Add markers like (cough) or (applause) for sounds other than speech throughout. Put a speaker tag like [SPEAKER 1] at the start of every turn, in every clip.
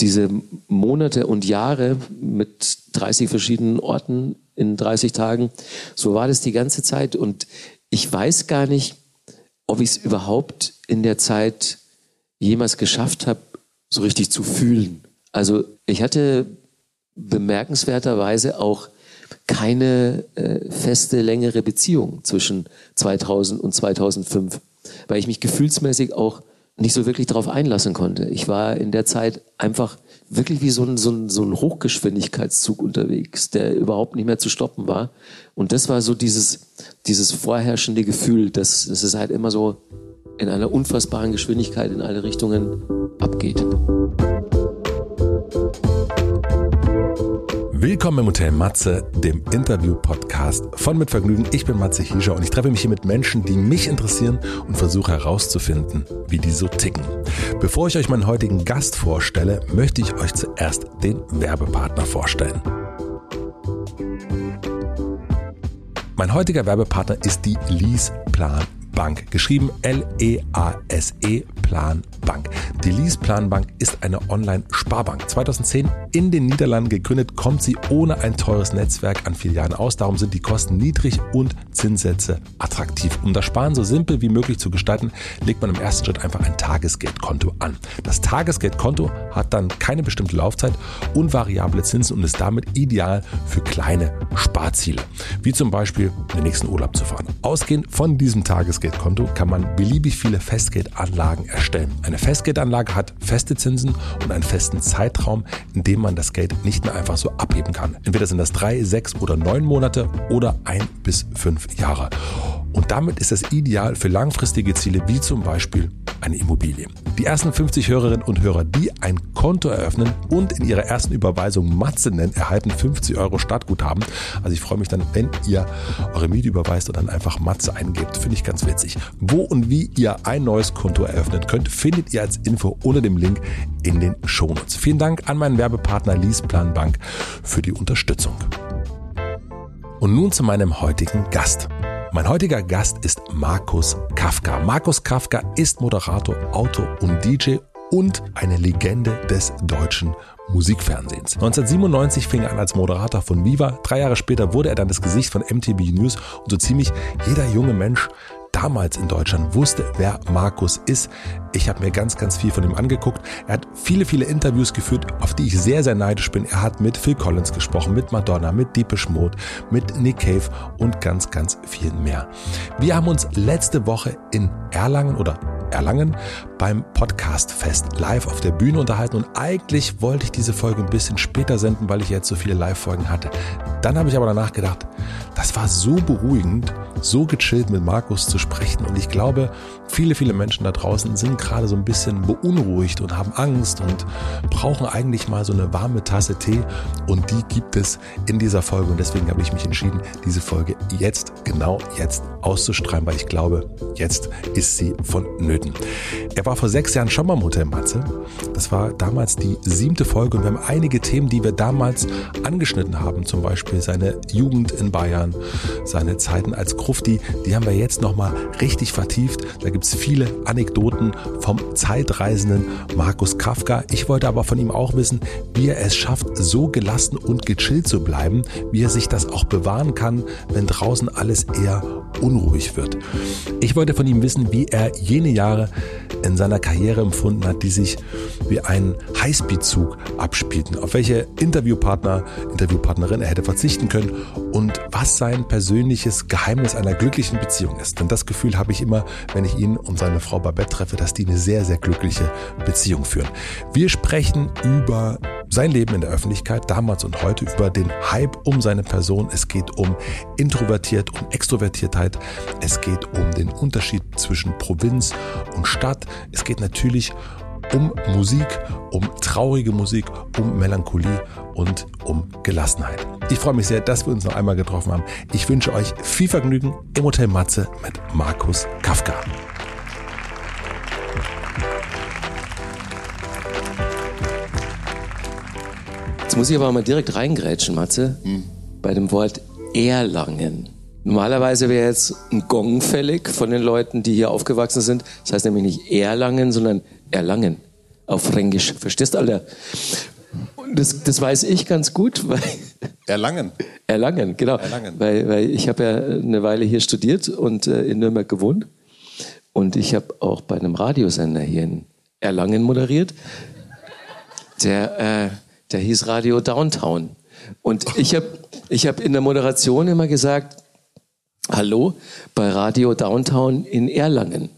[SPEAKER 1] diese Monate und Jahre mit 30 verschiedenen Orten in 30 Tagen, so war das die ganze Zeit. Und ich weiß gar nicht, ob ich es überhaupt in der Zeit jemals geschafft habe, so richtig zu fühlen. Also ich hatte bemerkenswerterweise auch keine äh, feste, längere Beziehung zwischen 2000 und 2005, weil ich mich gefühlsmäßig auch nicht so wirklich darauf einlassen konnte. Ich war in der Zeit einfach wirklich wie so ein, so, ein, so ein Hochgeschwindigkeitszug unterwegs, der überhaupt nicht mehr zu stoppen war. Und das war so dieses, dieses vorherrschende Gefühl, dass, dass es halt immer so in einer unfassbaren Geschwindigkeit in alle Richtungen abgeht.
[SPEAKER 2] Willkommen im Hotel Matze, dem Interview-Podcast von Mit Vergnügen. Ich bin Matze Hiescher und ich treffe mich hier mit Menschen, die mich interessieren und versuche herauszufinden, wie die so ticken. Bevor ich euch meinen heutigen Gast vorstelle, möchte ich euch zuerst den Werbepartner vorstellen. Mein heutiger Werbepartner ist die Leaseplan Bank, geschrieben L-E-A-S-E, Plan Bank. Die Leaseplan Bank ist eine Online-Sparbank. 2010 in den Niederlanden gegründet, kommt sie ohne ein teures Netzwerk an Filialen aus. Darum sind die Kosten niedrig und Zinssätze attraktiv. Um das Sparen so simpel wie möglich zu gestalten, legt man im ersten Schritt einfach ein Tagesgeldkonto an. Das Tagesgeldkonto hat dann keine bestimmte Laufzeit und variable Zinsen und ist damit ideal für kleine Sparziele, wie zum Beispiel den nächsten Urlaub zu fahren. Ausgehend von diesem Tagesgeld Festgeldkonto kann man beliebig viele Festgeldanlagen erstellen. Eine Festgeldanlage hat feste Zinsen und einen festen Zeitraum, in dem man das Geld nicht mehr einfach so abheben kann. Entweder sind das drei, sechs oder neun Monate oder ein bis fünf Jahre. Und damit ist das ideal für langfristige Ziele wie zum Beispiel eine Immobilie. Die ersten 50 Hörerinnen und Hörer, die ein Konto eröffnen und in ihrer ersten Überweisung Matze nennen, erhalten 50 Euro Startguthaben. Also ich freue mich dann, wenn ihr eure Miete überweist und dann einfach Matze eingebt. Finde ich ganz witzig. Wo und wie ihr ein neues Konto eröffnen könnt, findet ihr als Info unter dem Link in den Shownotes. Vielen Dank an meinen Werbepartner Leaseplan Bank für die Unterstützung. Und nun zu meinem heutigen Gast. Mein heutiger Gast ist Markus Kafka. Markus Kafka ist Moderator, Autor und DJ und eine Legende des deutschen Musikfernsehens. 1997 fing er an als Moderator von Viva. Drei Jahre später wurde er dann das Gesicht von MTV News und so ziemlich jeder junge Mensch damals in Deutschland wusste, wer Markus ist. Ich habe mir ganz, ganz viel von ihm angeguckt. Er hat viele, viele Interviews geführt, auf die ich sehr, sehr neidisch bin. Er hat mit Phil Collins gesprochen, mit Madonna, mit Deepish Mode, mit Nick Cave und ganz, ganz viel mehr. Wir haben uns letzte Woche in Erlangen oder Erlangen beim Podcast-Fest live auf der Bühne unterhalten und eigentlich wollte ich diese Folge ein bisschen später senden, weil ich jetzt so viele Live-Folgen hatte. Dann habe ich aber danach gedacht, das war so beruhigend, so gechillt mit Markus zu sprechen. Und ich glaube, viele, viele Menschen da draußen sind gerade so ein bisschen beunruhigt und haben Angst und brauchen eigentlich mal so eine warme Tasse Tee. Und die gibt es in dieser Folge. Und deswegen habe ich mich entschieden, diese Folge jetzt, genau jetzt auszustrahlen, weil ich glaube, jetzt ist sie vonnöten. Er war vor sechs Jahren schon mal im Hotel Matze. Das war damals die siebte Folge. Und wir haben einige Themen, die wir damals angeschnitten haben, zum Beispiel seine Jugend in Bayern, seine Zeiten als Krufti, die haben wir jetzt nochmal richtig vertieft. Da gibt es viele Anekdoten vom zeitreisenden Markus Kafka. Ich wollte aber von ihm auch wissen, wie er es schafft, so gelassen und gechillt zu bleiben, wie er sich das auch bewahren kann, wenn draußen alles eher unruhig wird. Ich wollte von ihm wissen, wie er jene Jahre in seiner Karriere empfunden hat, die sich wie ein Highspeed-Zug abspielten, auf welche Interviewpartner, Interviewpartnerin er hätte verzichten können und was sein persönliches Geheimnis einer glücklichen Beziehung ist. Denn das Gefühl habe ich immer, wenn ich ihn und seine Frau Babette treffe, dass die eine sehr, sehr glückliche Beziehung führen. Wir sprechen über sein Leben in der Öffentlichkeit, damals und heute, über den Hype um seine Person. Es geht um Introvertiert und Extrovertiertheit. Es geht um den Unterschied zwischen Provinz und Stadt. Es geht natürlich um Musik, um traurige Musik, um Melancholie und um Gelassenheit. Ich freue mich sehr, dass wir uns noch einmal getroffen haben. Ich wünsche euch viel Vergnügen im Hotel Matze mit Markus Kafka.
[SPEAKER 1] Jetzt muss ich aber mal direkt reingrätschen, Matze, hm. bei dem Wort Erlangen. Normalerweise wäre jetzt ein Gong fällig von den Leuten, die hier aufgewachsen sind. Das heißt nämlich nicht Erlangen, sondern Erlangen. Auf Fränkisch. Verstehst du, Alter? Und das, das weiß ich ganz gut, (laughs) weil.
[SPEAKER 2] Erlangen.
[SPEAKER 1] Erlangen, genau. Erlangen. Weil, weil ich habe ja eine Weile hier studiert und äh, in Nürnberg gewohnt. Und ich habe auch bei einem Radiosender hier in Erlangen moderiert. Der, äh, der hieß Radio Downtown. Und ich habe ich hab in der Moderation immer gesagt, hallo, bei Radio Downtown in Erlangen.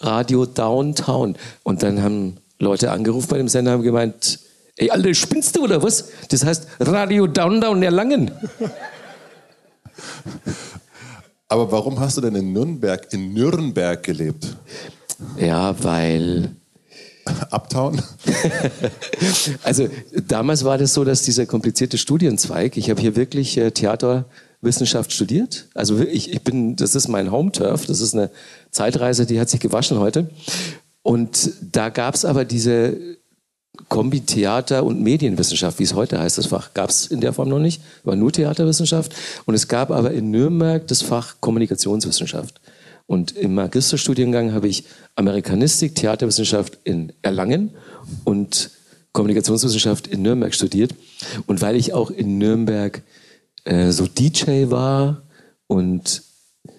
[SPEAKER 1] Radio Downtown. Und dann haben Leute angerufen bei dem Sender und haben gemeint, ey, Alter, spinnst du oder was? Das heißt Radio Downtown Erlangen. (laughs)
[SPEAKER 2] Aber warum hast du denn in Nürnberg, in Nürnberg gelebt?
[SPEAKER 1] Ja, weil (laughs)
[SPEAKER 2] Uptown? (laughs)
[SPEAKER 1] also damals war das so, dass dieser komplizierte Studienzweig, ich habe hier wirklich äh, Theaterwissenschaft studiert. Also ich, ich bin, das ist mein Home-Turf, das ist eine Zeitreise, die hat sich gewaschen heute. Und da gab es aber diese Kombi Theater und Medienwissenschaft, wie es heute heißt, das Fach gab es in der Form noch nicht, war nur Theaterwissenschaft. Und es gab aber in Nürnberg das Fach Kommunikationswissenschaft. Und im Magisterstudiengang habe ich Amerikanistik, Theaterwissenschaft in Erlangen und Kommunikationswissenschaft in Nürnberg studiert. Und weil ich auch in Nürnberg äh, so DJ war und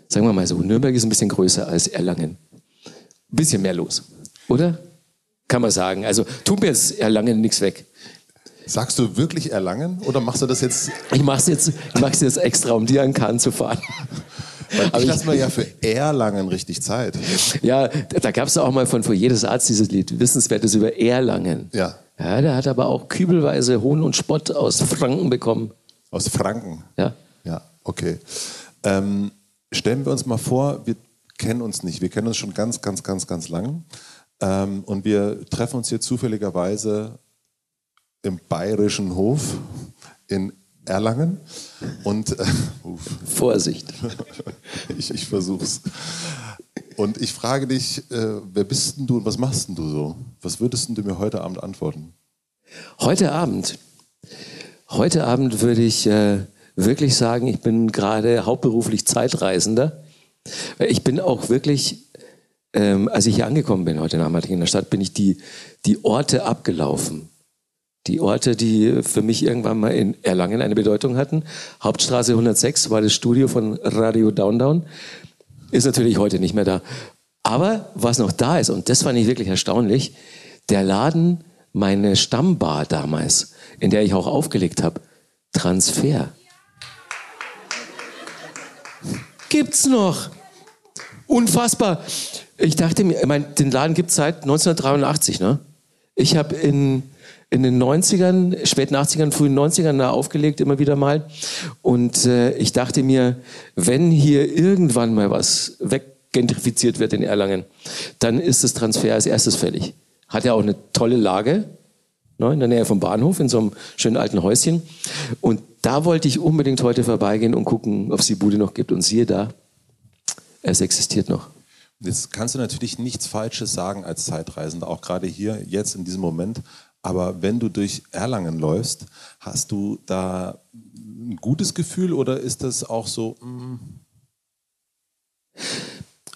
[SPEAKER 1] sagen wir mal so, Nürnberg ist ein bisschen größer als Erlangen. Ein bisschen mehr los, oder? Kann man sagen. Also tut mir jetzt Erlangen nichts weg.
[SPEAKER 2] Sagst du wirklich Erlangen oder machst du das jetzt?
[SPEAKER 1] Ich mache es jetzt, jetzt extra, um dir an Kahn zu fahren.
[SPEAKER 2] Weil ich lasse mir ja für Erlangen richtig Zeit.
[SPEAKER 1] Ja, da gab es auch mal von vor jedes Arzt dieses Lied, Wissenswertes über Erlangen.
[SPEAKER 2] Ja.
[SPEAKER 1] Ja, der hat aber auch kübelweise Hohn und Spott aus Franken bekommen.
[SPEAKER 2] Aus Franken?
[SPEAKER 1] Ja.
[SPEAKER 2] Ja, okay. Ähm, stellen wir uns mal vor, wir kennen uns nicht. Wir kennen uns schon ganz, ganz, ganz, ganz lang. Ähm, und wir treffen uns hier zufälligerweise im Bayerischen Hof in Erlangen. Und äh,
[SPEAKER 1] Vorsicht. (laughs)
[SPEAKER 2] ich, ich versuch's. Und ich frage dich, äh, wer bist denn du und was machst denn du so? Was würdest du mir heute Abend antworten?
[SPEAKER 1] Heute Abend? Heute Abend würde ich äh, wirklich sagen, ich bin gerade hauptberuflich Zeitreisender. Ich bin auch wirklich, ähm, als ich hier angekommen bin heute Nachmittag in der Stadt, bin ich die, die Orte abgelaufen die Orte, die für mich irgendwann mal in Erlangen eine Bedeutung hatten. Hauptstraße 106 war das Studio von Radio Downdown. Ist natürlich heute nicht mehr da. Aber was noch da ist, und das fand ich wirklich erstaunlich, der Laden, meine Stammbar damals, in der ich auch aufgelegt habe, Transfer. Gibt's noch. Unfassbar. Ich dachte mir, ich mein, den Laden gibt's seit 1983, ne? Ich habe in in den 90ern, späten 80ern, frühen 90ern da aufgelegt, immer wieder mal. Und äh, ich dachte mir, wenn hier irgendwann mal was weggentrifiziert wird in Erlangen, dann ist das Transfer als erstes fällig. Hat ja auch eine tolle Lage, ne, in der Nähe vom Bahnhof, in so einem schönen alten Häuschen. Und da wollte ich unbedingt heute vorbeigehen und gucken, ob es die Bude noch gibt. Und siehe da, es existiert noch.
[SPEAKER 2] Jetzt kannst du natürlich nichts Falsches sagen als Zeitreisender, auch gerade hier, jetzt in diesem Moment. Aber wenn du durch Erlangen läufst, hast du da ein gutes Gefühl oder ist das auch so? Mm?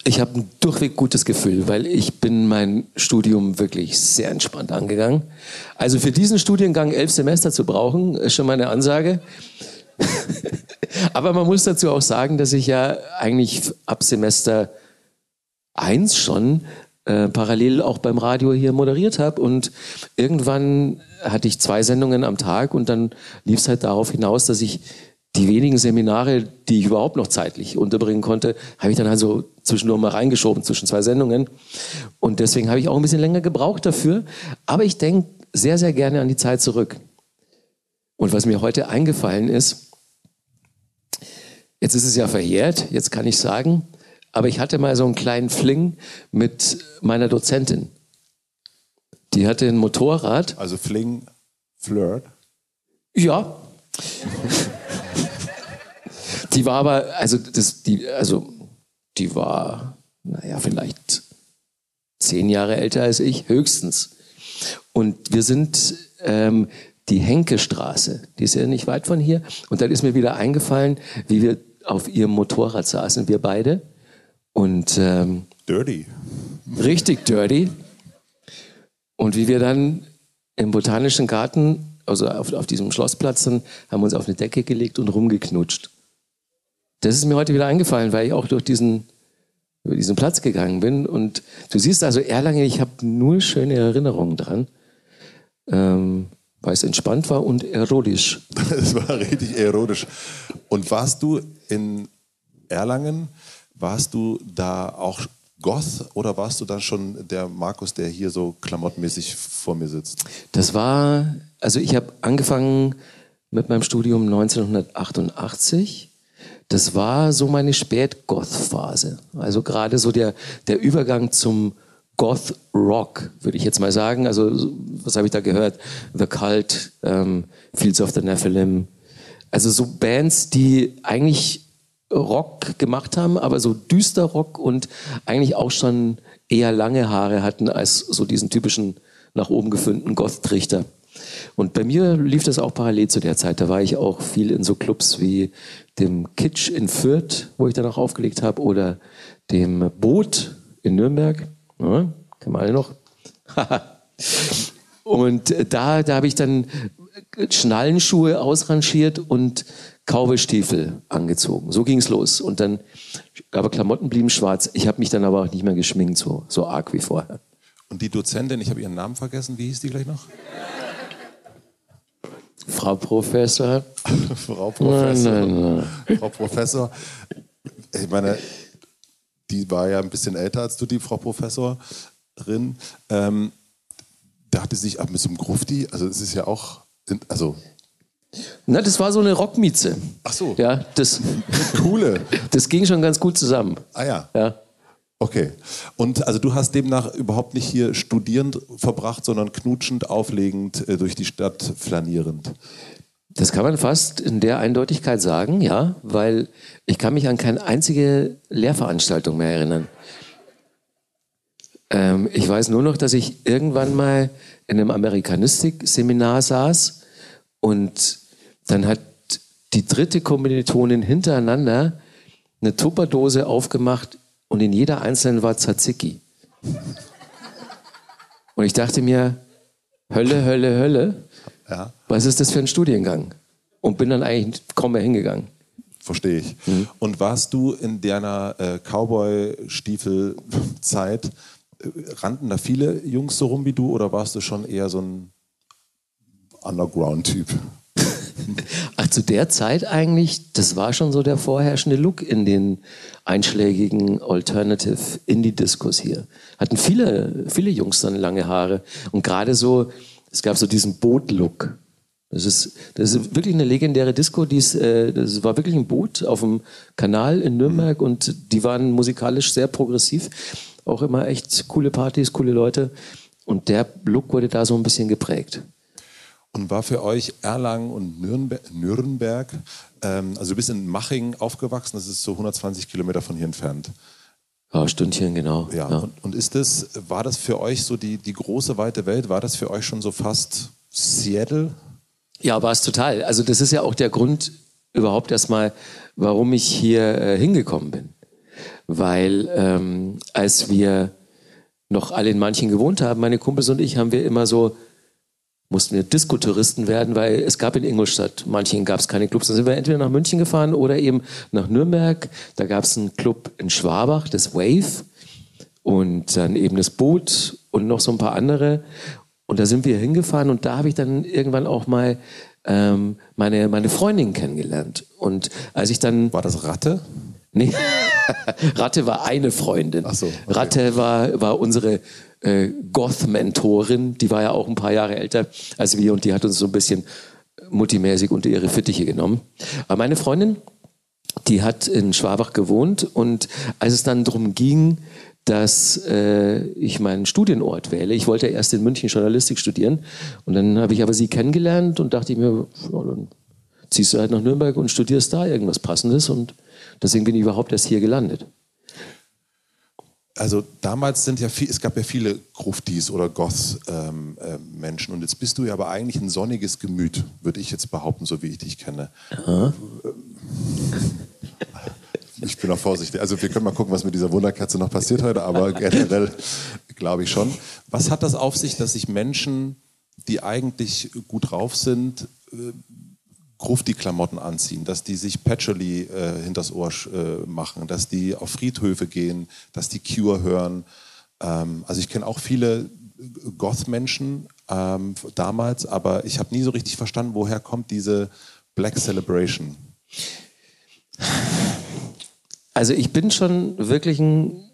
[SPEAKER 1] Ich habe ein durchweg gutes Gefühl, weil ich bin mein Studium wirklich sehr entspannt angegangen. Also für diesen Studiengang elf Semester zu brauchen, ist schon mal eine Ansage. (laughs) Aber man muss dazu auch sagen, dass ich ja eigentlich ab Semester eins schon äh, parallel auch beim Radio hier moderiert habe. Und irgendwann hatte ich zwei Sendungen am Tag und dann lief es halt darauf hinaus, dass ich die wenigen Seminare, die ich überhaupt noch zeitlich unterbringen konnte, habe ich dann also zwischendurch mal reingeschoben zwischen zwei Sendungen. Und deswegen habe ich auch ein bisschen länger gebraucht dafür. Aber ich denke sehr, sehr gerne an die Zeit zurück. Und was mir heute eingefallen ist, jetzt ist es ja verjährt, jetzt kann ich sagen, aber ich hatte mal so einen kleinen Fling mit meiner Dozentin. Die hatte ein Motorrad.
[SPEAKER 2] Also Fling, Flirt?
[SPEAKER 1] Ja. (laughs) die war aber, also, das, die, also, die war, naja, vielleicht zehn Jahre älter als ich, höchstens. Und wir sind ähm, die Henkestraße, die ist ja nicht weit von hier. Und dann ist mir wieder eingefallen, wie wir auf ihrem Motorrad saßen, wir beide. Und ähm,
[SPEAKER 2] dirty.
[SPEAKER 1] Richtig dirty. Und wie wir dann im Botanischen Garten, also auf, auf diesem Schlossplatz, dann haben wir uns auf eine Decke gelegt und rumgeknutscht. Das ist mir heute wieder eingefallen, weil ich auch durch diesen, über diesen Platz gegangen bin. Und du siehst also Erlangen, ich habe nur schöne Erinnerungen dran, ähm, weil es entspannt war und erotisch. (laughs)
[SPEAKER 2] Es war richtig erotisch. Und warst du in Erlangen, warst du da auch Goth oder warst du dann schon der Markus, der hier so klamottmäßig vor mir sitzt?
[SPEAKER 1] Das war, also ich habe angefangen mit meinem Studium 1988. Das war so meine Spät-Goth-Phase. Also gerade so der, der Übergang zum Goth-Rock, würde ich jetzt mal sagen. Also was habe ich da gehört? The Cult, ähm, Fields of the Nephilim. Also so Bands, die eigentlich Rock gemacht haben, aber so düster Rock und eigentlich auch schon eher lange Haare hatten als so diesen typischen nach oben gefüllten Goth-Trichter. Und bei mir lief das auch parallel zu der Zeit. Da war ich auch viel in so Clubs wie dem Kitsch in Fürth, wo ich dann auch aufgelegt habe, oder dem Boot in Nürnberg. Ja, kennen wir alle noch. (laughs) und da, da habe ich dann Schnallenschuhe ausrangiert und Cowboystiefel angezogen. So ging es los. Und dann, aber Klamotten blieben schwarz. Ich habe mich dann aber auch nicht mehr geschminkt, so, so arg wie vorher.
[SPEAKER 2] Und die Dozentin, ich habe ihren Namen vergessen, wie hieß die gleich noch?
[SPEAKER 1] Frau Professor. (laughs)
[SPEAKER 2] Frau Professor. Nein, nein. Frau Professor. Ich meine, die war ja ein bisschen älter als du, die Frau Professorin. Ähm, da hatte sich aber mit so einem Grufti, also es ist ja auch, also
[SPEAKER 1] na, das war so eine Rockmieze.
[SPEAKER 2] Ach so.
[SPEAKER 1] Ja, das.
[SPEAKER 2] Coole. (laughs)
[SPEAKER 1] Das ging schon ganz gut zusammen.
[SPEAKER 2] Ah ja.
[SPEAKER 1] Ja.
[SPEAKER 2] Okay. Und also du hast demnach überhaupt nicht hier studierend verbracht, sondern knutschend, auflegend, äh, durch die Stadt flanierend.
[SPEAKER 1] Das kann man fast in der Eindeutigkeit sagen, ja, weil ich kann mich an keine einzige Lehrveranstaltung mehr erinnern. Ähm, ich weiß nur noch, dass ich irgendwann mal in einem Amerikanistik-Seminar saß und dann hat die dritte Kommilitonin hintereinander eine Tupperdose aufgemacht und in jeder einzelnen war Tzatziki. Und ich dachte mir, Hölle, Hölle, Hölle. Ja. Was ist das für ein Studiengang? Und bin dann eigentlich kaum mehr hingegangen.
[SPEAKER 2] Verstehe ich. Mhm. Und warst du in deiner äh, Cowboy-Stiefel-Zeit, äh, rannten da viele Jungs so rum wie du oder warst du schon eher so ein Underground-Typ? (laughs)
[SPEAKER 1] Ach, zu der Zeit eigentlich, das war schon so der vorherrschende Look in den einschlägigen Alternative Indie-Discos hier. Hatten viele, viele Jungs dann lange Haare. Und gerade so, es gab so diesen Boot-Look. Das ist, das ist wirklich eine legendäre Disco. Die ist, äh, das war wirklich ein Boot auf dem Kanal in Nürnberg und die waren musikalisch sehr progressiv. Auch immer echt coole Partys, coole Leute. Und der Look wurde da so ein bisschen geprägt.
[SPEAKER 2] Und war für euch Erlangen und Nürnberg, Nürnberg ähm, also du bist in Maching aufgewachsen, das ist so 120 Kilometer von hier entfernt.
[SPEAKER 1] Ja, Stündchen, genau.
[SPEAKER 2] Ja, ja. Und, und, ist das, war das für euch so die, die große, weite Welt? War das für euch schon so fast Seattle?
[SPEAKER 1] Ja, war es total. Also das ist ja auch der Grund überhaupt erstmal, warum ich hier äh, hingekommen bin. Weil ähm, als wir noch alle in Manchen gewohnt haben, meine Kumpels und ich, haben wir immer so mussten wir Diskotouristen werden, weil es gab in Ingolstadt, manchen gab es keine Clubs. Dann sind wir entweder nach München gefahren oder eben nach Nürnberg. Da gab es einen Club in Schwabach, das Wave. Und dann eben das Boot und noch so ein paar andere. Und da sind wir hingefahren und da habe ich dann irgendwann auch mal ähm, meine, meine Freundin kennengelernt. Und als ich dann.
[SPEAKER 2] War das Ratte?
[SPEAKER 1] Nee. (laughs) Ratte war eine Freundin.
[SPEAKER 2] Ach so, okay.
[SPEAKER 1] Ratte war, war unsere äh, Goth-Mentorin, die war ja auch ein paar Jahre älter als wir und die hat uns so ein bisschen multimäßig unter ihre Fittiche genommen. Aber meine Freundin, die hat in Schwabach gewohnt und als es dann darum ging, dass äh, ich meinen Studienort wähle. Ich wollte erst in München Journalistik studieren und dann habe ich aber sie kennengelernt und dachte ich mir, ja, dann ziehst du halt nach Nürnberg und studierst da irgendwas Passendes und deswegen bin ich überhaupt erst hier gelandet.
[SPEAKER 2] Also damals sind ja viel, es gab ja viele Gruftis oder Goth-Menschen ähm, äh, und jetzt bist du ja aber eigentlich ein sonniges Gemüt, würde ich jetzt behaupten, so wie ich dich kenne. Aha. Ich bin auch vorsichtig. Also wir können mal gucken, was mit dieser Wunderkerze noch passiert heute, aber (laughs) generell glaube ich schon. Was hat das auf sich, dass sich Menschen, die eigentlich gut drauf sind, äh, Grufti-Klamotten anziehen, dass die sich Patchouli äh, hinters Ohr äh, machen, dass die auf Friedhöfe gehen, dass die Cure hören. Ähm, also ich kenne auch viele Goth-Menschen ähm, damals, aber ich habe nie so richtig verstanden, woher kommt diese Black Celebration.
[SPEAKER 1] Also ich bin schon wirklich ein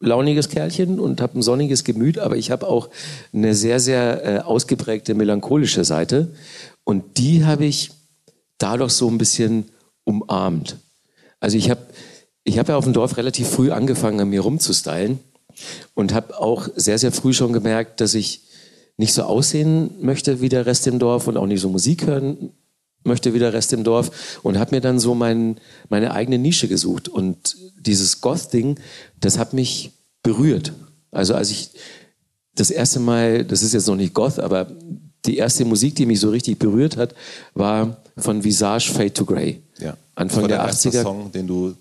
[SPEAKER 1] launiges Kerlchen und habe ein sonniges Gemüt, aber ich habe auch eine sehr, sehr äh, ausgeprägte melancholische Seite. Und die habe ich dadurch so ein bisschen umarmt. Also ich habe ich hab ja auf dem Dorf relativ früh angefangen, an mir rumzustylen und habe auch sehr, sehr früh schon gemerkt, dass ich nicht so aussehen möchte wie der Rest im Dorf und auch nicht so Musik hören möchte wie der Rest im Dorf und habe mir dann so mein, meine eigene Nische gesucht. Und dieses Goth-Ding, das hat mich berührt. Also als ich das erste Mal, das ist jetzt noch nicht Goth, aber die erste Musik, die mich so richtig berührt hat, war von Visage Fade to Grey.
[SPEAKER 2] Ja. Anfang der, der 80er. Song, den du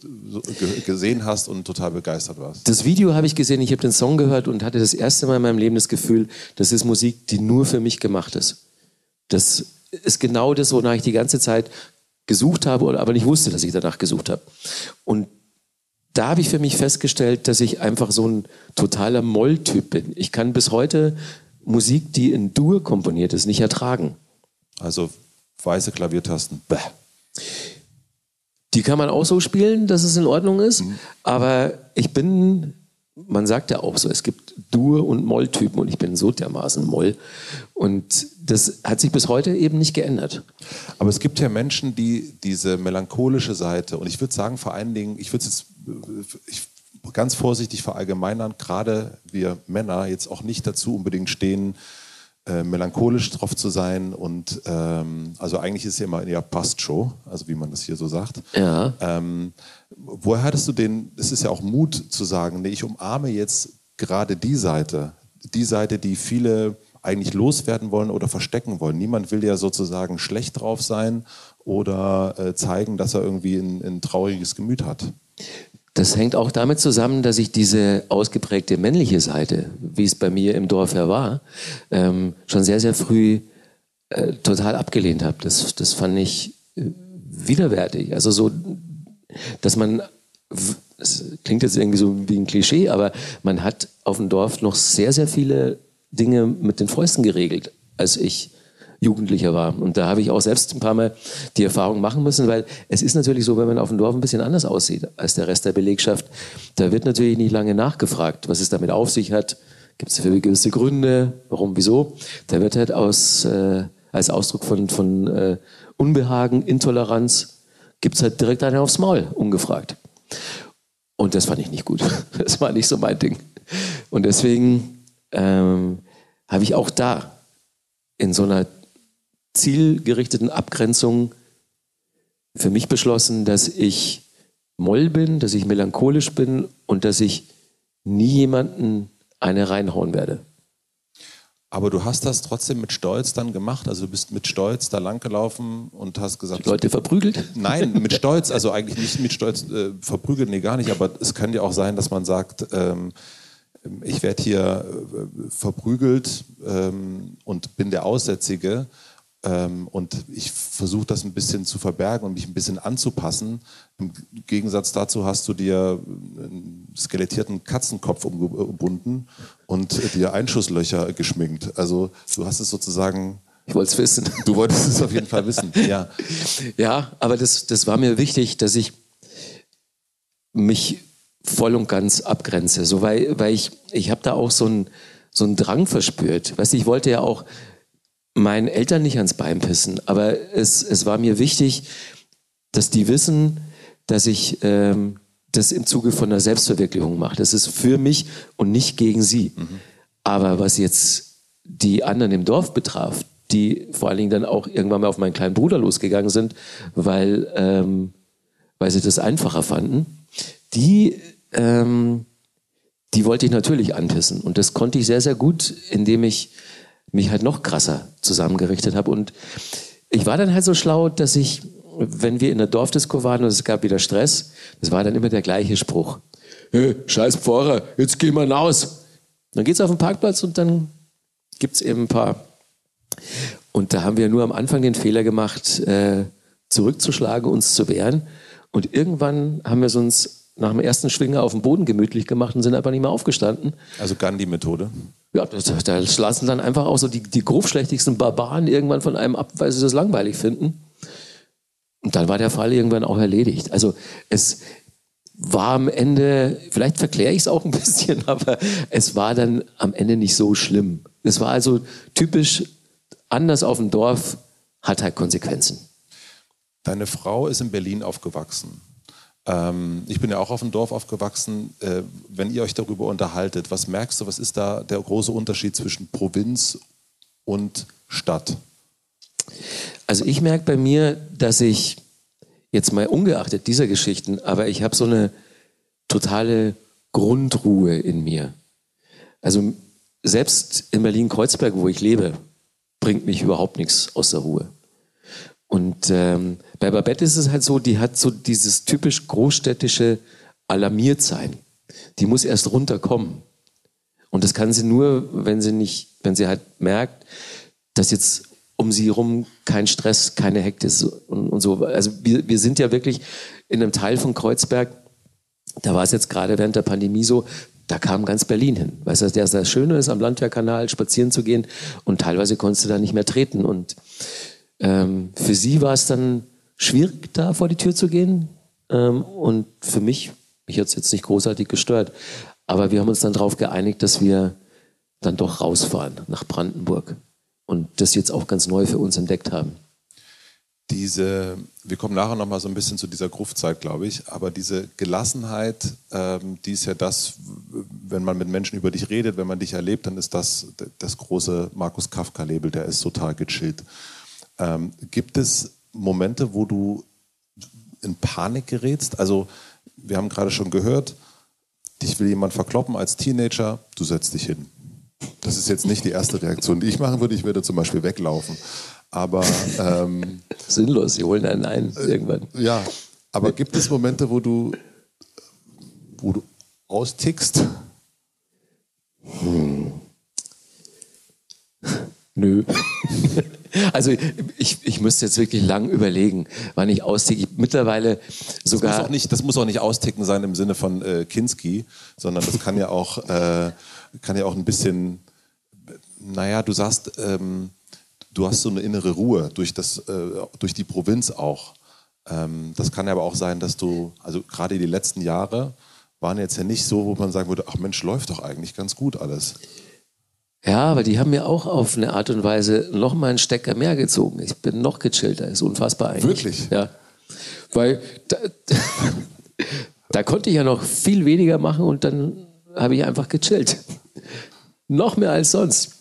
[SPEAKER 2] gesehen hast und total begeistert warst.
[SPEAKER 1] Das Video habe ich gesehen, ich habe den Song gehört und hatte das erste Mal in meinem Leben das Gefühl, das ist Musik, die nur für mich gemacht ist. Das ist genau das, wonach ich die ganze Zeit gesucht habe, aber nicht wusste, dass ich danach gesucht habe. Und da habe ich für mich festgestellt, dass ich einfach so ein totaler Molltyp bin. Ich kann bis heute Musik, die in Dur komponiert ist, nicht ertragen.
[SPEAKER 2] Also weiße Klaviertasten. Bäh.
[SPEAKER 1] Die kann man auch so spielen, dass es in Ordnung ist. Mhm. Aber ich bin, man sagt ja auch so, es gibt Dur- und Moll-Typen und ich bin so dermaßen Moll. Und das hat sich bis heute eben nicht geändert.
[SPEAKER 2] Aber es gibt ja Menschen, die diese melancholische Seite, und ich würde sagen vor allen Dingen, ich würde es jetzt ich, ganz vorsichtig verallgemeinern, gerade wir Männer jetzt auch nicht dazu unbedingt stehen, äh, melancholisch drauf zu sein und ähm, also eigentlich ist es ja immer eher Pastshow, also wie man das hier so sagt.
[SPEAKER 1] Ja.
[SPEAKER 2] Ähm, woher hattest du den, es ist ja auch Mut zu sagen, nee, ich umarme jetzt gerade die Seite, die Seite, die viele eigentlich loswerden wollen oder verstecken wollen. Niemand will ja sozusagen schlecht drauf sein oder äh, zeigen, dass er irgendwie ein, ein trauriges Gemüt hat.
[SPEAKER 1] Das hängt auch damit zusammen, dass ich diese ausgeprägte männliche Seite, wie es bei mir im Dorf ja war, ähm, schon sehr, sehr früh äh, total abgelehnt habe. Das, das fand ich äh, widerwärtig. Also so, dass man, das klingt jetzt irgendwie so wie ein Klischee, aber man hat auf dem Dorf noch sehr, sehr viele Dinge mit den Fäusten geregelt, als ich Jugendlicher war. Und da habe ich auch selbst ein paar Mal die Erfahrung machen müssen, weil es ist natürlich so, wenn man auf dem Dorf ein bisschen anders aussieht als der Rest der Belegschaft, da wird natürlich nicht lange nachgefragt, was es damit auf sich hat. Gibt es für gewisse Gründe, warum, wieso? Da wird halt aus, äh, als Ausdruck von, von äh, Unbehagen, Intoleranz, gibt es halt direkt eine aufs Maul, ungefragt. Und das fand ich nicht gut. (laughs) Das war nicht so mein Ding. Und deswegen ähm, habe ich auch da in so einer zielgerichteten Abgrenzung für mich beschlossen, dass ich Moll bin, dass ich melancholisch bin und dass ich nie jemanden eine reinhauen werde.
[SPEAKER 2] Aber du hast das trotzdem mit Stolz dann gemacht. Also du bist mit Stolz da langgelaufen und hast gesagt.
[SPEAKER 1] Leute verprügelt?
[SPEAKER 2] Nein, mit (laughs) Stolz. Also eigentlich nicht mit Stolz äh, verprügelt, nee, gar nicht. Aber es kann ja auch sein, dass man sagt, ähm, ich werde hier äh, verprügelt ähm, und bin der Aussätzige. Ähm, und ich versuche das ein bisschen zu verbergen und mich ein bisschen anzupassen. Im Gegensatz dazu hast du dir einen skelettierten Katzenkopf umgebunden und dir Einschusslöcher geschminkt. Also du hast es sozusagen
[SPEAKER 1] ich wollte es wissen.
[SPEAKER 2] Du wolltest es auf jeden Fall wissen, (laughs) ja.
[SPEAKER 1] Ja, aber das, das war mir wichtig, dass ich mich voll und ganz abgrenze. So, weil, weil ich, ich habe da auch so einen so einen Drang verspürt. Weißt du, ich wollte ja auch meinen Eltern nicht ans Bein pissen, aber es, es war mir wichtig, dass die wissen, dass ich ähm, das im Zuge von einer Selbstverwirklichung mache. Das ist für mich und nicht gegen sie. Mhm. Aber was jetzt die anderen im Dorf betraf, die vor allen Dingen dann auch irgendwann mal auf meinen kleinen Bruder losgegangen sind, weil, ähm, weil sie das einfacher fanden, die, ähm, die wollte ich natürlich anpissen. Und das konnte ich sehr, sehr gut, indem ich mich halt noch krasser zusammengerichtet habe. Und ich war dann halt so schlau, dass ich, wenn wir in der Dorfdisco waren und es gab wieder Stress, das war dann immer der gleiche Spruch. hey, scheiß Pfarrer, jetzt gehen wir raus. Dann geht's auf den Parkplatz und dann gibt's eben ein paar. Und da haben wir nur am Anfang den Fehler gemacht, äh, zurückzuschlagen, uns zu wehren. Und irgendwann haben wir es uns nach dem ersten Schwinger auf dem Boden gemütlich gemacht und sind einfach nicht mehr aufgestanden.
[SPEAKER 2] Also Gandhi-Methode?
[SPEAKER 1] Ja, da lassen dann einfach auch so die, die grobschlächtigsten Barbaren irgendwann von einem ab, weil sie das langweilig finden. Und dann war der Fall irgendwann auch erledigt. Also es war am Ende, vielleicht verkläre ich es auch ein (laughs) bisschen, aber es war dann am Ende nicht so schlimm. Es war also typisch anders auf dem Dorf, hat halt Konsequenzen.
[SPEAKER 2] Deine Frau ist in Berlin aufgewachsen. Ähm, ich bin ja auch auf dem Dorf aufgewachsen. Äh, wenn ihr euch darüber unterhaltet, was merkst du, was ist da der große Unterschied zwischen Provinz und Stadt?
[SPEAKER 1] Also ich merke bei mir, dass ich jetzt mal ungeachtet dieser Geschichten, aber ich habe so eine totale Grundruhe in mir. Also selbst in Berlin-Kreuzberg, wo ich lebe, bringt mich überhaupt nichts aus der Ruhe. Und ähm, bei Babette ist es halt so, die hat so dieses typisch großstädtische Alarmiertsein. Die muss erst runterkommen. Und das kann sie nur, wenn sie nicht, wenn sie halt merkt, dass jetzt um sie herum kein Stress, keine Hektis und, und so. Also wir, wir sind ja wirklich in einem Teil von Kreuzberg, da war es jetzt gerade während der Pandemie so, da kam ganz Berlin hin. Weißt du, der das Schöne ist, am Landwehrkanal spazieren zu gehen und teilweise konntest du da nicht mehr treten. Und ähm, für sie war es dann schwierig, da vor die Tür zu gehen. Ähm, und für mich, mich hat es jetzt nicht großartig gestört. Aber wir haben uns dann darauf geeinigt, dass wir dann doch rausfahren nach Brandenburg und das jetzt auch ganz neu für uns entdeckt haben.
[SPEAKER 2] Diese, wir kommen nachher nochmal so ein bisschen zu dieser Gruftzeit, glaube ich, aber diese Gelassenheit, ähm, die ist ja das, wenn man mit Menschen über dich redet, wenn man dich erlebt, dann ist das das große Markus Kafka-Label, der ist total gechillt. Ähm, gibt es Momente, wo du in Panik gerätst? Also, wir haben gerade schon gehört, dich will jemand verkloppen als Teenager, du setzt dich hin. Das ist jetzt nicht die erste Reaktion, die ich machen würde. Ich würde zum Beispiel weglaufen. Aber ähm, (laughs)
[SPEAKER 1] sinnlos. Sie holen einen ein irgendwann.
[SPEAKER 2] Ja, aber gibt es Momente, wo du, wo du austickst? Hm. (laughs)
[SPEAKER 1] Nö. (laughs) Also ich, ich müsste jetzt wirklich lang überlegen, wann ich austicke. mittlerweile sogar.
[SPEAKER 2] Das muss, auch nicht, das muss auch nicht austicken sein im Sinne von äh, Kinski, sondern das kann ja auch, (laughs) äh, kann ja auch ein bisschen, naja, du sagst, ähm, du hast so eine innere Ruhe durch, das, äh, durch die Provinz auch. Ähm, das kann aber auch sein, dass du, also gerade die letzten Jahre waren jetzt ja nicht so, wo man sagen würde, ach Mensch, läuft doch eigentlich ganz gut alles.
[SPEAKER 1] Ja, aber die haben mir auch auf eine Art und Weise noch mal einen Stecker mehr gezogen. Ich bin noch gechillter, ist unfassbar eigentlich.
[SPEAKER 2] Wirklich?
[SPEAKER 1] Ja. Weil da, da konnte ich ja noch viel weniger machen und dann habe ich einfach gechillt. noch mehr als sonst.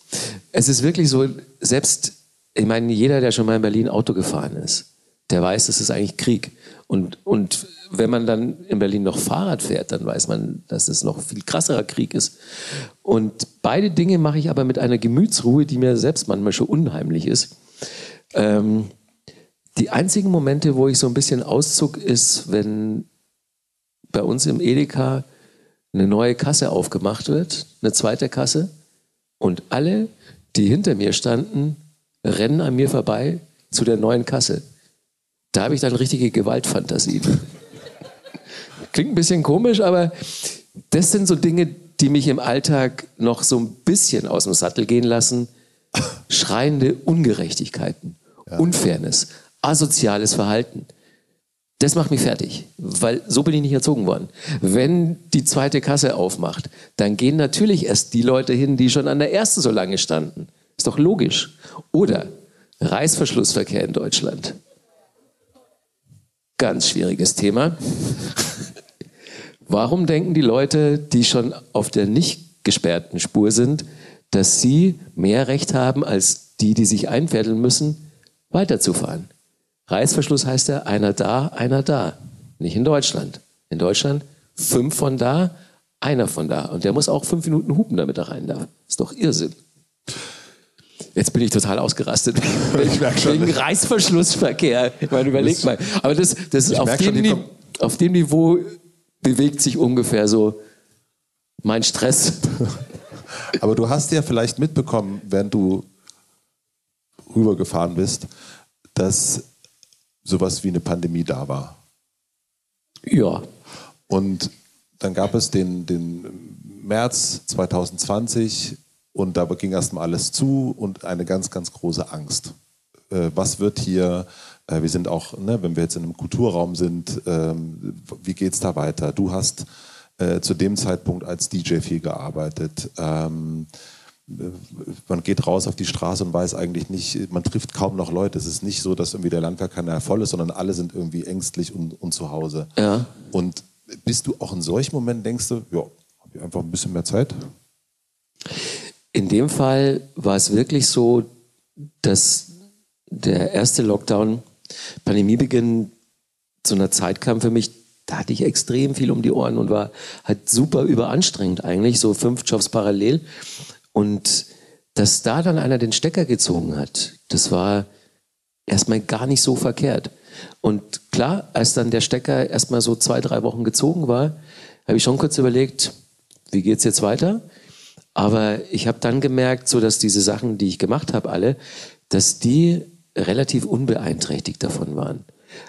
[SPEAKER 1] Es ist wirklich so, selbst, ich meine, jeder, der schon mal in Berlin Auto gefahren ist, der weiß, das ist eigentlich Krieg. Und, und wenn man dann in Berlin noch Fahrrad fährt, dann weiß man, dass es noch viel krasserer Krieg ist. Und beide Dinge mache ich aber mit einer Gemütsruhe, die mir selbst manchmal schon unheimlich ist. Ähm, die einzigen Momente, wo ich so ein bisschen auszug, ist, wenn bei uns im Edeka eine neue Kasse aufgemacht wird, eine zweite Kasse, und alle, die hinter mir standen, rennen an mir vorbei zu der neuen Kasse. Da habe ich dann richtige Gewaltfantasien. Klingt ein bisschen komisch, aber das sind so Dinge, die mich im Alltag noch so ein bisschen aus dem Sattel gehen lassen. Schreiende Ungerechtigkeiten, ja. Unfairness, asoziales Verhalten. Das macht mich fertig, weil so bin ich nicht erzogen worden. Wenn die zweite Kasse aufmacht, dann gehen natürlich erst die Leute hin, die schon an der ersten so lange standen. Ist doch logisch. Oder Reißverschlussverkehr in Deutschland. Ganz schwieriges Thema. Warum denken die Leute, die schon auf der nicht gesperrten Spur sind, dass sie mehr Recht haben als die, die sich einfädeln müssen, weiterzufahren? Reißverschluss heißt ja einer da, einer da. Nicht in Deutschland. In Deutschland fünf von da, einer von da. Und der muss auch fünf Minuten hupen, damit er rein darf. Ist doch Irrsinn. Jetzt bin ich total ausgerastet. (laughs) Ich merke schon. Wegen Reißverschlussverkehr. Ich meine, überleg mal. Aber das, das ist auf dem, auf dem Niveau bewegt sich ungefähr so mein Stress. (laughs)
[SPEAKER 2] Aber du hast ja vielleicht mitbekommen, während du rübergefahren bist, dass sowas wie eine Pandemie da war.
[SPEAKER 1] Ja.
[SPEAKER 2] Und dann gab es den, den März 2020 und da ging erstmal alles zu und eine ganz, ganz große Angst. Äh, was wird hier? Äh, wir sind auch, ne, wenn wir jetzt in einem Kulturraum sind, ähm, wie geht es da weiter? Du hast äh, zu dem Zeitpunkt als DJ viel gearbeitet. Ähm, man geht raus auf die Straße und weiß eigentlich nicht, man trifft kaum noch Leute. Es ist nicht so, dass irgendwie der Landwehrkanal voll ist, sondern alle sind irgendwie ängstlich und, und zu Hause.
[SPEAKER 1] Ja.
[SPEAKER 2] Und bist du auch in solchen Momenten, denkst du, ja, habe ich einfach ein bisschen mehr Zeit?
[SPEAKER 1] In dem Fall war es wirklich so, dass der erste Lockdown, Pandemiebeginn, zu einer Zeit kam für mich, da hatte ich extrem viel um die Ohren und war halt super überanstrengend eigentlich, so fünf Jobs parallel. Und dass da dann einer den Stecker gezogen hat, das war erstmal gar nicht so verkehrt. Und klar, als dann der Stecker erstmal so zwei, drei Wochen gezogen war, habe ich schon kurz überlegt, wie geht's jetzt weiter? Aber ich habe dann gemerkt, so dass diese Sachen, die ich gemacht habe, alle, dass die relativ unbeeinträchtigt davon waren.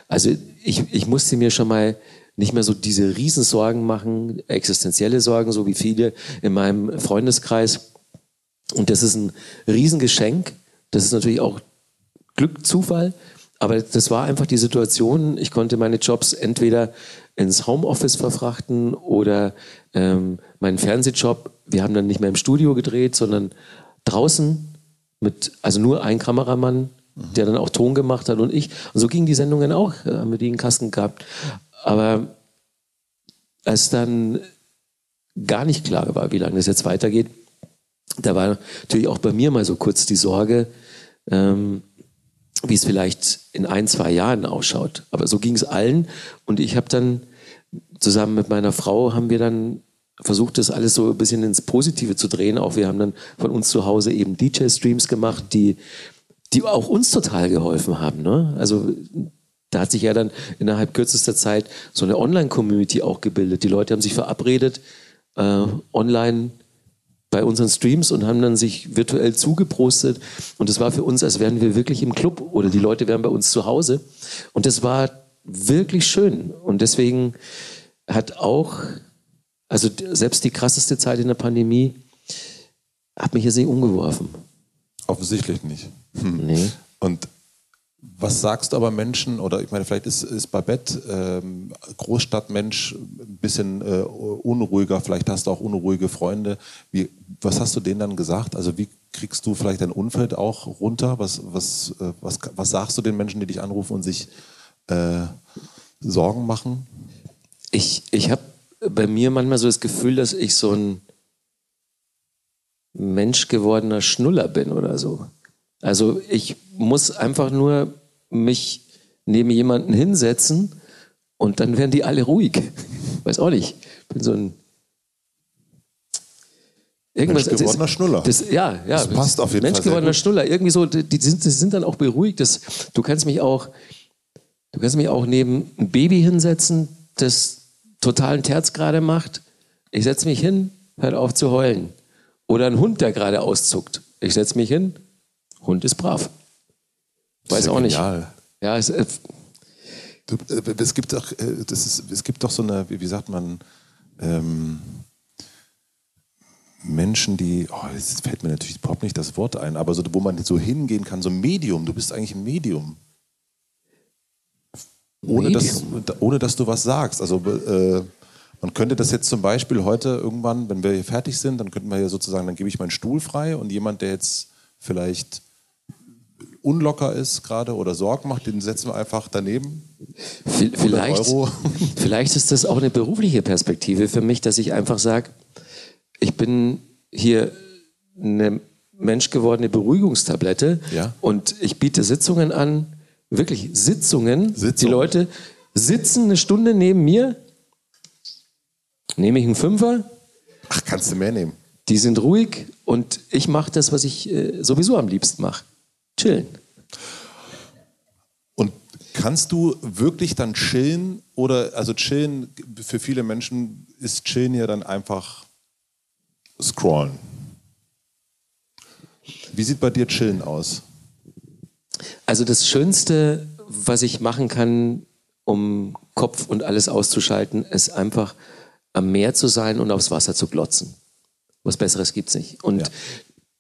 [SPEAKER 1] Also ich, ich musste mir schon mal nicht mehr so diese Riesensorgen machen, existenzielle Sorgen, so wie viele in meinem Freundeskreis. Und das ist ein Riesengeschenk. Das ist natürlich auch Glück, Zufall. Aber das war einfach die Situation. Ich konnte meine Jobs entweder ins Homeoffice verfrachten oder ähm, meinen Fernsehjob. Wir haben dann nicht mehr im Studio gedreht, sondern draußen mit, also nur ein Kameramann, der dann auch Ton gemacht hat und ich. Und so gingen die Sendungen auch, äh, haben wir die in Kasten gehabt. Aber als dann gar nicht klar war, wie lange das jetzt weitergeht, da war natürlich auch bei mir mal so kurz die Sorge, ähm, wie es vielleicht in ein, zwei Jahren ausschaut. Aber so ging es allen. Und ich habe dann zusammen mit meiner Frau haben wir dann versucht, das alles so ein bisschen ins Positive zu drehen. Auch wir haben dann von uns zu Hause eben DJ-Streams gemacht, die, die auch uns total geholfen haben. Ne? Also da hat sich ja dann innerhalb kürzester Zeit so eine Online-Community auch gebildet. Die Leute haben sich verabredet, äh, online bei unseren Streams und haben dann sich virtuell zugeprostet. Und das war für uns, als wären wir wirklich im Club oder die Leute wären bei uns zu Hause. Und das war wirklich schön. Und deswegen hat auch, also selbst die krasseste Zeit in der Pandemie, hat mich hier sehr umgeworfen.
[SPEAKER 2] Offensichtlich nicht.
[SPEAKER 1] Hm. Nee.
[SPEAKER 2] Und was sagst du aber Menschen, oder ich meine, vielleicht ist, ist Babette ähm, Großstadtmensch ein bisschen äh, unruhiger, vielleicht hast du auch unruhige Freunde. Wie, was hast du denen dann gesagt? Also wie kriegst du vielleicht dein Umfeld auch runter? Was, was, äh, was, was sagst du den Menschen, die dich anrufen und sich äh, Sorgen machen?
[SPEAKER 1] Ich, ich habe bei mir manchmal so das Gefühl, dass ich so ein Mensch gewordener Schnuller bin oder so. Also ich muss einfach nur mich neben jemanden hinsetzen und dann werden die alle ruhig. (laughs) Weiß auch nicht. Ich bin so ein
[SPEAKER 2] Irgendwas, Mensch gewordener Schnuller.
[SPEAKER 1] Das, ja, ja.
[SPEAKER 2] Das passt auf jeden
[SPEAKER 1] Mensch
[SPEAKER 2] Fall.
[SPEAKER 1] Mensch gewordener Schnuller. Irgendwie so, die, die, sind, die sind dann auch beruhigt. Das, du kannst mich auch, du kannst mich auch neben ein Baby hinsetzen, das totalen Terz gerade macht. Ich setze mich hin, hört auf zu heulen. Oder ein Hund, der gerade auszuckt. Ich setze mich hin, Hund ist brav. Weiß auch genial. nicht. Ja, es, äh,
[SPEAKER 2] du, äh, es gibt doch, äh, das ist, es gibt doch so eine, wie, wie sagt man, ähm, Menschen, die, oh, jetzt fällt mir natürlich überhaupt nicht das Wort ein, aber so, wo man so hingehen kann, so ein Medium, du bist eigentlich ein Medium. Ohne, Medium. Dass, ohne dass du was sagst. Also äh, man könnte das jetzt zum Beispiel heute irgendwann, wenn wir hier fertig sind, dann könnten wir ja sozusagen, dann gebe ich meinen Stuhl frei und jemand, der jetzt vielleicht unlocker ist gerade oder Sorgen macht, den setzen wir einfach daneben.
[SPEAKER 1] Vielleicht, (laughs) vielleicht ist das auch eine berufliche Perspektive für mich, dass ich einfach sage, ich bin hier eine menschgewordene Beruhigungstablette
[SPEAKER 2] ja.
[SPEAKER 1] und ich biete Sitzungen an, wirklich Sitzungen.
[SPEAKER 2] Sitzung.
[SPEAKER 1] Die Leute sitzen eine Stunde neben mir, nehme ich einen Fünfer.
[SPEAKER 2] Ach, kannst du mehr nehmen.
[SPEAKER 1] Die sind ruhig und ich mache das, was ich äh, sowieso am liebsten mache. Chillen.
[SPEAKER 2] Und Kannst du wirklich dann chillen oder also chillen für viele Menschen ist chillen ja dann einfach scrollen. Wie sieht bei dir chillen aus?
[SPEAKER 1] Also das Schönste, was ich machen kann, um Kopf und alles auszuschalten, ist einfach am Meer zu sein und aufs Wasser zu glotzen. Was Besseres gibt's nicht. Und ja.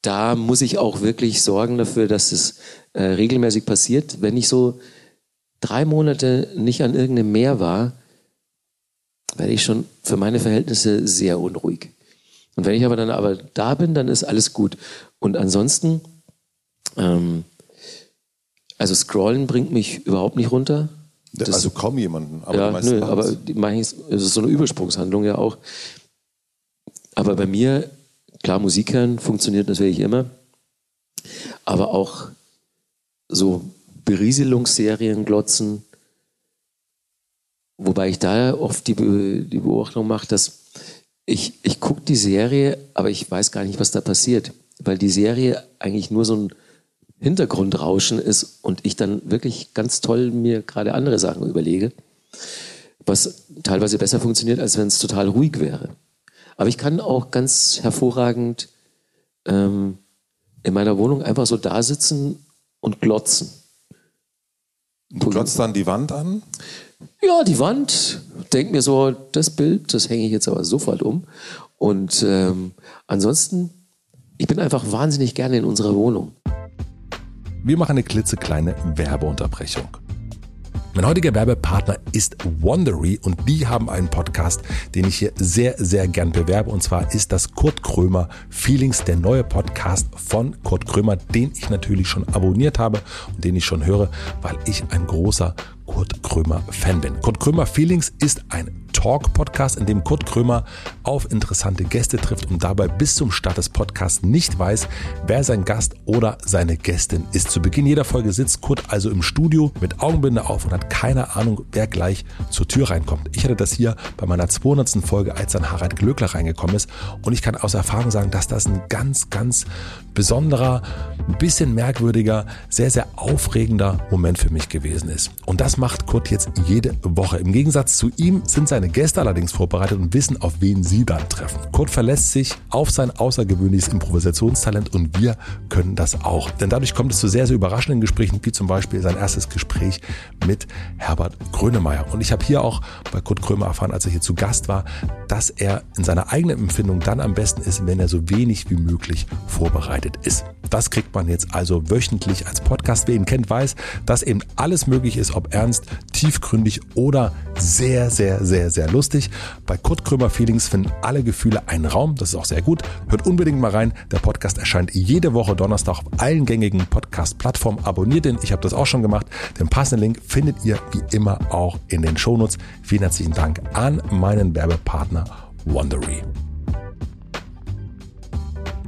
[SPEAKER 1] Da muss ich auch wirklich sorgen dafür, dass es äh, regelmäßig passiert. Wenn ich so drei Monate nicht an irgendeinem Meer war, werde ich schon für meine Verhältnisse sehr unruhig. Und wenn ich aber dann aber da bin, dann ist alles gut. Und ansonsten, ähm, also Scrollen bringt mich überhaupt nicht runter.
[SPEAKER 2] Das, also kaum jemanden.
[SPEAKER 1] Aber ja, nö, aber die es ist so eine Übersprungshandlung ja auch. Aber bei mir, klar, Musik hören funktioniert natürlich immer. Aber auch so Berieselungsserien glotzen. Wobei ich da oft die, Be die Beobachtung mache, dass ich, ich gucke die Serie, aber ich weiß gar nicht, was da passiert. Weil die Serie eigentlich nur so ein Hintergrundrauschen ist und ich dann wirklich ganz toll mir gerade andere Sachen überlege, was teilweise besser funktioniert, als wenn es total ruhig wäre. Aber ich kann auch ganz hervorragend ähm, in meiner Wohnung einfach so da sitzen und glotzen.
[SPEAKER 2] Du glotzt dann die Wand an?
[SPEAKER 1] Ja, die Wand. Denk mir so, das Bild, das hänge ich jetzt aber sofort um. Und ähm, ansonsten, ich bin einfach wahnsinnig gerne in unserer Wohnung.
[SPEAKER 2] Wir machen eine klitzekleine Werbeunterbrechung. Mein heutiger Werbepartner ist Wondery und die haben einen Podcast, den ich hier sehr, sehr gern bewerbe. Und zwar ist das Kurt Krömer Feelings, der neue Podcast von Kurt Krömer, den ich natürlich schon abonniert habe und den ich schon höre, weil ich ein großer Kurt Krömer Fan bin. Kurt Krömer Feelings ist ein Talk-Podcast, in dem Kurt Krömer auf interessante Gäste trifft und dabei bis zum Start des Podcasts nicht weiß, wer sein Gast oder seine Gästin ist. Zu Beginn jeder Folge sitzt Kurt also im Studio mit Augenbinde auf und hat keine Ahnung, wer gleich zur Tür reinkommt. Ich hatte das hier bei meiner 200. Folge, als dann Harald Glöckler reingekommen ist und ich kann aus Erfahrung sagen, dass das ein ganz, ganz besonderer, ein bisschen merkwürdiger, sehr, sehr aufregender Moment für mich gewesen ist. Und das macht Kurt jetzt jede Woche. Im Gegensatz zu ihm sind seine Gäste allerdings vorbereitet und wissen, auf wen sie dann treffen. Kurt verlässt sich auf sein außergewöhnliches Improvisationstalent und wir können das auch. Denn dadurch kommt es zu sehr, sehr überraschenden Gesprächen, wie zum Beispiel sein erstes Gespräch mit Herbert Grönemeyer. Und ich habe hier auch bei Kurt Krömer erfahren, als er hier zu Gast war, dass er in seiner eigenen Empfindung dann am besten ist, wenn er so wenig wie möglich vorbereitet ist. Das kriegt man jetzt also wöchentlich als Podcast. Wer ihn kennt, weiß, dass eben alles möglich ist, ob ernst, tiefgründig oder sehr, sehr, sehr, sehr lustig. Bei Kurt Krömer Feelings finden alle Gefühle einen Raum. Das ist auch sehr gut. Hört unbedingt mal rein. Der Podcast erscheint jede Woche Donnerstag auf allen gängigen Podcast-Plattformen. Abonniert ihn. Ich habe das auch schon gemacht. Den passenden Link findet ihr wie immer auch in den Shownotes. Vielen herzlichen Dank an meinen Werbepartner Wondery.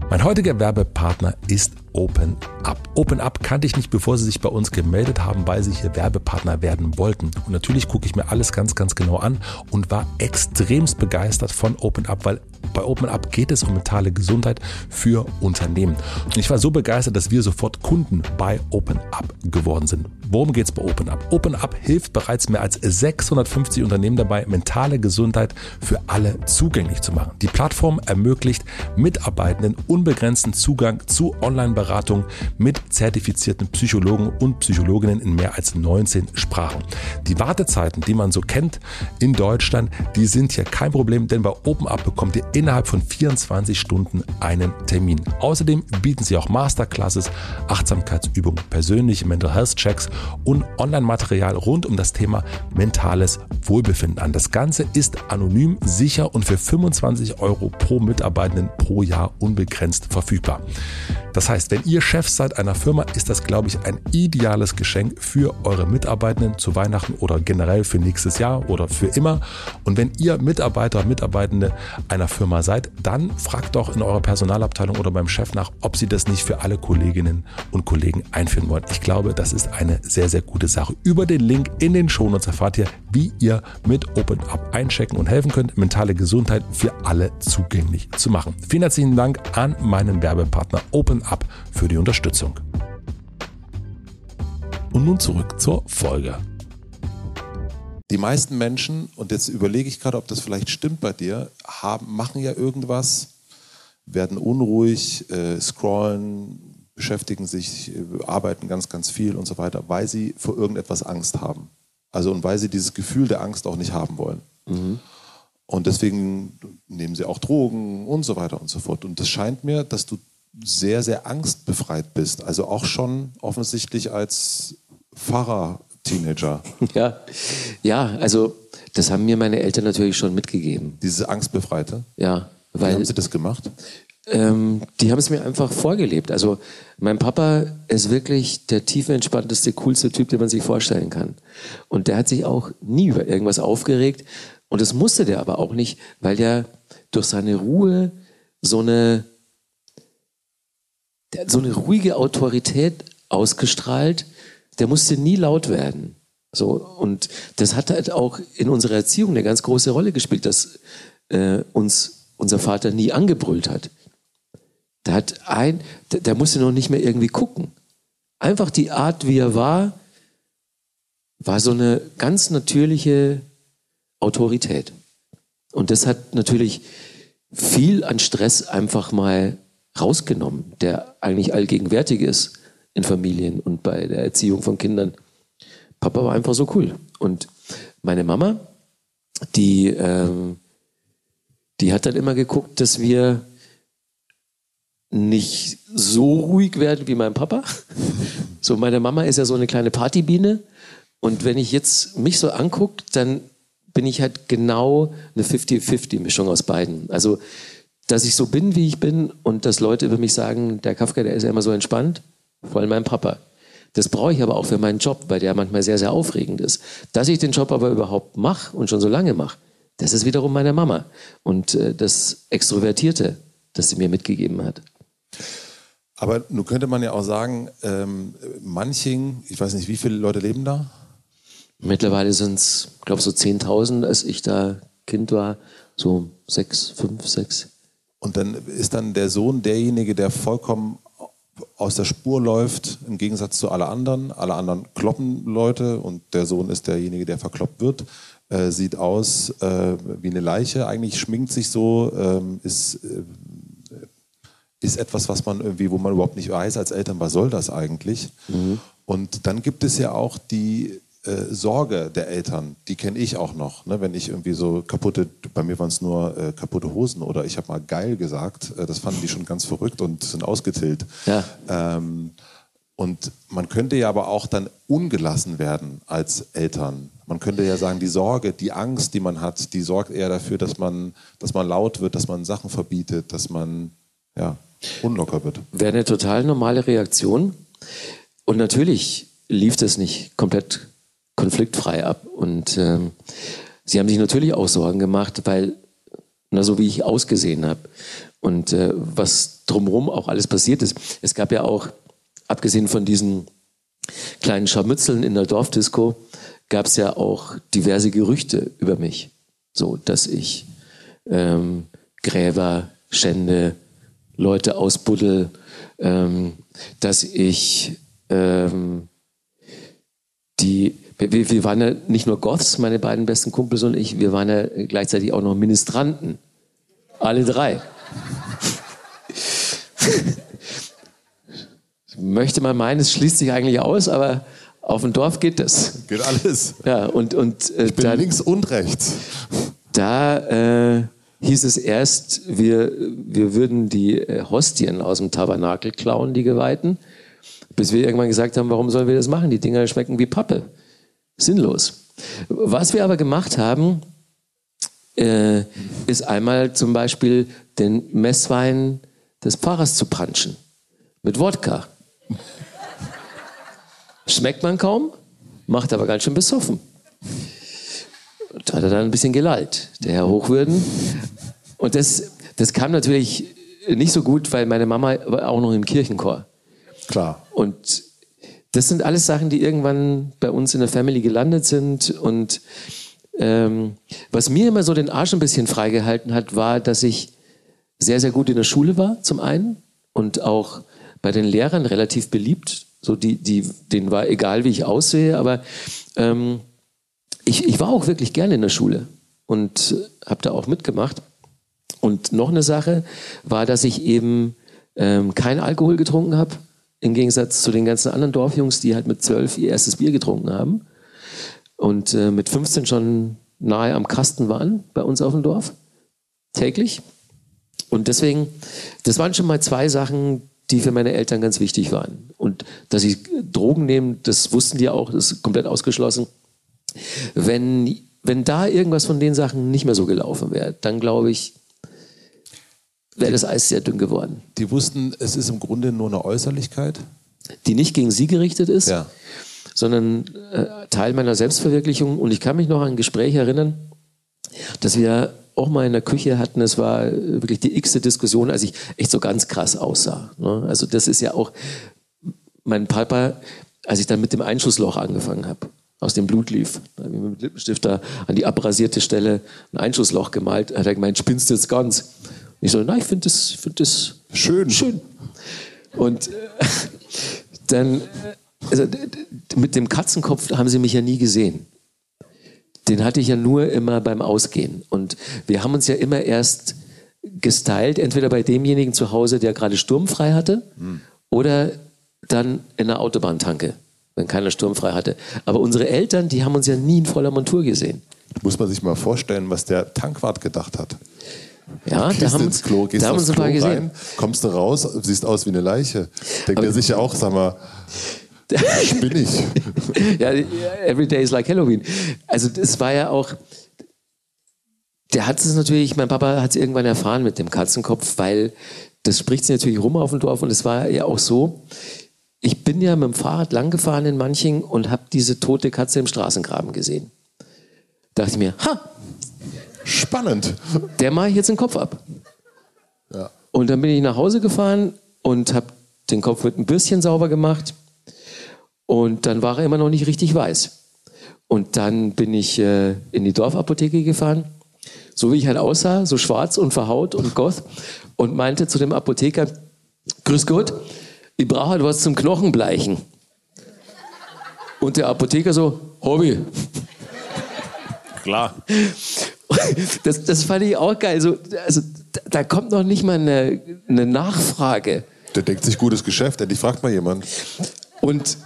[SPEAKER 2] Mein heutiger Werbepartner ist Open Up. Open Up kannte ich nicht, bevor sie sich bei uns gemeldet haben, weil sie hier Werbepartner werden wollten. Und natürlich gucke ich mir alles ganz, ganz genau an und war extremst begeistert von Open Up, weil bei Open Up geht es um mentale Gesundheit für Unternehmen. Und ich war so begeistert, dass wir sofort Kunden bei Open Up geworden sind. Worum geht es bei Open Up? Open Up hilft bereits mehr als 650 Unternehmen dabei, mentale Gesundheit für alle zugänglich zu machen. Die Plattform ermöglicht Mitarbeitenden unbegrenzten Zugang zu Online-Beratung mit zertifizierten Psychologen und Psychologinnen in mehr als 19 Sprachen. Die Wartezeiten, die man so kennt in Deutschland, die sind hier kein Problem, denn bei Open Up bekommt ihr innerhalb von 24 Stunden einen Termin. Außerdem bieten sie auch Masterclasses, Achtsamkeitsübungen, persönliche Mental Health Checks und Online-Material rund um das Thema mentales Wohlbefinden an. Das Ganze ist anonym, sicher und für 25 Euro pro Mitarbeitenden pro Jahr unbegrenzt verfügbar. Das heißt, wenn ihr Chef seid einer Firma, ist das, glaube ich, ein ideales Geschenk für eure Mitarbeitenden zu Weihnachten oder generell für nächstes Jahr oder für immer. Und wenn ihr Mitarbeiter, Mitarbeitende einer Firma seid, dann fragt doch in eurer Personalabteilung oder beim Chef nach, ob sie das nicht für alle Kolleginnen und Kollegen einführen wollen. Ich glaube, das ist eine sehr, sehr gute Sache. Über den Link in den Shownotes erfahrt ihr, wie ihr mit OpenUp einchecken und helfen könnt, mentale Gesundheit für alle zugänglich zu machen. Vielen herzlichen Dank an meinen Werbepartner OpenUp für die Unterstützung. Und nun zurück zur Folge. Die meisten Menschen, und jetzt überlege ich gerade, ob das vielleicht stimmt bei dir, haben, machen ja irgendwas, werden unruhig, äh, scrollen, beschäftigen sich, äh, arbeiten ganz, ganz viel und so weiter, weil sie vor irgendetwas Angst haben. Also und weil sie dieses Gefühl der Angst auch nicht haben wollen. Mhm. Und deswegen nehmen sie auch Drogen und so weiter und so fort. Und das scheint mir, dass du sehr, sehr angstbefreit bist. Also auch schon offensichtlich als Pfarrer-Teenager.
[SPEAKER 1] Ja. ja, also das haben mir meine Eltern natürlich schon mitgegeben.
[SPEAKER 2] Diese Angstbefreite?
[SPEAKER 1] Ja.
[SPEAKER 2] Weil, Wie haben sie das gemacht?
[SPEAKER 1] Ähm, die haben es mir einfach vorgelebt. Also mein Papa ist wirklich der tiefenentspannteste, coolste Typ, den man sich vorstellen kann. Und der hat sich auch nie über irgendwas aufgeregt. Und das musste der aber auch nicht, weil er durch seine Ruhe so eine, so eine ruhige Autorität ausgestrahlt. Der musste nie laut werden. So, und das hat halt auch in unserer Erziehung eine ganz große Rolle gespielt, dass äh, uns unser Vater nie angebrüllt hat. Der hat ein, der, der musste noch nicht mehr irgendwie gucken. Einfach die Art, wie er war, war so eine ganz natürliche Autorität. Und das hat natürlich viel an Stress einfach mal rausgenommen, der eigentlich allgegenwärtig ist in Familien und bei der Erziehung von Kindern. Papa war einfach so cool. Und meine Mama, die, ähm, die hat dann immer geguckt, dass wir nicht so ruhig werden wie mein Papa. So, meine Mama ist ja so eine kleine Partybiene. Und wenn ich jetzt mich so angucke, dann bin ich halt genau eine 50-50-Mischung aus beiden. Also, dass ich so bin, wie ich bin und dass Leute über mich sagen, der Kafka, der ist ja immer so entspannt, vor allem mein Papa. Das brauche ich aber auch für meinen Job, weil der manchmal sehr, sehr aufregend ist. Dass ich den Job aber überhaupt mache und schon so lange mache, das ist wiederum meine Mama und äh, das Extrovertierte, das sie mir mitgegeben hat.
[SPEAKER 2] Aber nun könnte man ja auch sagen, ähm, Manching, ich weiß nicht, wie viele Leute leben da?
[SPEAKER 1] Mittlerweile sind es, glaube ich, so 10.000, als ich da Kind war, so sechs, fünf, sechs.
[SPEAKER 2] Und dann ist dann der Sohn derjenige, der vollkommen aus der Spur läuft, im Gegensatz zu alle anderen. Alle anderen kloppen Leute und der Sohn ist derjenige, der verkloppt wird. Äh, sieht aus äh, wie eine Leiche, eigentlich schminkt sich so, ähm, ist äh, ist etwas, was man irgendwie, wo man überhaupt nicht weiß als Eltern, was soll das eigentlich? Mhm. Und dann gibt es ja auch die äh, Sorge der Eltern, die kenne ich auch noch. Ne? Wenn ich irgendwie so kaputte, bei mir waren es nur äh, kaputte Hosen oder ich habe mal geil gesagt, äh, das fanden die schon ganz verrückt und sind ausgetillt. Ja. Ähm, und man könnte ja aber auch dann ungelassen werden als Eltern. Man könnte ja sagen, die Sorge, die Angst, die man hat, die sorgt eher dafür, dass man, dass man laut wird, dass man Sachen verbietet, dass man ja, unlocker wird.
[SPEAKER 1] Wäre eine total normale Reaktion. Und natürlich lief das nicht komplett konfliktfrei ab. Und ähm, sie haben sich natürlich auch Sorgen gemacht, weil, na, so wie ich ausgesehen habe und äh, was drumherum auch alles passiert ist. Es gab ja auch, abgesehen von diesen kleinen Scharmützeln in der Dorfdisco, gab es ja auch diverse Gerüchte über mich. So, dass ich ähm, Gräber schände, Leute ausbuddel, ähm, dass ich ähm, die, wir, wir waren ja nicht nur Goths, meine beiden besten Kumpels und ich, wir waren ja gleichzeitig auch noch Ministranten. Alle drei. Möchte man meinen, es schließt sich eigentlich aus, aber auf dem Dorf geht das.
[SPEAKER 2] Geht alles.
[SPEAKER 1] Ja, und, und
[SPEAKER 2] äh, ich bin da, links und rechts.
[SPEAKER 1] Da äh, hieß es erst, wir, wir würden die äh, Hostien aus dem Tabernakel klauen, die Geweihten, bis wir irgendwann gesagt haben, warum sollen wir das machen? Die Dinger schmecken wie Pappe. Sinnlos. Was wir aber gemacht haben, äh, ist einmal zum Beispiel den Messwein des Pfarrers zu punchen. Mit Wodka. Schmeckt man kaum, macht aber ganz schön besoffen. Da hat er dann ein bisschen gelallt, der Herr Hochwürden. Und das, das kam natürlich nicht so gut, weil meine Mama war auch noch im Kirchenchor.
[SPEAKER 2] Klar.
[SPEAKER 1] Und das sind alles Sachen, die irgendwann bei uns in der Family gelandet sind. Und ähm, was mir immer so den Arsch ein bisschen freigehalten hat, war, dass ich sehr, sehr gut in der Schule war, zum einen. Und auch bei den Lehrern relativ beliebt. So die, die, denen war egal, wie ich aussehe, aber ähm, ich, ich war auch wirklich gerne in der Schule und habe da auch mitgemacht. Und noch eine Sache war, dass ich eben ähm, kein Alkohol getrunken habe, im Gegensatz zu den ganzen anderen Dorfjungs, die halt mit zwölf ihr erstes Bier getrunken haben und äh, mit 15 schon nahe am Kasten waren bei uns auf dem Dorf, täglich. Und deswegen, das waren schon mal zwei Sachen, die für meine Eltern ganz wichtig waren. Und dass ich Drogen nehme, das wussten die auch, das ist komplett ausgeschlossen. Wenn, wenn da irgendwas von den Sachen nicht mehr so gelaufen wäre, dann glaube ich, wäre das Eis sehr dünn geworden.
[SPEAKER 2] Die wussten, es ist im Grunde nur eine Äußerlichkeit?
[SPEAKER 1] Die nicht gegen sie gerichtet ist,
[SPEAKER 2] Ja.
[SPEAKER 1] sondern äh, Teil meiner Selbstverwirklichung. Und ich kann mich noch an ein Gespräch erinnern, dass wir auch mal in der Küche hatten. Es war äh, wirklich die x-te Diskussion, als ich echt so ganz krass aussah. Ne? Also das ist ja auch mein Papa, als ich dann mit dem Einschussloch angefangen habe, aus dem Blut lief. Da habe ich mit dem Lippenstift da an die abrasierte Stelle ein Einschussloch gemalt. Hat er gemeint, spinnst du jetzt ganz? Ich so, nein, ich finde das, find das
[SPEAKER 2] Schön.
[SPEAKER 1] schön. Und äh, dann, also, mit dem Katzenkopf haben sie mich ja nie gesehen. Den hatte ich ja nur immer beim Ausgehen. Und wir haben uns ja immer erst gestylt, entweder bei demjenigen zu Hause, der gerade sturmfrei hatte, oder dann in der Autobahntanke, wenn keiner sturmfrei hatte. Aber unsere Eltern, die haben uns ja nie in voller Montur gesehen.
[SPEAKER 2] Muss man sich mal vorstellen, was der Tankwart gedacht hat.
[SPEAKER 1] Ja, da haben,
[SPEAKER 2] ins Klo, gehst
[SPEAKER 1] da haben uns ein paar
[SPEAKER 2] Klo
[SPEAKER 1] gesehen.
[SPEAKER 2] rein, kommst du raus, siehst aus wie eine Leiche. Denkt er sich ja auch, sag mal, (laughs) spinne ich.
[SPEAKER 1] ja, every day is like Halloween. Also das war ja auch, der hat es natürlich, mein Papa hat es irgendwann erfahren mit dem Katzenkopf, weil das spricht sich natürlich rum auf dem Dorf und es war ja auch so, ich bin ja mit dem Fahrrad langgefahren in Manching und habe diese tote Katze im Straßengraben gesehen. Dachte ich mir, ha,
[SPEAKER 2] Spannend.
[SPEAKER 1] der mache ich jetzt den Kopf ab.
[SPEAKER 2] Ja.
[SPEAKER 1] Und dann bin ich nach Hause gefahren und habe den Kopf mit ein bisschen sauber gemacht. Und dann war er immer noch nicht richtig weiß. Und dann bin ich äh, in die Dorfapotheke gefahren, so wie ich halt aussah, so schwarz und verhaut und goth, und meinte zu dem Apotheker, Grüß Gott, ich brauche halt was zum Knochenbleichen. Und der Apotheker so, Hobby.
[SPEAKER 2] Klar. (laughs)
[SPEAKER 1] Das, das fand ich auch geil. So, also, da- kommt noch nicht mal eine, eine Nachfrage.
[SPEAKER 2] Der denkt sich gutes Geschäft, endlich fragt mal jemand.
[SPEAKER 1] Und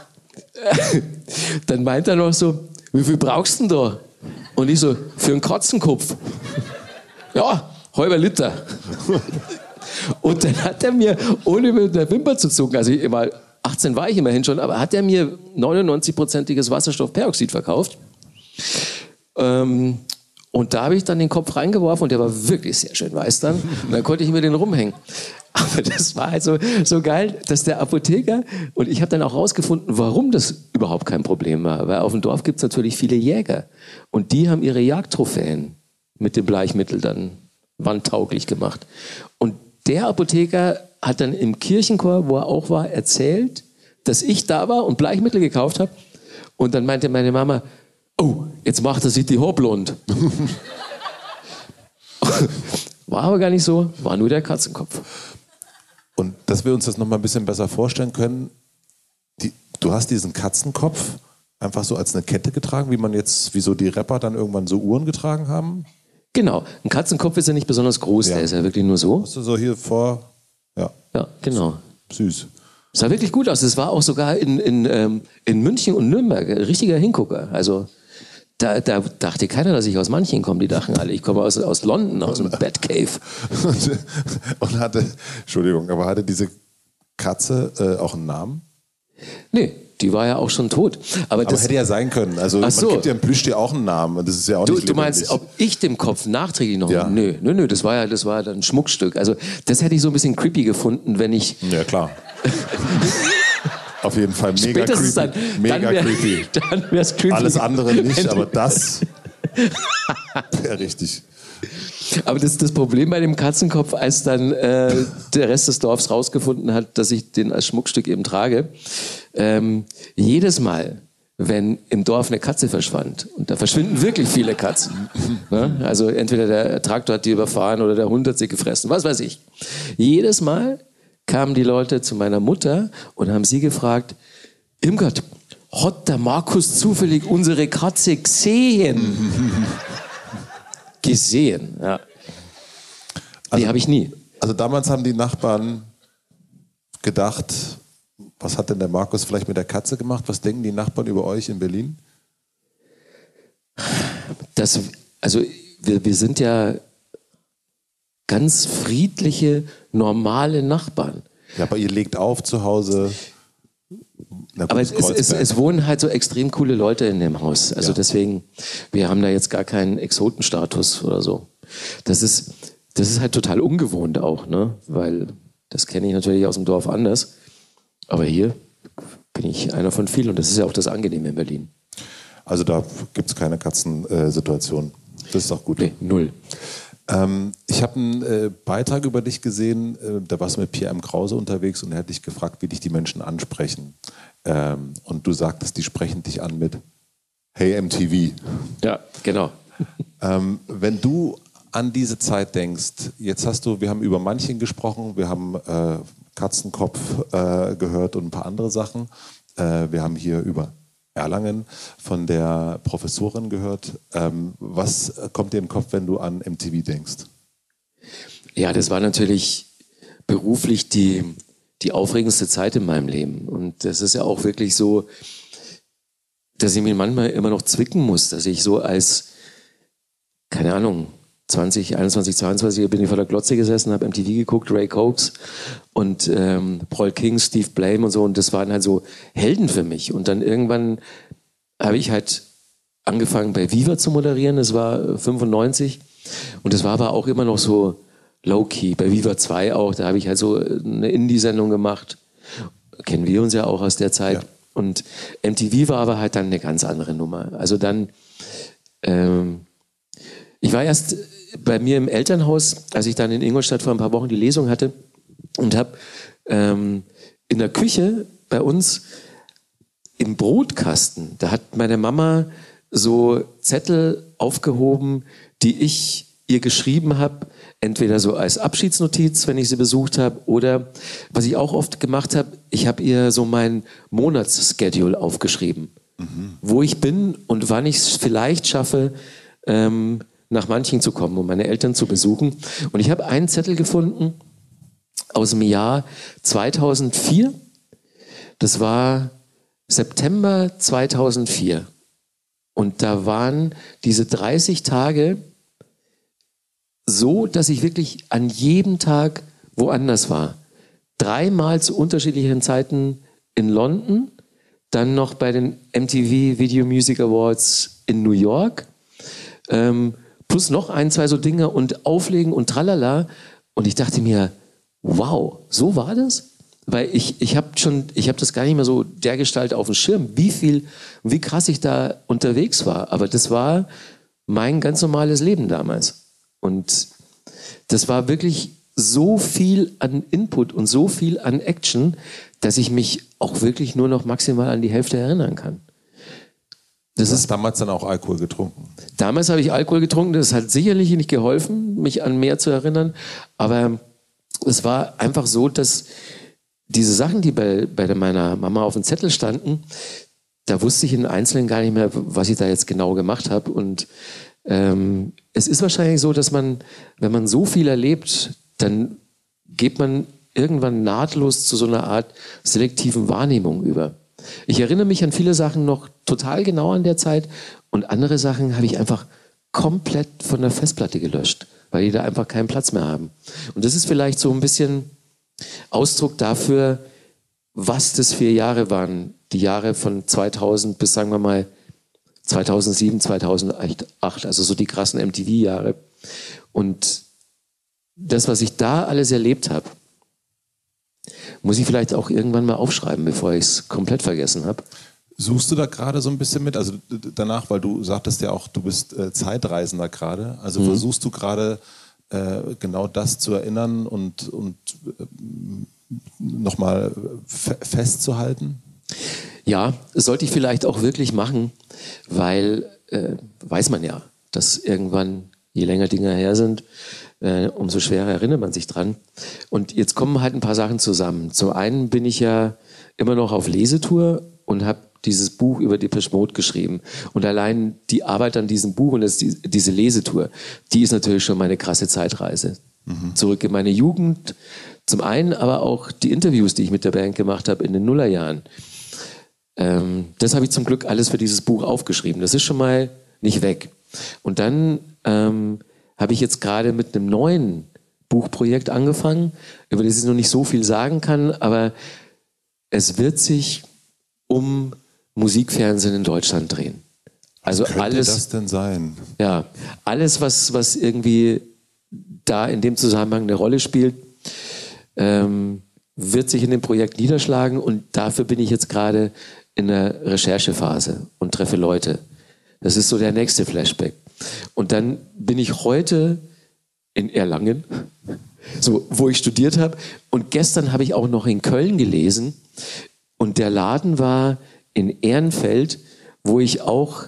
[SPEAKER 1] äh, (laughs) dann meint er noch so, wie viel brauchst du denn da? Und ich so, für einen Katzenkopf. (laughs) Ja, halber Liter. Und dann hat er mir, ohne mit der Wimper zu zucken, also ich war 18 war ich immerhin schon, aber hat er mir 99-prozentiges Wasserstoffperoxid verkauft. Ähm, und da habe ich dann den Kopf reingeworfen und der war wirklich sehr schön weiß dann. Und dann konnte ich mir den rumhängen. (laughs) Aber das war halt so, so geil, dass der Apotheker, und ich habe dann auch rausgefunden, warum das überhaupt kein Problem war. Weil auf dem Dorf gibt es natürlich viele Jäger. Und die haben ihre Jagdtrophäen mit dem Bleichmittel dann wandtauglich gemacht. Und der Apotheker hat dann im Kirchenchor, wo er auch war, erzählt, dass ich da war und Bleichmittel gekauft habe. Und dann meinte meine Mama, oh, jetzt macht er sich die blond. (laughs) War aber gar nicht so, war nur der Katzenkopf.
[SPEAKER 2] Und dass wir uns das nochmal ein bisschen besser vorstellen können, die, du hast diesen Katzenkopf einfach so als eine Kette getragen, wie man jetzt, wie so die Rapper dann irgendwann so Uhren getragen haben.
[SPEAKER 1] Genau, ein Katzenkopf ist ja nicht besonders groß,
[SPEAKER 2] Ja.
[SPEAKER 1] der ist ja wirklich nur so.
[SPEAKER 2] Hast du so hier vor, ja,
[SPEAKER 1] Ja, genau.
[SPEAKER 2] süß.
[SPEAKER 1] Sah wirklich gut aus. Es war auch sogar in, in, ähm, in München und Nürnberg ein richtiger Hingucker. Also da, da dachte keiner, dass ich aus Manchen komme. Die dachten alle, ich komme aus, aus London, aus dem Batcave.
[SPEAKER 2] Und, und hatte, Entschuldigung, aber hatte diese Katze äh, auch einen Namen?
[SPEAKER 1] Nee, die war ja auch schon tot. Aber,
[SPEAKER 2] Aber
[SPEAKER 1] das,
[SPEAKER 2] hätte ja sein können. Also
[SPEAKER 1] Ach so.
[SPEAKER 2] man gibt ja einem Plüschtier auch einen Namen und das ist ja auch
[SPEAKER 1] Du,
[SPEAKER 2] nicht
[SPEAKER 1] du meinst,
[SPEAKER 2] lebendig.
[SPEAKER 1] ob ich dem Kopf nachträglich noch.
[SPEAKER 2] Ja.
[SPEAKER 1] Nö, nö, nö, das war ja, das war ja dann ein Schmuckstück. Also das hätte ich so ein bisschen creepy gefunden, wenn ich.
[SPEAKER 2] Ja, klar. (laughs) Auf jeden Fall mega
[SPEAKER 1] Spätestens
[SPEAKER 2] creepy.
[SPEAKER 1] dann,
[SPEAKER 2] mega
[SPEAKER 1] dann wär,
[SPEAKER 2] creepy. (laughs)
[SPEAKER 1] Dann wär's creepy.
[SPEAKER 2] Alles andere nicht, aber das (laughs) wäre richtig.
[SPEAKER 1] Aber das, das Problem bei dem Katzenkopf, als dann äh, der Rest des Dorfs rausgefunden hat, dass ich den als Schmuckstück eben trage, ähm, jedes Mal, wenn im Dorf eine Katze verschwand, und da verschwinden wirklich viele Katzen, (laughs) ne? also entweder der Traktor hat die überfahren oder der Hund hat sie gefressen, was weiß ich. Jedes Mal kamen die Leute zu meiner Mutter und haben sie gefragt, Irmgard, hat der Markus zufällig unsere Katze gesehen? (laughs) gesehen, ja.
[SPEAKER 2] Also,
[SPEAKER 1] die habe ich nie.
[SPEAKER 2] Also damals haben die Nachbarn gedacht, was hat denn der Markus vielleicht mit der Katze gemacht? Was denken die Nachbarn über euch in Berlin?
[SPEAKER 1] Das, also wir, wir sind ja ganz friedliche, normale Nachbarn.
[SPEAKER 2] Ja, aber ihr legt auf zu Hause.
[SPEAKER 1] Gut, aber es, es, es, wohnen halt so extrem coole Leute in dem Haus. Also ja. deswegen, wir haben da jetzt gar keinen Exotenstatus oder so. Das ist, das ist halt total ungewohnt auch, ne? Weil das kenne ich natürlich aus dem Dorf anders. Aber hier bin ich einer von vielen und das ist ja auch das Angenehme in Berlin.
[SPEAKER 2] Also da gibt es keine Katzensituation. das ist auch gut.
[SPEAKER 1] Nee, null.
[SPEAKER 2] Ähm, ich habe einen äh, Beitrag über dich gesehen, äh, da warst du mit Pierre M. Krause unterwegs und er hat dich gefragt, wie dich die Menschen ansprechen. Ähm, und du sagtest, die sprechen dich an mit Hey MTV.
[SPEAKER 1] Ja, genau.
[SPEAKER 2] ähm, wenn du an diese Zeit denkst, jetzt hast du, wir haben über manchen gesprochen, wir haben äh, Katzenkopf äh, gehört und ein paar andere Sachen. Äh, wir haben hier über Erlangen von der Professorin gehört. Ähm, was kommt dir den Kopf, wenn du an MTV denkst?
[SPEAKER 1] Ja, das war natürlich beruflich die, die aufregendste Zeit in meinem Leben. Und das ist ja auch wirklich so, dass ich mich manchmal immer noch zwicken muss, dass ich so als, keine Ahnung, 20, 21, 22 bin ich vor der Glotze gesessen, habe MTV geguckt, Ray Cokes und ähm, Paul King, Steve Blame und so. Und das waren halt so Helden für mich. Und dann irgendwann habe ich halt angefangen bei Viva zu moderieren. Das war 95. Und das war aber auch immer noch so low-key. Bei Viva 2 auch. Da habe ich halt so eine Indie-Sendung gemacht. Kennen wir uns ja auch aus der Zeit. Ja. Und MTV war aber halt dann eine ganz andere Nummer. Also dann, ähm, ich war erst bei mir im Elternhaus, als ich dann in Ingolstadt vor ein paar Wochen die Lesung hatte und habe ähm, in der Küche bei uns im Brotkasten, da hat meine Mama so Zettel aufgehoben, die ich ihr geschrieben habe, entweder so als Abschiedsnotiz, wenn ich sie besucht habe, oder was ich auch oft gemacht habe, ich habe ihr so mein Monatsschedule aufgeschrieben, mhm. wo ich bin und wann ich es vielleicht schaffe, ähm, nach Manching zu kommen, um meine Eltern zu besuchen. Und ich habe einen Zettel gefunden aus dem Jahr 2004. Das war September 2004. Und da waren diese 30 Tage so, dass ich wirklich an jedem Tag woanders war. Dreimal zu unterschiedlichen Zeiten in London, dann noch bei den MTV Video Music Awards in New York. Ähm, plus noch ein, zwei so Dinge und auflegen und tralala. Und ich dachte mir, wow, so war das? Weil ich, ich habe schon, ich habe das gar nicht mehr so dergestalt auf dem Schirm, wie viel, wie krass ich da unterwegs war. Aber das war mein ganz normales Leben damals. Und das war wirklich so viel an Input und so viel an Action, dass ich mich auch wirklich nur noch maximal an die Hälfte erinnern kann.
[SPEAKER 2] Das ist damals dann auch Alkohol getrunken.
[SPEAKER 1] Damals habe ich Alkohol getrunken. Das hat sicherlich nicht geholfen, mich an mehr zu erinnern. Aber es war einfach so, dass diese Sachen, die bei, bei meiner Mama auf dem Zettel standen, da wusste ich in Einzelnen gar nicht mehr, was ich da jetzt genau gemacht habe. Und ähm, es ist wahrscheinlich so, dass man, wenn man so viel erlebt, dann geht man irgendwann nahtlos zu so einer Art selektiven Wahrnehmung über. Ich erinnere mich an viele Sachen noch total genau an der Zeit und andere Sachen habe ich einfach komplett von der Festplatte gelöscht, weil die da einfach keinen Platz mehr haben. Und das ist vielleicht so ein bisschen Ausdruck dafür, was das für Jahre waren. Die Jahre von 2000 bis, sagen wir mal, 2007, 2008, also so die krassen MTV-Jahre. Und das, was ich da alles erlebt habe, muss ich vielleicht auch irgendwann mal aufschreiben, bevor ich es komplett vergessen habe.
[SPEAKER 2] Suchst du da gerade so ein bisschen mit? Also danach, weil du sagtest ja auch, du bist äh, Zeitreisender gerade. Also mhm. versuchst du gerade äh, genau das zu erinnern und, und äh, nochmal festzuhalten?
[SPEAKER 1] Ja, sollte ich vielleicht auch wirklich machen, weil äh, weiß man ja, dass irgendwann, je länger Dinge her sind, äh, umso schwerer erinnert man sich dran. Und jetzt kommen halt ein paar Sachen zusammen. Zum einen bin ich ja immer noch auf Lesetour und habe dieses Buch über Depeche Mode geschrieben. Und allein die Arbeit an diesem Buch und das, diese Lesetour, die ist natürlich schon meine krasse Zeitreise. Mhm. Zurück in meine Jugend, zum einen, aber auch die Interviews, die ich mit der Band gemacht habe in den Nullerjahren. Ähm, das habe ich zum Glück alles für dieses Buch aufgeschrieben. Das ist schon mal nicht weg. Und dann ähm, habe ich jetzt gerade mit einem neuen Buchprojekt angefangen, über das ich noch nicht so viel sagen kann, aber es wird sich um Musikfernsehen in Deutschland drehen.
[SPEAKER 2] Also könnte alles, das denn sein?
[SPEAKER 1] Ja, alles, was, was irgendwie da in dem Zusammenhang eine Rolle spielt, ähm, wird sich in dem Projekt niederschlagen und dafür bin ich jetzt gerade in der Recherchephase und treffe Leute. Das ist so der nächste Flashback. Und dann bin ich heute in Erlangen, so, wo ich studiert habe. Und gestern habe ich auch noch in Köln gelesen. Und der Laden war in Ehrenfeld, wo ich auch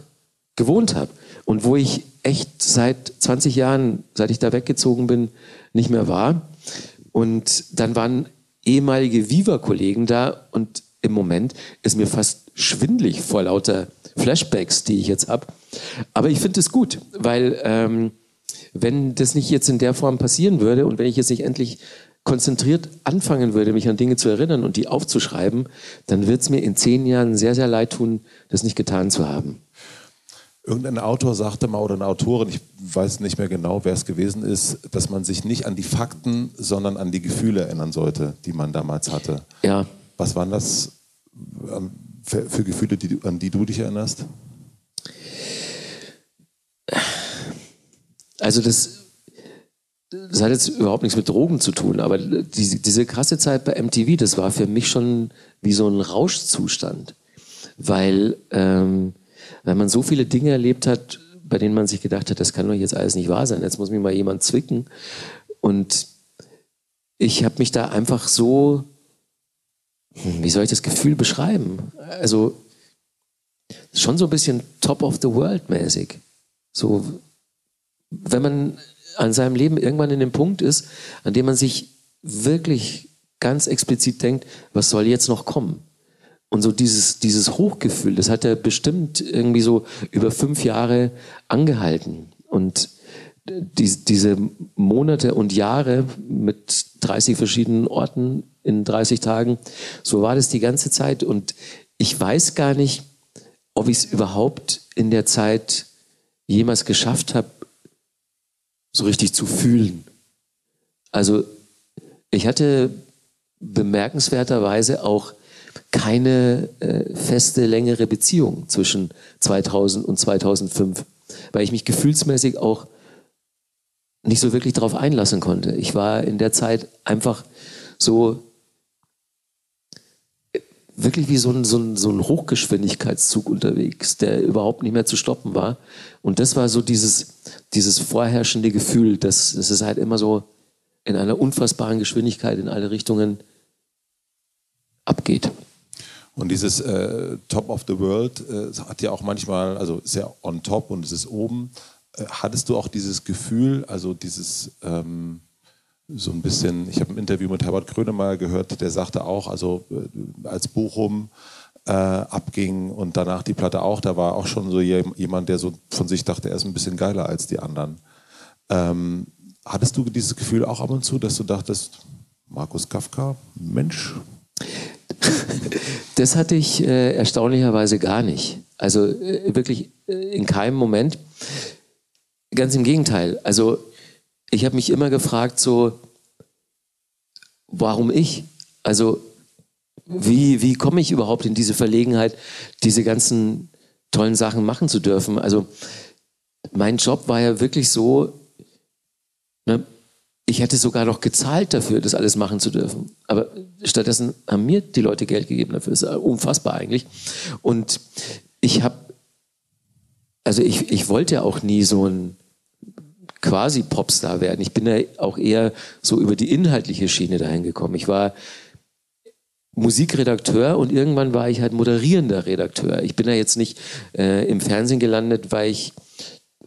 [SPEAKER 1] gewohnt habe. Und wo ich echt seit 20 Jahren, seit ich da weggezogen bin, nicht mehr war. Und dann waren ehemalige Viva-Kollegen da und im Moment ist mir fast schwindlig vor lauter Flashbacks, die ich jetzt habe. Aber ich finde es gut, weil ähm, wenn das nicht jetzt in der Form passieren würde und wenn ich jetzt nicht endlich konzentriert anfangen würde, mich an Dinge zu erinnern und die aufzuschreiben, dann wird es mir in zehn Jahren sehr, sehr leid tun, das nicht getan zu haben.
[SPEAKER 2] Irgendein Autor sagte mal oder eine Autorin, ich weiß nicht mehr genau, wer es gewesen ist, dass man sich nicht an die Fakten, sondern an die Gefühle erinnern sollte, die man damals hatte.
[SPEAKER 1] Ja.
[SPEAKER 2] Was waren das für, für Gefühle, die, an die du dich erinnerst?
[SPEAKER 1] Also das, das hat jetzt überhaupt nichts mit Drogen zu tun, aber diese, diese krasse Zeit bei MTV, das war für mich schon wie so ein Rauschzustand, weil, ähm, weil man so viele Dinge erlebt hat, bei denen man sich gedacht hat, das kann doch jetzt alles nicht wahr sein, jetzt muss mich mal jemand zwicken. Und ich habe mich da einfach so, wie soll ich das Gefühl beschreiben? Also schon so ein bisschen Top of the World mäßig. So wenn man an seinem Leben irgendwann in dem Punkt ist, an dem man sich wirklich ganz explizit denkt, was soll jetzt noch kommen? Und so dieses, dieses Hochgefühl, das hat er bestimmt irgendwie so über fünf Jahre angehalten. Und die, diese Monate und Jahre mit 30 verschiedenen Orten in 30 Tagen, so war das die ganze Zeit. Und ich weiß gar nicht, ob ich es überhaupt in der Zeit jemals geschafft habe, so richtig zu fühlen. Also ich hatte bemerkenswerterweise auch keine äh, feste längere Beziehung zwischen 2000 und 2005, weil ich mich gefühlsmäßig auch nicht so wirklich darauf einlassen konnte. Ich war in der Zeit einfach so wirklich wie so ein, so, ein, so ein Hochgeschwindigkeitszug unterwegs, der überhaupt nicht mehr zu stoppen war. Und das war so dieses, dieses vorherrschende Gefühl, dass, dass es halt immer so in einer unfassbaren Geschwindigkeit in alle Richtungen abgeht.
[SPEAKER 2] Und dieses äh, Top of the World äh, hat ja auch manchmal, also sehr on top und es ist oben. Äh, hattest du auch dieses Gefühl, also dieses ähm, so ein bisschen, ich habe ein Interview mit Herbert Grönemeyer gehört, der sagte auch, also äh, als Bochum äh, abging und danach die Platte auch, da war auch schon so jemand, der so von sich dachte, er ist ein bisschen geiler als die anderen. Ähm, hattest du dieses Gefühl auch ab und zu, dass du dachtest, Markus Kafka, Mensch? (laughs)
[SPEAKER 1] Das hatte ich äh, erstaunlicherweise gar nicht. Also äh, wirklich äh, in keinem Moment. Ganz im Gegenteil. Also ich habe mich immer gefragt, so, warum ich? Also, wie, wie komme ich überhaupt in diese Verlegenheit, diese ganzen tollen Sachen machen zu dürfen? Also, mein Job war ja wirklich so, ne, ich hätte sogar noch gezahlt dafür, das alles machen zu dürfen. Aber stattdessen haben mir die Leute Geld gegeben dafür. Das ist unfassbar eigentlich. Und ich habe, also ich, ich wollte ja auch nie so ein quasi Popstar werden. Ich bin ja auch eher so über die inhaltliche Schiene dahin gekommen. Ich war Musikredakteur und irgendwann war ich halt moderierender Redakteur. Ich bin ja jetzt nicht äh, im Fernsehen gelandet, weil ich,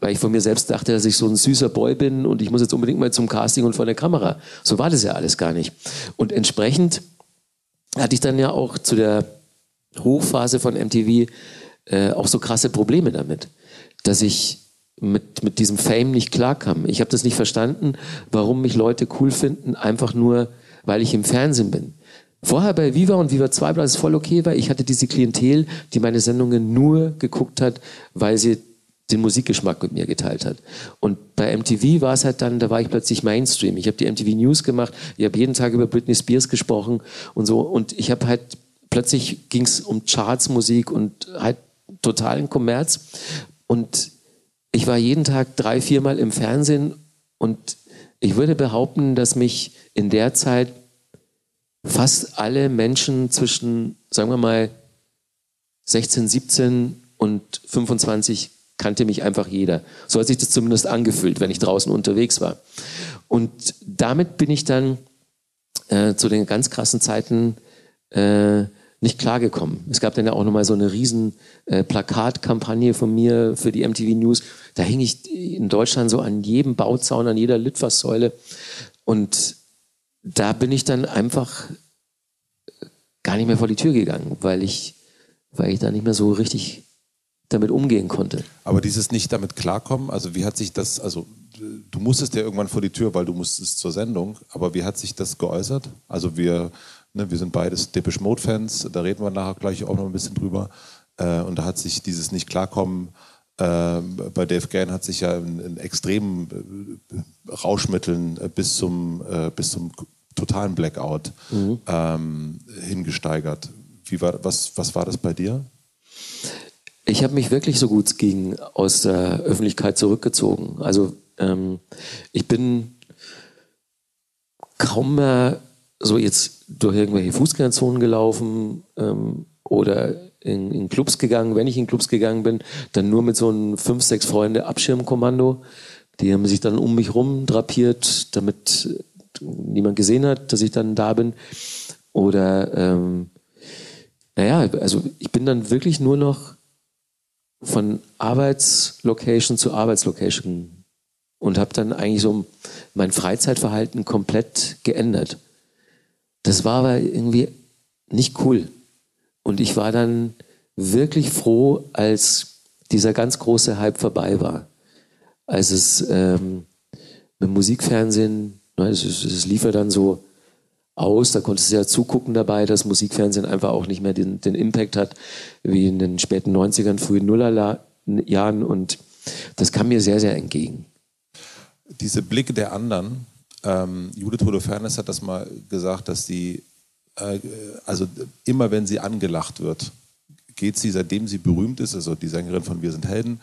[SPEAKER 1] weil ich von mir selbst dachte, dass ich so ein süßer Boy bin und ich muss jetzt unbedingt mal zum Casting und vor der Kamera. So war das ja alles gar nicht. Und entsprechend hatte ich dann ja auch zu der Hochphase von MTV äh, auch so krasse Probleme damit, dass ich mit, mit diesem Fame nicht klarkam. Ich habe das nicht verstanden, warum mich Leute cool finden, einfach nur, weil ich im Fernsehen bin. Vorher bei Viva und Viva 2 war es voll okay, weil ich hatte diese Klientel, die meine Sendungen nur geguckt hat, weil sie den Musikgeschmack mit mir geteilt hat. Und bei MTV war es halt dann, da war ich plötzlich Mainstream. Ich habe die MTV News gemacht, ich habe jeden Tag über Britney Spears gesprochen und so. Und ich habe halt, plötzlich ging es um Chartsmusik und halt totalen Kommerz. Und ich war jeden Tag drei, viermal im Fernsehen und ich würde behaupten, dass mich in der Zeit fast alle Menschen zwischen, sagen wir mal, 16, 17 und 25 kannte mich einfach jeder. So hat sich das zumindest angefühlt, wenn ich draußen unterwegs war. Und damit bin ich dann äh, zu den ganz krassen Zeiten äh, nicht klargekommen. Es gab dann ja auch nochmal so eine riesen äh, Plakatkampagne von mir für die MTV News. Da hing ich in Deutschland so an jedem Bauzaun, an jeder Litfaßsäule. Und da bin ich dann einfach gar nicht mehr vor die Tür gegangen, weil ich, weil ich da nicht mehr so richtig damit umgehen konnte.
[SPEAKER 2] Aber dieses nicht damit klarkommen, also wie hat sich das, also du musstest ja irgendwann vor die Tür, weil du musstest zur Sendung, aber wie hat sich das geäußert? Also wir Ne, wir sind beides Depeche Mode Fans, da reden wir nachher gleich auch noch ein bisschen drüber. Äh, und da hat sich dieses nicht klarkommen äh, bei Dave Gann hat sich ja in, in extremen äh, Rauschmitteln äh, bis zum, äh, bis zum totalen Blackout mhm. ähm, hingesteigert. Wie war, was, was war das bei dir?
[SPEAKER 1] Ich habe mich wirklich so gut es ging aus der Öffentlichkeit zurückgezogen. Also ähm, ich bin kaum mehr so jetzt durch irgendwelche Fußgängerzonen gelaufen ähm, oder in, in, Clubs gegangen. Wenn ich in Clubs gegangen bin, dann nur mit so einem fünf, sechs Freunde Abschirmkommando. Die haben sich dann um mich rum drapiert, damit niemand gesehen hat, dass ich dann da bin. Oder ähm, naja, also ich bin dann wirklich nur noch von Arbeitslocation zu Arbeitslocation und habe dann eigentlich so mein Freizeitverhalten komplett geändert. Das war aber irgendwie nicht cool. Und ich war dann wirklich froh, als dieser ganz große Hype vorbei war. Als es ähm, mit Musikfernsehen, ne, es, es lief ja dann so aus, da konntest du ja zugucken dabei, dass Musikfernsehen einfach auch nicht mehr den, den Impact hat wie in den späten 90ern, frühen Nullerjahren und das kam mir sehr, sehr entgegen.
[SPEAKER 2] Diese Blicke der anderen, ähm, Judith Holofernes hat das mal gesagt, dass sie, äh, also immer wenn sie angelacht wird, geht sie, seitdem sie berühmt ist, also die Sängerin von Wir sind Helden,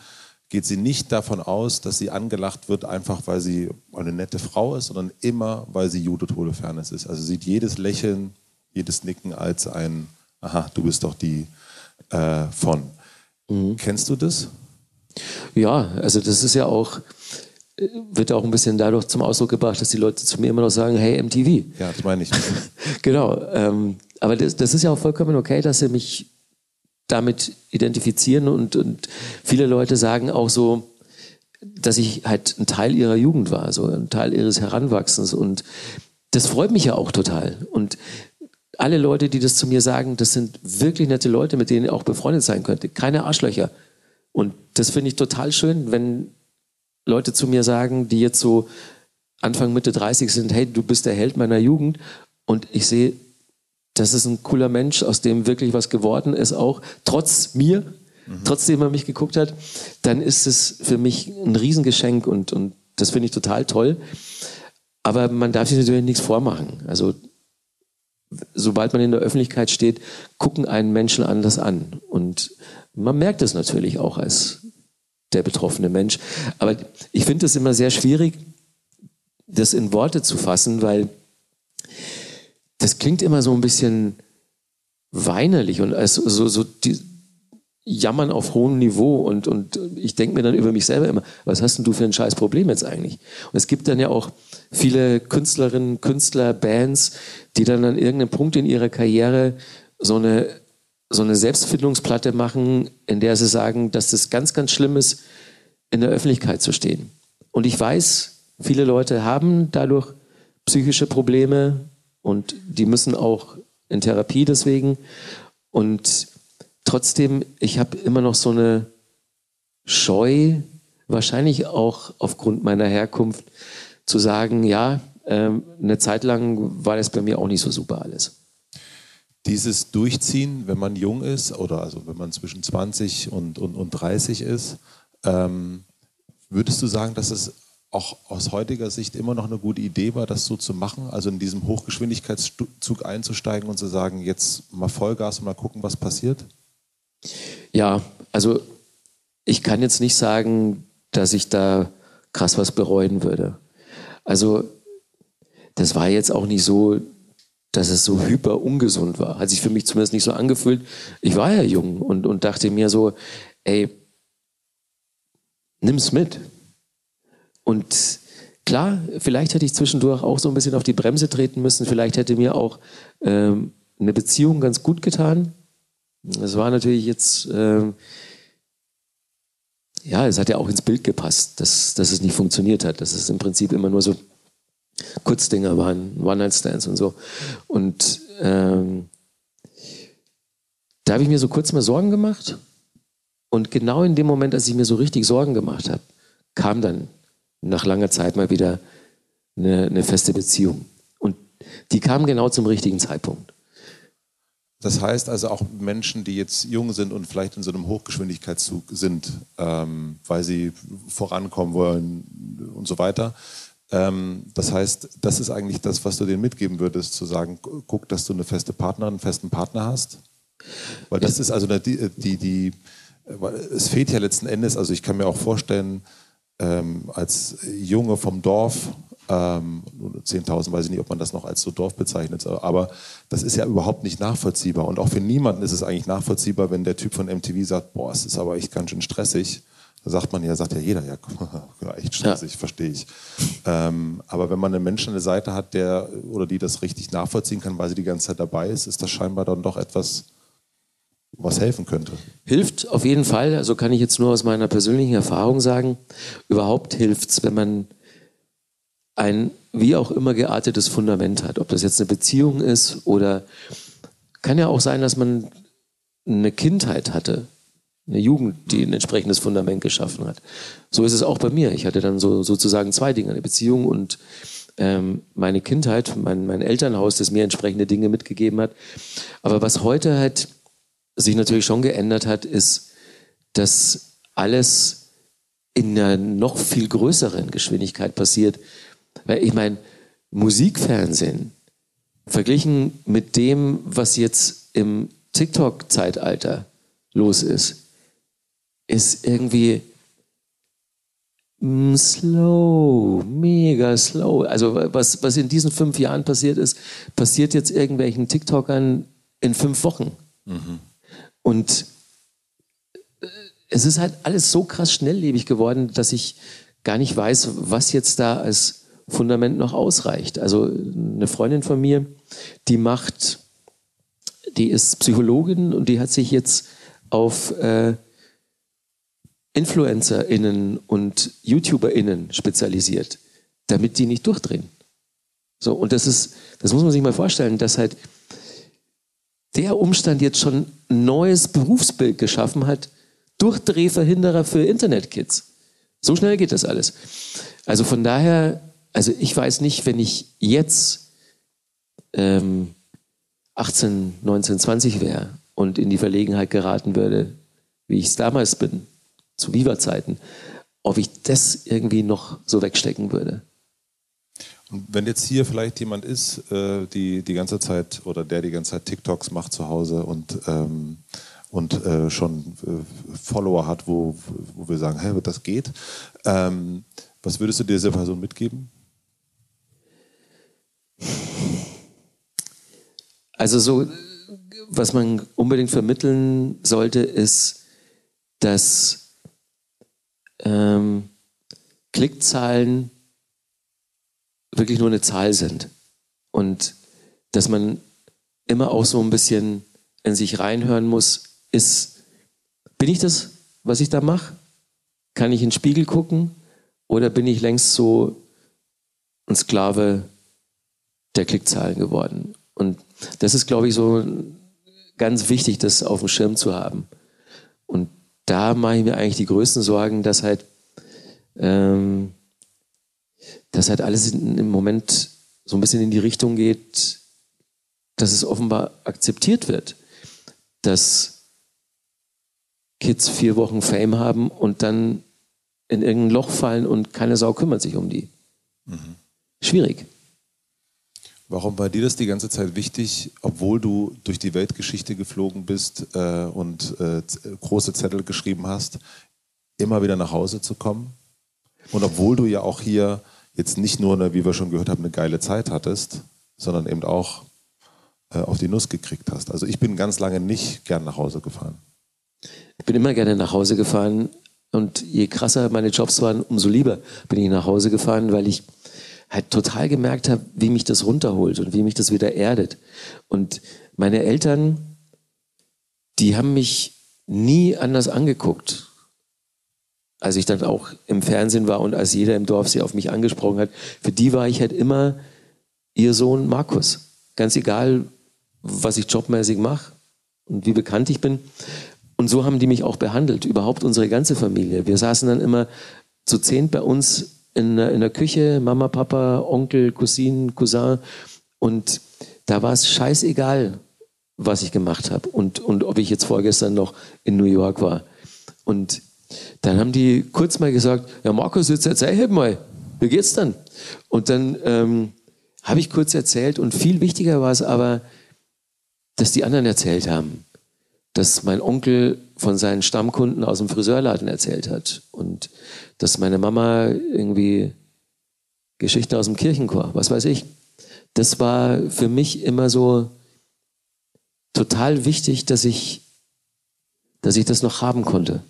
[SPEAKER 2] geht sie nicht davon aus, dass sie angelacht wird, einfach weil sie eine nette Frau ist, sondern immer, weil sie Judith Holofernes ist. Also sieht jedes Lächeln, jedes Nicken als ein, aha, du bist doch die äh, von. Mhm. Kennst du das?
[SPEAKER 1] Ja, also das ist ja auch, wird auch ein bisschen dadurch zum Ausdruck gebracht, dass die Leute zu mir immer noch sagen, hey MTV.
[SPEAKER 2] Ja, das meine ich. (laughs)
[SPEAKER 1] genau. Ähm, aber das, das, ist ja auch vollkommen okay, dass sie mich damit identifizieren und, und viele Leute sagen auch so, dass ich halt ein Teil ihrer Jugend war, so ein Teil ihres Heranwachsens und das freut mich ja auch total. Und alle Leute, die das zu mir sagen, das sind wirklich nette Leute, mit denen ich auch befreundet sein könnte. Keine Arschlöcher. Und das finde ich total schön, wenn Leute zu mir sagen, die jetzt so Anfang, Mitte 30 sind, hey, du bist der Held meiner Jugend. Und ich sehe, das ist ein cooler Mensch, aus dem wirklich was geworden ist, auch trotz mir, mhm. trotzdem er mich geguckt hat, dann ist es für mich ein Riesengeschenk und, und das finde ich total toll. Aber man darf sich natürlich nichts vormachen. Also sobald man in der Öffentlichkeit steht, gucken einen Menschen anders an. Und man merkt es natürlich auch als der betroffene Mensch. Aber ich finde es immer sehr schwierig, das in Worte zu fassen, weil das klingt immer so ein bisschen weinerlich und als so, so die, Jammern auf hohem Niveau und, und ich denke mir dann über mich selber immer, was hast denn du für ein scheiß Problem jetzt eigentlich? Und es gibt dann ja auch viele Künstlerinnen, Künstler, Bands, die dann an irgendeinem Punkt in ihrer Karriere so eine so eine Selbstfindungsplatte machen, in der sie sagen, dass es ganz, ganz schlimm ist, in der Öffentlichkeit zu stehen. Und ich weiß, viele Leute haben dadurch psychische Probleme und die müssen auch in Therapie deswegen. Und trotzdem, ich habe immer noch so eine Scheu, wahrscheinlich auch aufgrund meiner Herkunft, zu sagen, ja, ähm, eine Zeit lang war das bei mir auch nicht so super alles.
[SPEAKER 2] Dieses Durchziehen, wenn man jung ist oder also wenn man zwischen 20 und, und, und 30 ist, ähm, würdest du sagen, dass es auch aus heutiger Sicht immer noch eine gute Idee war, das so zu machen? Also in diesem Hochgeschwindigkeitszug einzusteigen und zu sagen, jetzt mal Vollgas und mal gucken, was passiert?
[SPEAKER 1] Ja, also ich kann jetzt nicht sagen, dass ich da krass was bereuen würde. Also das war jetzt auch nicht so, dass es so hyper ungesund war. Hat sich für mich zumindest nicht so angefühlt. Ich war ja jung und, und dachte mir so, ey, nimm's mit. Und klar, vielleicht hätte ich zwischendurch auch so ein bisschen auf die Bremse treten müssen. Vielleicht hätte mir auch ähm, eine Beziehung ganz gut getan. Das war natürlich jetzt, ähm, ja, es hat ja auch ins Bild gepasst, dass, dass es nicht funktioniert hat. Dass es im Prinzip immer nur so Kurzdinger waren, One-Night-Stands und so. Und ähm, da habe ich mir so kurz mal Sorgen gemacht. Und genau in dem Moment, als ich mir so richtig Sorgen gemacht habe, kam dann nach langer Zeit mal wieder eine, eine feste Beziehung. Und die kam genau zum richtigen Zeitpunkt.
[SPEAKER 2] Das heißt also auch Menschen, die jetzt jung sind und vielleicht in so einem Hochgeschwindigkeitszug sind, ähm, weil sie vorankommen wollen und so weiter. Ähm, das heißt, das ist eigentlich das, was du denen mitgeben würdest, zu sagen, guck, dass du eine feste Partnerin, einen festen Partner hast. Weil das ist also die, die, die es fehlt ja letzten Endes, also ich kann mir auch vorstellen, ähm, als Junge vom Dorf, ähm, 10.000 weiß ich nicht, ob man das noch als so Dorf bezeichnet, aber das ist ja überhaupt nicht nachvollziehbar. Und auch für niemanden ist es eigentlich nachvollziehbar, wenn der Typ von MTV sagt, boah, es ist aber echt ganz schön stressig. Da sagt man ja, sagt ja jeder, ja, (laughs) ja echt stressig, ja. verstehe ich. Ähm, aber wenn man einen Menschen an der Seite hat, der oder die das richtig nachvollziehen kann, weil sie die ganze Zeit dabei ist, ist das scheinbar dann doch etwas, was helfen könnte.
[SPEAKER 1] Hilft auf jeden Fall. Also kann ich jetzt nur aus meiner persönlichen Erfahrung sagen. Überhaupt hilft es, wenn man ein wie auch immer geartetes Fundament hat. Ob das jetzt eine Beziehung ist oder kann ja auch sein, dass man eine Kindheit hatte, eine Jugend, die ein entsprechendes Fundament geschaffen hat. So ist es auch bei mir. Ich hatte dann so, sozusagen zwei Dinge, eine Beziehung und ähm, meine Kindheit, mein, mein Elternhaus, das mir entsprechende Dinge mitgegeben hat. Aber was heute halt sich natürlich schon geändert hat, ist, dass alles in einer noch viel größeren Geschwindigkeit passiert. Weil ich meine, Musikfernsehen, verglichen mit dem, was jetzt im TikTok-Zeitalter los ist, ist irgendwie slow, mega slow. Also was, was in diesen fünf Jahren passiert ist, passiert jetzt irgendwelchen TikTokern in fünf Wochen. Mhm. Und äh, es ist halt alles so krass schnelllebig geworden, dass ich gar nicht weiß, was jetzt da als Fundament noch ausreicht. Also eine Freundin von mir, die macht, die ist Psychologin und die hat sich jetzt auf äh, InfluencerInnen und YouTuberInnen spezialisiert, damit die nicht durchdrehen. So, und das ist, das muss man sich mal vorstellen, dass halt der Umstand jetzt schon ein neues Berufsbild geschaffen hat, Durchdrehverhinderer für Internetkids. So schnell geht das alles. Also von daher, also ich weiß nicht, wenn ich jetzt ähm, 18, 19, 20 wäre und in die Verlegenheit geraten würde, wie ich es damals bin, zu Viva-Zeiten, ob ich das irgendwie noch so wegstecken würde.
[SPEAKER 2] Und wenn jetzt hier vielleicht jemand ist, äh, die die ganze Zeit oder der die ganze Zeit TikToks macht zu Hause und ähm, und äh, schon äh, Follower hat, wo, wo wir sagen, hey, das geht. Ähm, was würdest du dieser Person mitgeben?
[SPEAKER 1] Also so, was man unbedingt vermitteln sollte, ist, dass ähm, Klickzahlen wirklich nur eine Zahl sind. Und dass man immer auch so ein bisschen in sich reinhören muss, ist, bin ich das, was ich da mache? Kann ich in den Spiegel gucken? Oder bin ich längst so ein Sklave der Klickzahlen geworden? Und das ist, glaube ich, so ganz wichtig, das auf dem Schirm zu haben. Und da mache ich mir eigentlich die größten Sorgen, dass halt, ähm, dass halt alles im Moment so ein bisschen in die Richtung geht, dass es offenbar akzeptiert wird, dass Kids vier Wochen Fame haben und dann in irgendein Loch fallen und keine Sau kümmert sich um die. Mhm. Schwierig.
[SPEAKER 2] Warum war dir das die ganze Zeit wichtig, obwohl du durch die Weltgeschichte geflogen bist äh, und äh, große Zettel geschrieben hast, immer wieder nach Hause zu kommen? Und obwohl du ja auch hier jetzt nicht nur, eine, wie wir schon gehört haben, eine geile Zeit hattest, sondern eben auch äh, auf die Nuss gekriegt hast. Also ich bin ganz lange nicht gern nach Hause gefahren.
[SPEAKER 1] Ich bin immer gerne nach Hause gefahren und je krasser meine Jobs waren, umso lieber bin ich nach Hause gefahren, weil ich halt total gemerkt habe, wie mich das runterholt und wie mich das wieder erdet. Und meine Eltern, die haben mich nie anders angeguckt. Als ich dann auch im Fernsehen war und als jeder im Dorf sie auf mich angesprochen hat, für die war ich halt immer ihr Sohn Markus. Ganz egal, was ich jobmäßig mache und wie bekannt ich bin. Und so haben die mich auch behandelt, überhaupt unsere ganze Familie. Wir saßen dann immer zu zehn bei uns in, in der Küche, Mama, Papa, Onkel, Cousine, Cousin. Und da war es scheißegal, was ich gemacht habe und, und ob ich jetzt vorgestern noch in New York war. Und dann haben die kurz mal gesagt, ja Markus, jetzt erzähl halt mal, wie geht's dann? Und dann ähm, habe ich kurz erzählt und viel wichtiger war es aber, dass die anderen erzählt haben dass mein Onkel von seinen Stammkunden aus dem Friseurladen erzählt hat und dass meine Mama irgendwie Geschichten aus dem Kirchenchor, was weiß ich. Das war für mich immer so total wichtig, dass ich, dass ich das noch haben konnte.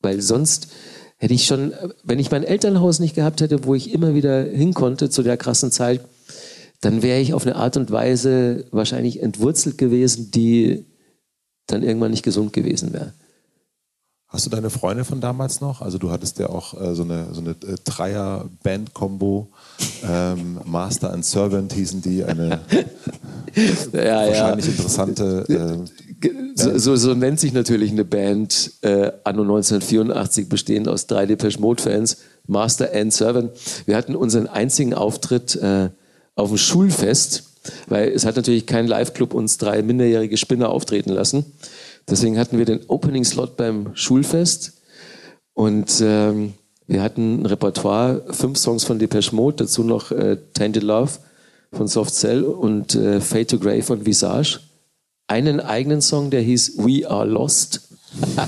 [SPEAKER 1] Weil sonst hätte ich schon, wenn ich mein Elternhaus nicht gehabt hätte, wo ich immer wieder hin konnte zu der krassen Zeit, dann wäre ich auf eine Art und Weise wahrscheinlich entwurzelt gewesen, die dann irgendwann nicht gesund gewesen wäre.
[SPEAKER 2] Hast du deine Freunde von damals noch? Also du hattest ja auch äh, so eine, so eine äh, Dreier-Band-Kombo. Ähm, Master and Servant hießen die. Eine (laughs) ja, wahrscheinlich ja. interessante...
[SPEAKER 1] Äh, so, so, so, nennt sich natürlich eine Band äh, anno 1984, bestehend aus drei Depeche Mode-Fans. Master and Servant. Wir hatten unseren einzigen Auftritt äh, auf dem Schulfest weil es hat natürlich kein Live-Club uns drei minderjährige Spinner auftreten lassen. Deswegen hatten wir den Opening-Slot beim Schulfest und ähm, wir hatten ein Repertoire, fünf Songs von Depeche Mode, dazu noch äh, Tainted Love von Soft Cell und äh, Fade to Grey von Visage. Einen eigenen Song, der hieß We Are Lost. (laughs)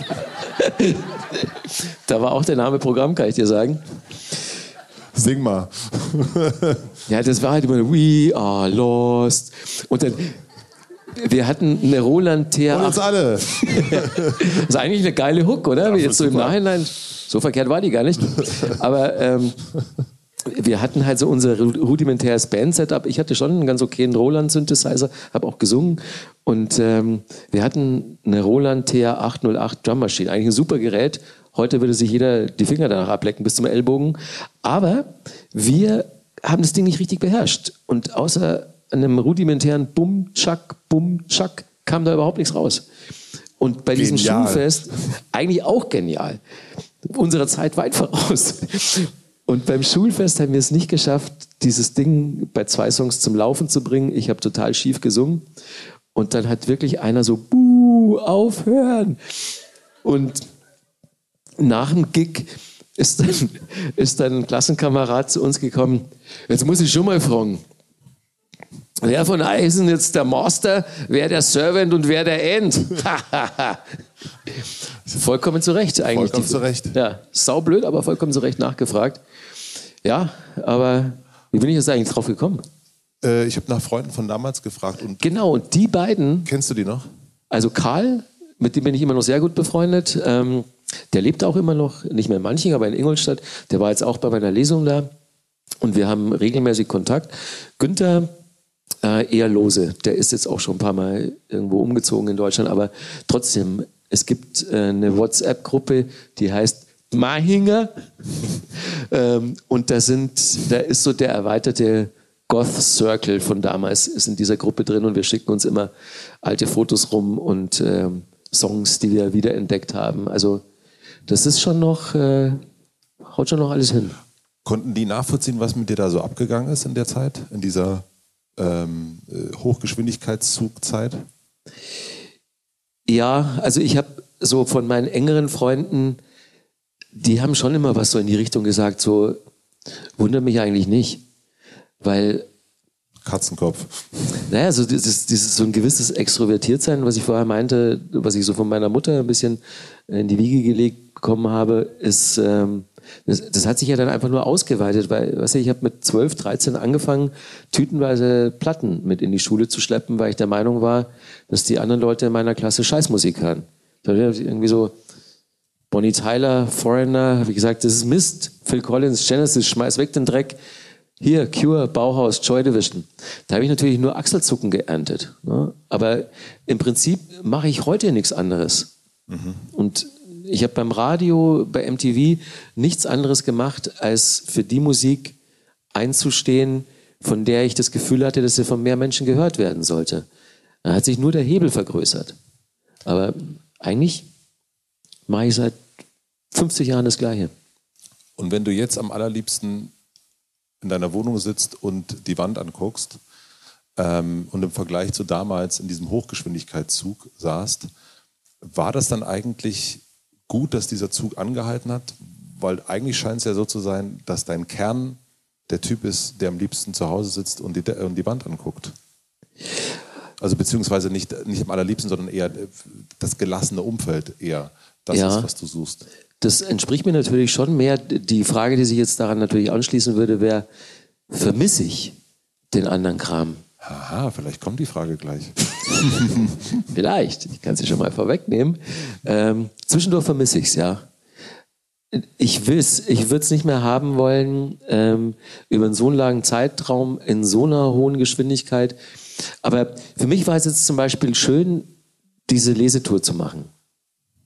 [SPEAKER 1] da war auch der Name Programm, kann ich dir sagen.
[SPEAKER 2] Sing mal. (laughs)
[SPEAKER 1] ja, das war halt immer We are lost. Und dann, wir hatten eine Roland TR.
[SPEAKER 2] Und uns alle. (laughs)
[SPEAKER 1] das ist eigentlich eine geile Hook, oder? Ja, Jetzt so im Nachhinein. So verkehrt war die gar nicht. Aber ähm, wir hatten halt so unser rudimentäres Band-Setup. Ich hatte schon einen ganz okayen Roland-Synthesizer, habe auch gesungen. Und ähm, wir hatten eine Roland TR-808 Drum Machine. Eigentlich ein super Gerät. Heute würde sich jeder die Finger danach ablecken bis zum Ellbogen. Aber wir haben das Ding nicht richtig beherrscht. Und außer einem rudimentären Bum, Tschack, Bum, Tschack kam da überhaupt nichts raus. Und bei genial. diesem Schulfest eigentlich auch genial. Unserer Zeit weit voraus. Und beim Schulfest haben wir es nicht geschafft, dieses Ding bei zwei Songs zum Laufen zu bringen. Ich habe total schief gesungen. Und dann hat wirklich einer so, buh, aufhören. Und nach dem Gig ist dann, (laughs) ist dann ein Klassenkamerad zu uns gekommen. Jetzt muss ich schon mal fragen. Wer von Eisen jetzt der Master, wer der Servant und wer der End? (laughs) vollkommen zu Recht eigentlich.
[SPEAKER 2] Vollkommen zu Recht.
[SPEAKER 1] Ja, saublöd, aber vollkommen zu Recht nachgefragt. Ja, aber wie bin ich jetzt eigentlich drauf gekommen?
[SPEAKER 2] Äh, ich habe nach Freunden von damals gefragt. Und
[SPEAKER 1] genau, und die beiden.
[SPEAKER 2] Kennst du die noch?
[SPEAKER 1] Also Karl, mit dem bin ich immer noch sehr gut befreundet. Ähm, der lebt auch immer noch, nicht mehr in Manching, aber in Ingolstadt. Der war jetzt auch bei meiner Lesung da. Und wir haben regelmäßig Kontakt. Günther, äh, eher lose. Der ist jetzt auch schon ein paar Mal irgendwo umgezogen in Deutschland. Aber trotzdem, es gibt äh, eine WhatsApp-Gruppe, die heißt Mahinger. (laughs) ähm, und da sind, da ist so der erweiterte Goth Circle von damals ist in dieser Gruppe drin und wir schicken uns immer alte Fotos rum und äh, Songs, die wir wiederentdeckt haben. Also das ist schon noch, äh, haut schon noch alles hin.
[SPEAKER 2] Konnten die nachvollziehen, was mit dir da so abgegangen ist in der Zeit, in dieser ähm, äh, Hochgeschwindigkeitszugzeit?
[SPEAKER 1] Ja, also ich habe so von meinen engeren Freunden, die haben schon immer was so in die Richtung gesagt, so wundert mich eigentlich nicht, weil
[SPEAKER 2] Katzenkopf.
[SPEAKER 1] Naja, so dieses, dieses so ein gewisses Extrovertiertsein, was ich vorher meinte, was ich so von meiner Mutter ein bisschen in die Wiege gelegt bekommen habe, ist ähm, das, das, hat sich ja dann einfach nur ausgeweitet, weil weißt du, ich habe mit 12, 13 angefangen, tütenweise Platten mit in die Schule zu schleppen, weil ich der Meinung war, dass die anderen Leute in meiner Klasse Scheißmusik hören. Irgendwie so Bonnie Tyler, Foreigner, habe ich gesagt, das ist Mist. Phil Collins, Genesis, schmeiß weg den Dreck. Hier, Cure, Bauhaus, Joy Division. Da habe ich natürlich nur Achselzucken geerntet. Ne? Aber im Prinzip mache ich heute nichts anderes. Mhm. Und ich habe beim Radio, bei MTV nichts anderes gemacht, als für die Musik einzustehen, von der ich das Gefühl hatte, dass sie von mehr Menschen gehört werden sollte. Da hat sich nur der Hebel vergrößert. Aber eigentlich mache ich seit 50 Jahren das Gleiche.
[SPEAKER 2] Und wenn du jetzt am allerliebsten in deiner Wohnung sitzt und die Wand anguckst ähm, und im Vergleich zu damals in diesem Hochgeschwindigkeitszug saßt, war das dann eigentlich gut, dass dieser Zug angehalten hat, weil eigentlich scheint es ja so zu sein, dass dein Kern der Typ ist, der am liebsten zu Hause sitzt und die, und die Wand anguckt. Also beziehungsweise nicht, nicht am allerliebsten, sondern eher das gelassene Umfeld eher. Das ja, ist, was du suchst.
[SPEAKER 1] Das entspricht mir natürlich schon mehr. Die Frage, die sich jetzt daran natürlich anschließen würde, wäre, vermisse ich den anderen Kram?
[SPEAKER 2] Aha, vielleicht kommt die Frage gleich. (laughs)
[SPEAKER 1] vielleicht, ich kann sie schon mal vorwegnehmen. Ähm, zwischendurch vermisse ich es, ja. Ich will es, ich würde es nicht mehr haben wollen, ähm, über einen so langen Zeitraum in so einer hohen Geschwindigkeit. Aber für mich war es jetzt zum Beispiel schön, diese Lesetour zu machen.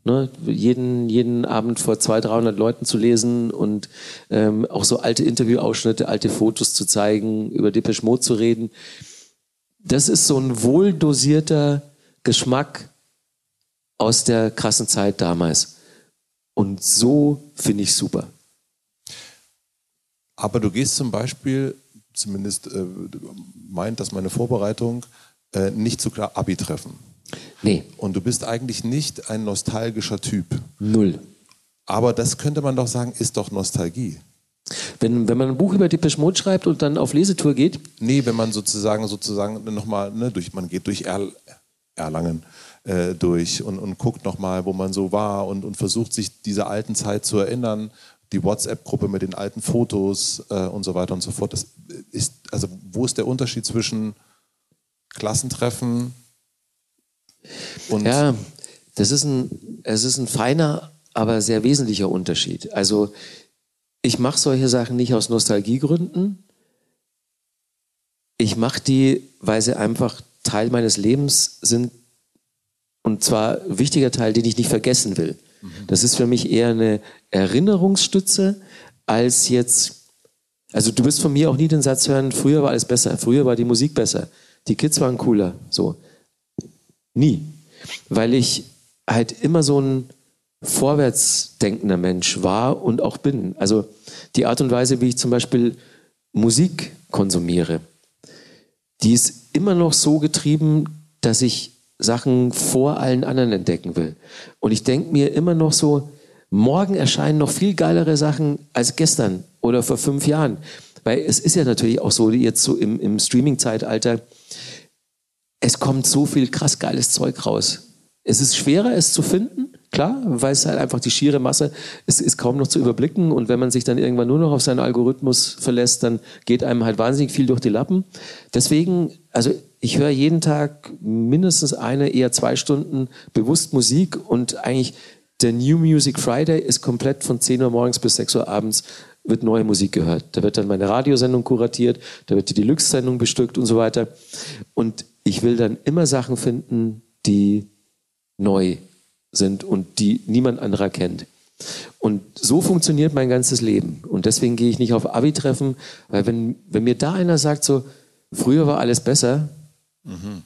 [SPEAKER 1] Ne, jeden, jeden Abend vor 200, 300 Leuten zu lesen und ähm, auch so alte Interviewausschnitte, alte Fotos zu zeigen, über Depeche Mode zu reden das ist so ein wohldosierter Geschmack aus der krassen Zeit damals. Und so finde ich super.
[SPEAKER 2] Aber du gehst zum Beispiel, zumindest äh, meint das meine Vorbereitung, äh, nicht zu klar Abi treffen.
[SPEAKER 1] Nee.
[SPEAKER 2] Und du bist eigentlich nicht ein nostalgischer Typ.
[SPEAKER 1] Null.
[SPEAKER 2] Aber das könnte man doch sagen, ist doch Nostalgie.
[SPEAKER 1] Wenn, wenn man ein Buch über Depeche Mode schreibt und dann auf Lesetour geht?
[SPEAKER 2] Nee, wenn man sozusagen sozusagen nochmal, ne, durch, man geht durch Erl, Erlangen äh, durch und, und guckt nochmal, wo man so war und, und versucht sich dieser alten Zeit zu erinnern. Die WhatsApp-Gruppe mit den alten Fotos äh, und so weiter und so fort. Das ist, also wo ist der Unterschied zwischen Klassentreffen
[SPEAKER 1] und. Ja, das ist ein, es ist ein feiner, aber sehr wesentlicher Unterschied. Also ich mache solche Sachen nicht aus Nostalgiegründen. Ich mache die, weil sie einfach Teil meines Lebens sind und zwar ein wichtiger Teil, den ich nicht vergessen will. Mhm. Das ist für mich eher eine Erinnerungsstütze als jetzt. Also du wirst von mir auch nie den Satz hören, früher war alles besser, früher war die Musik besser, die Kids waren cooler, so. Nie. Weil ich halt immer so ein vorwärtsdenkender Mensch war und auch bin. Also die Art und Weise, wie ich zum Beispiel Musik konsumiere, die ist immer noch so getrieben, dass ich Sachen vor allen anderen entdecken will. Und ich denke mir immer noch so, morgen erscheinen noch viel geilere Sachen als gestern oder vor fünf Jahren. Weil es ist ja natürlich auch so, jetzt so im, im Streaming-Zeitalter, es kommt so viel krass geiles Zeug raus. Es ist schwerer, es zu finden, Klar, weil es halt einfach die schiere Masse ist, ist kaum noch zu überblicken. Und wenn man sich dann irgendwann nur noch auf seinen Algorithmus verlässt, dann geht einem halt wahnsinnig viel durch die Lappen. Deswegen, also ich höre jeden Tag mindestens eine, eher zwei Stunden bewusst Musik und eigentlich der New Music Friday ist komplett von 10 Uhr morgens bis 6 Uhr abends wird neue Musik gehört. Da wird dann meine Radiosendung kuratiert, da wird die Deluxe-Sendung bestückt und so weiter. Und ich will dann immer Sachen finden, die neu sind und die niemand anderer kennt. Und so funktioniert mein ganzes Leben. Und deswegen gehe ich nicht auf Abi-Treffen, weil wenn, wenn mir da einer sagt, so, früher war alles besser, mhm.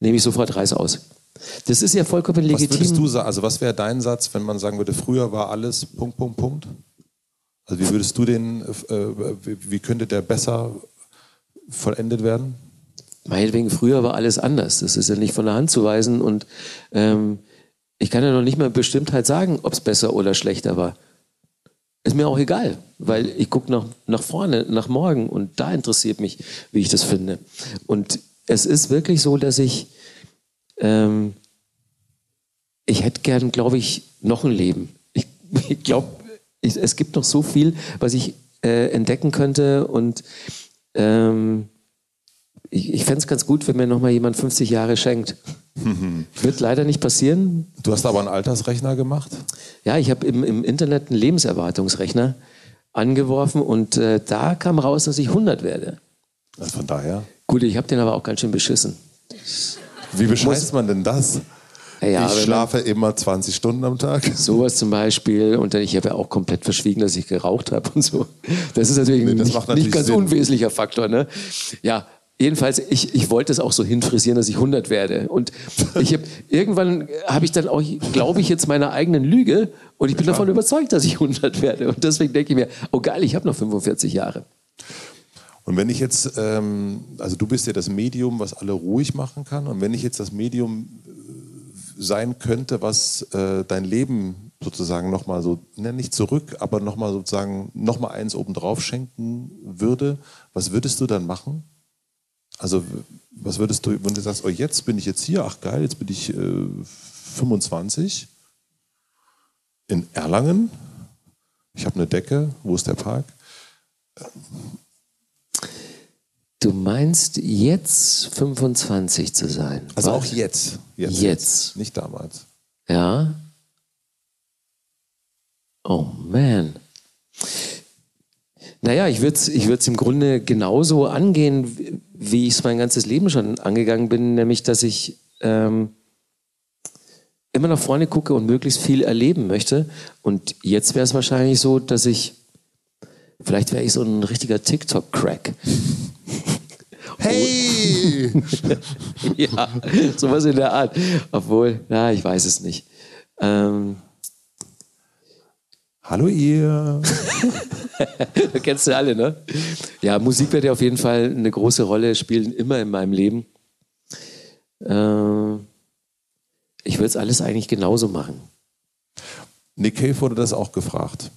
[SPEAKER 1] nehme ich sofort Reis aus. Das ist ja vollkommen legitim.
[SPEAKER 2] Was würdest du sagen, also was wäre dein Satz, wenn man sagen würde, früher war alles Punkt, Punkt, Punkt? Also wie würdest du den, äh, wie könnte der besser vollendet werden?
[SPEAKER 1] Meinetwegen, früher war alles anders. Das ist ja nicht von der Hand zu weisen. Und ähm, ich kann ja noch nicht mal Bestimmtheit sagen, ob es besser oder schlechter war. Ist mir auch egal, weil ich gucke nach, nach vorne, nach morgen und da interessiert mich, wie ich das finde. Und es ist wirklich so, dass ich, ähm, ich hätte gern, glaube ich, noch ein Leben. Ich, (laughs) ich glaube, es gibt noch so viel, was ich äh, entdecken könnte und ähm, ich, ich fände es ganz gut, wenn mir nochmal jemand 50 Jahre schenkt. (laughs) Wird leider nicht passieren.
[SPEAKER 2] Du hast aber einen Altersrechner gemacht?
[SPEAKER 1] Ja, ich habe im, im, Internet einen Lebenserwartungsrechner angeworfen und äh, da kam raus, dass ich 100 werde.
[SPEAKER 2] Also von daher?
[SPEAKER 1] Gut, ich habe den aber auch ganz schön beschissen.
[SPEAKER 2] Wie bescheißt man denn das? Ja, ich schlafe immer 20 Stunden am Tag.
[SPEAKER 1] Sowas zum Beispiel. Und ich habe ja auch komplett verschwiegen, dass ich geraucht habe und so. Das ist natürlich nee, das ein nicht, natürlich nicht ganz Sinn. unwesentlicher Faktor. Ne? Ja, Jedenfalls, ich, ich wollte es auch so hinfrisieren, dass ich 100 werde. Und ich hab, irgendwann habe ich dann auch, glaube ich, jetzt meiner eigenen Lüge und ich bin davon überzeugt, dass ich 100 werde. Und deswegen denke ich mir, oh geil, ich habe noch 45 Jahre.
[SPEAKER 2] Und wenn ich jetzt, ähm, also du bist ja das Medium, was alle ruhig machen kann. Und wenn ich jetzt das Medium äh, sein könnte, was äh, dein Leben sozusagen nochmal so, ne, nicht zurück, aber nochmal sozusagen nochmal eins obendrauf schenken würde, was würdest du dann machen? Also was würdest du, wenn du sagst, oh jetzt bin ich jetzt hier, ach geil, jetzt bin ich äh, 25 in Erlangen, ich habe eine Decke, wo ist der Park?
[SPEAKER 1] Du meinst jetzt 25 zu sein?
[SPEAKER 2] Also Was? auch jetzt.
[SPEAKER 1] Jetzt. jetzt.
[SPEAKER 2] Nicht damals.
[SPEAKER 1] Ja. Oh man. Naja, ich würde es ich im Grunde genauso angehen, wie ich es mein ganzes Leben schon angegangen bin, nämlich dass ich ähm, immer nach vorne gucke und möglichst viel erleben möchte. Und jetzt wäre es wahrscheinlich so, dass ich, vielleicht wäre ich so ein richtiger TikTok-Crack. (laughs)
[SPEAKER 2] Hey! (laughs)
[SPEAKER 1] ja, sowas in der Art. Obwohl, na, ich weiß es nicht. Ähm,
[SPEAKER 2] Hallo ihr. (laughs)
[SPEAKER 1] Kennst du alle, ne? Ja, Musik wird ja auf jeden Fall eine große Rolle spielen, immer in meinem Leben. Äh, ich würde es alles eigentlich genauso machen.
[SPEAKER 2] Nick Cave wurde das auch gefragt.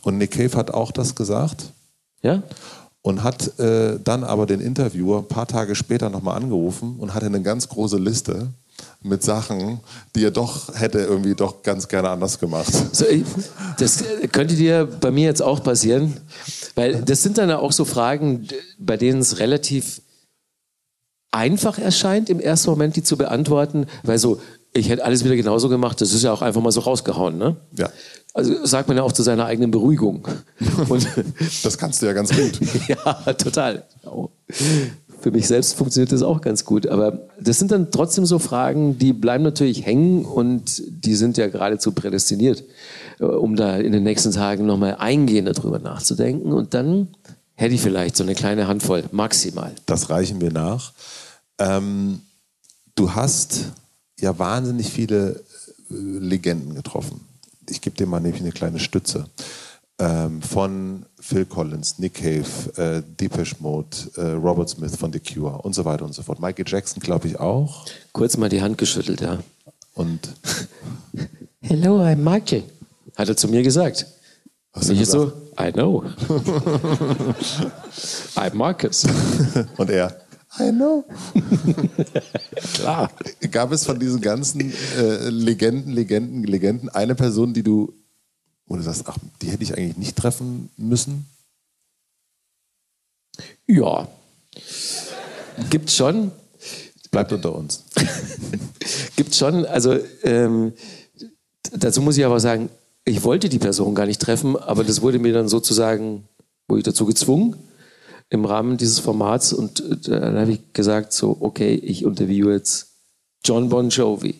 [SPEAKER 2] Und Nick Cave hat auch das gesagt.
[SPEAKER 1] Ja?
[SPEAKER 2] Und hat äh, dann aber den Interviewer ein paar Tage später nochmal angerufen und hatte eine ganz große Liste mit Sachen, die er doch hätte irgendwie doch ganz gerne anders gemacht.
[SPEAKER 1] So, das könnte dir bei mir jetzt auch passieren, weil das sind dann auch so Fragen, bei denen es relativ einfach erscheint, im ersten Moment die zu beantworten, weil so, ich hätte alles wieder genauso gemacht, das ist ja auch einfach mal so rausgehauen, ne?
[SPEAKER 2] Ja.
[SPEAKER 1] Also sagt man ja auch zu seiner eigenen Beruhigung. (laughs)
[SPEAKER 2] Und das kannst du ja ganz gut. (laughs)
[SPEAKER 1] ja, total für mich selbst funktioniert das auch ganz gut. Aber das sind dann trotzdem so Fragen, die bleiben natürlich hängen und die sind ja geradezu prädestiniert, äh, um da in den nächsten Tagen nochmal eingehender drüber nachzudenken. Und dann hätte ich vielleicht so eine kleine Handvoll, maximal.
[SPEAKER 2] Das reichen wir nach. Ähm, du hast ja wahnsinnig viele äh, Legenden getroffen. Ich gebe dir mal nämlich eine kleine Stütze ähm, von Phil Collins, Nick Cave, äh, Depeche Mode, äh, Robert Smith von The Cure und so weiter und so fort. Michael Jackson, glaube ich, auch.
[SPEAKER 1] Kurz mal die Hand geschüttelt, ja.
[SPEAKER 2] Und (laughs)
[SPEAKER 1] Hello, I'm Michael, hat er zu mir gesagt. Was ich so, I know. (laughs) I'm Marcus.
[SPEAKER 2] und er, I know. (laughs)
[SPEAKER 1] Klar.
[SPEAKER 2] Gab es von diesen ganzen äh, Legenden, Legenden, Legenden eine Person, die du wo du sagst, ach, die hätte ich eigentlich nicht treffen müssen?
[SPEAKER 1] Ja. Gibt schon.
[SPEAKER 2] Bleibt unter uns. (laughs)
[SPEAKER 1] Gibt schon. Also ähm, dazu muss ich aber sagen, ich wollte die Person gar nicht treffen, aber das wurde mir dann sozusagen, wurde ich dazu gezwungen im Rahmen dieses Formats und äh, dann habe ich gesagt so, okay, ich interviewe jetzt John Bon Jovi.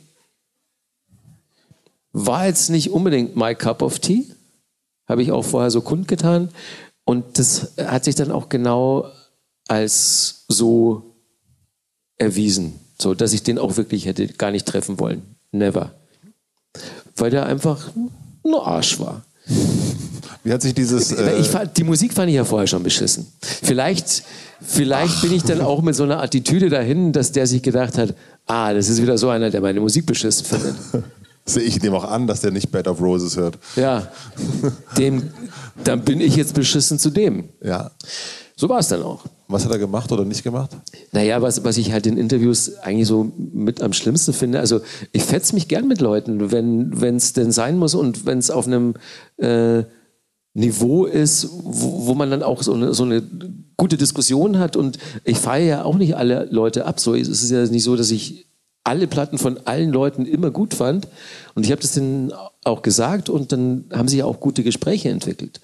[SPEAKER 1] War jetzt nicht unbedingt my cup of tea. Habe ich auch vorher so kundgetan. Und das hat sich dann auch genau als so erwiesen. So, dass ich den auch wirklich hätte gar nicht treffen wollen. Never. Weil der einfach ein Arsch war.
[SPEAKER 2] Wie hat sich dieses. Äh
[SPEAKER 1] ich fand, die Musik fand ich ja vorher schon beschissen. Vielleicht, vielleicht bin ich dann auch mit so einer Attitüde dahin, dass der sich gedacht hat, ah, das ist wieder so einer, der meine Musik beschissen findet.
[SPEAKER 2] Sehe ich dem auch an, dass der nicht Bed of Roses hört.
[SPEAKER 1] Ja, dem, dann bin ich jetzt beschissen zu dem.
[SPEAKER 2] Ja.
[SPEAKER 1] So war es dann auch.
[SPEAKER 2] Was hat er gemacht oder nicht gemacht?
[SPEAKER 1] Naja, was, was ich halt in Interviews eigentlich so mit am schlimmsten finde, also ich fetze mich gern mit Leuten, wenn es denn sein muss und wenn es auf einem äh, Niveau ist, wo, wo, man dann auch so eine, so eine gute Diskussion hat und ich feiere ja auch nicht alle Leute ab. So, es ist ja nicht so, dass ich alle Platten von allen Leuten immer gut fand. Und ich habe das denen auch gesagt und dann haben sich auch gute Gespräche entwickelt.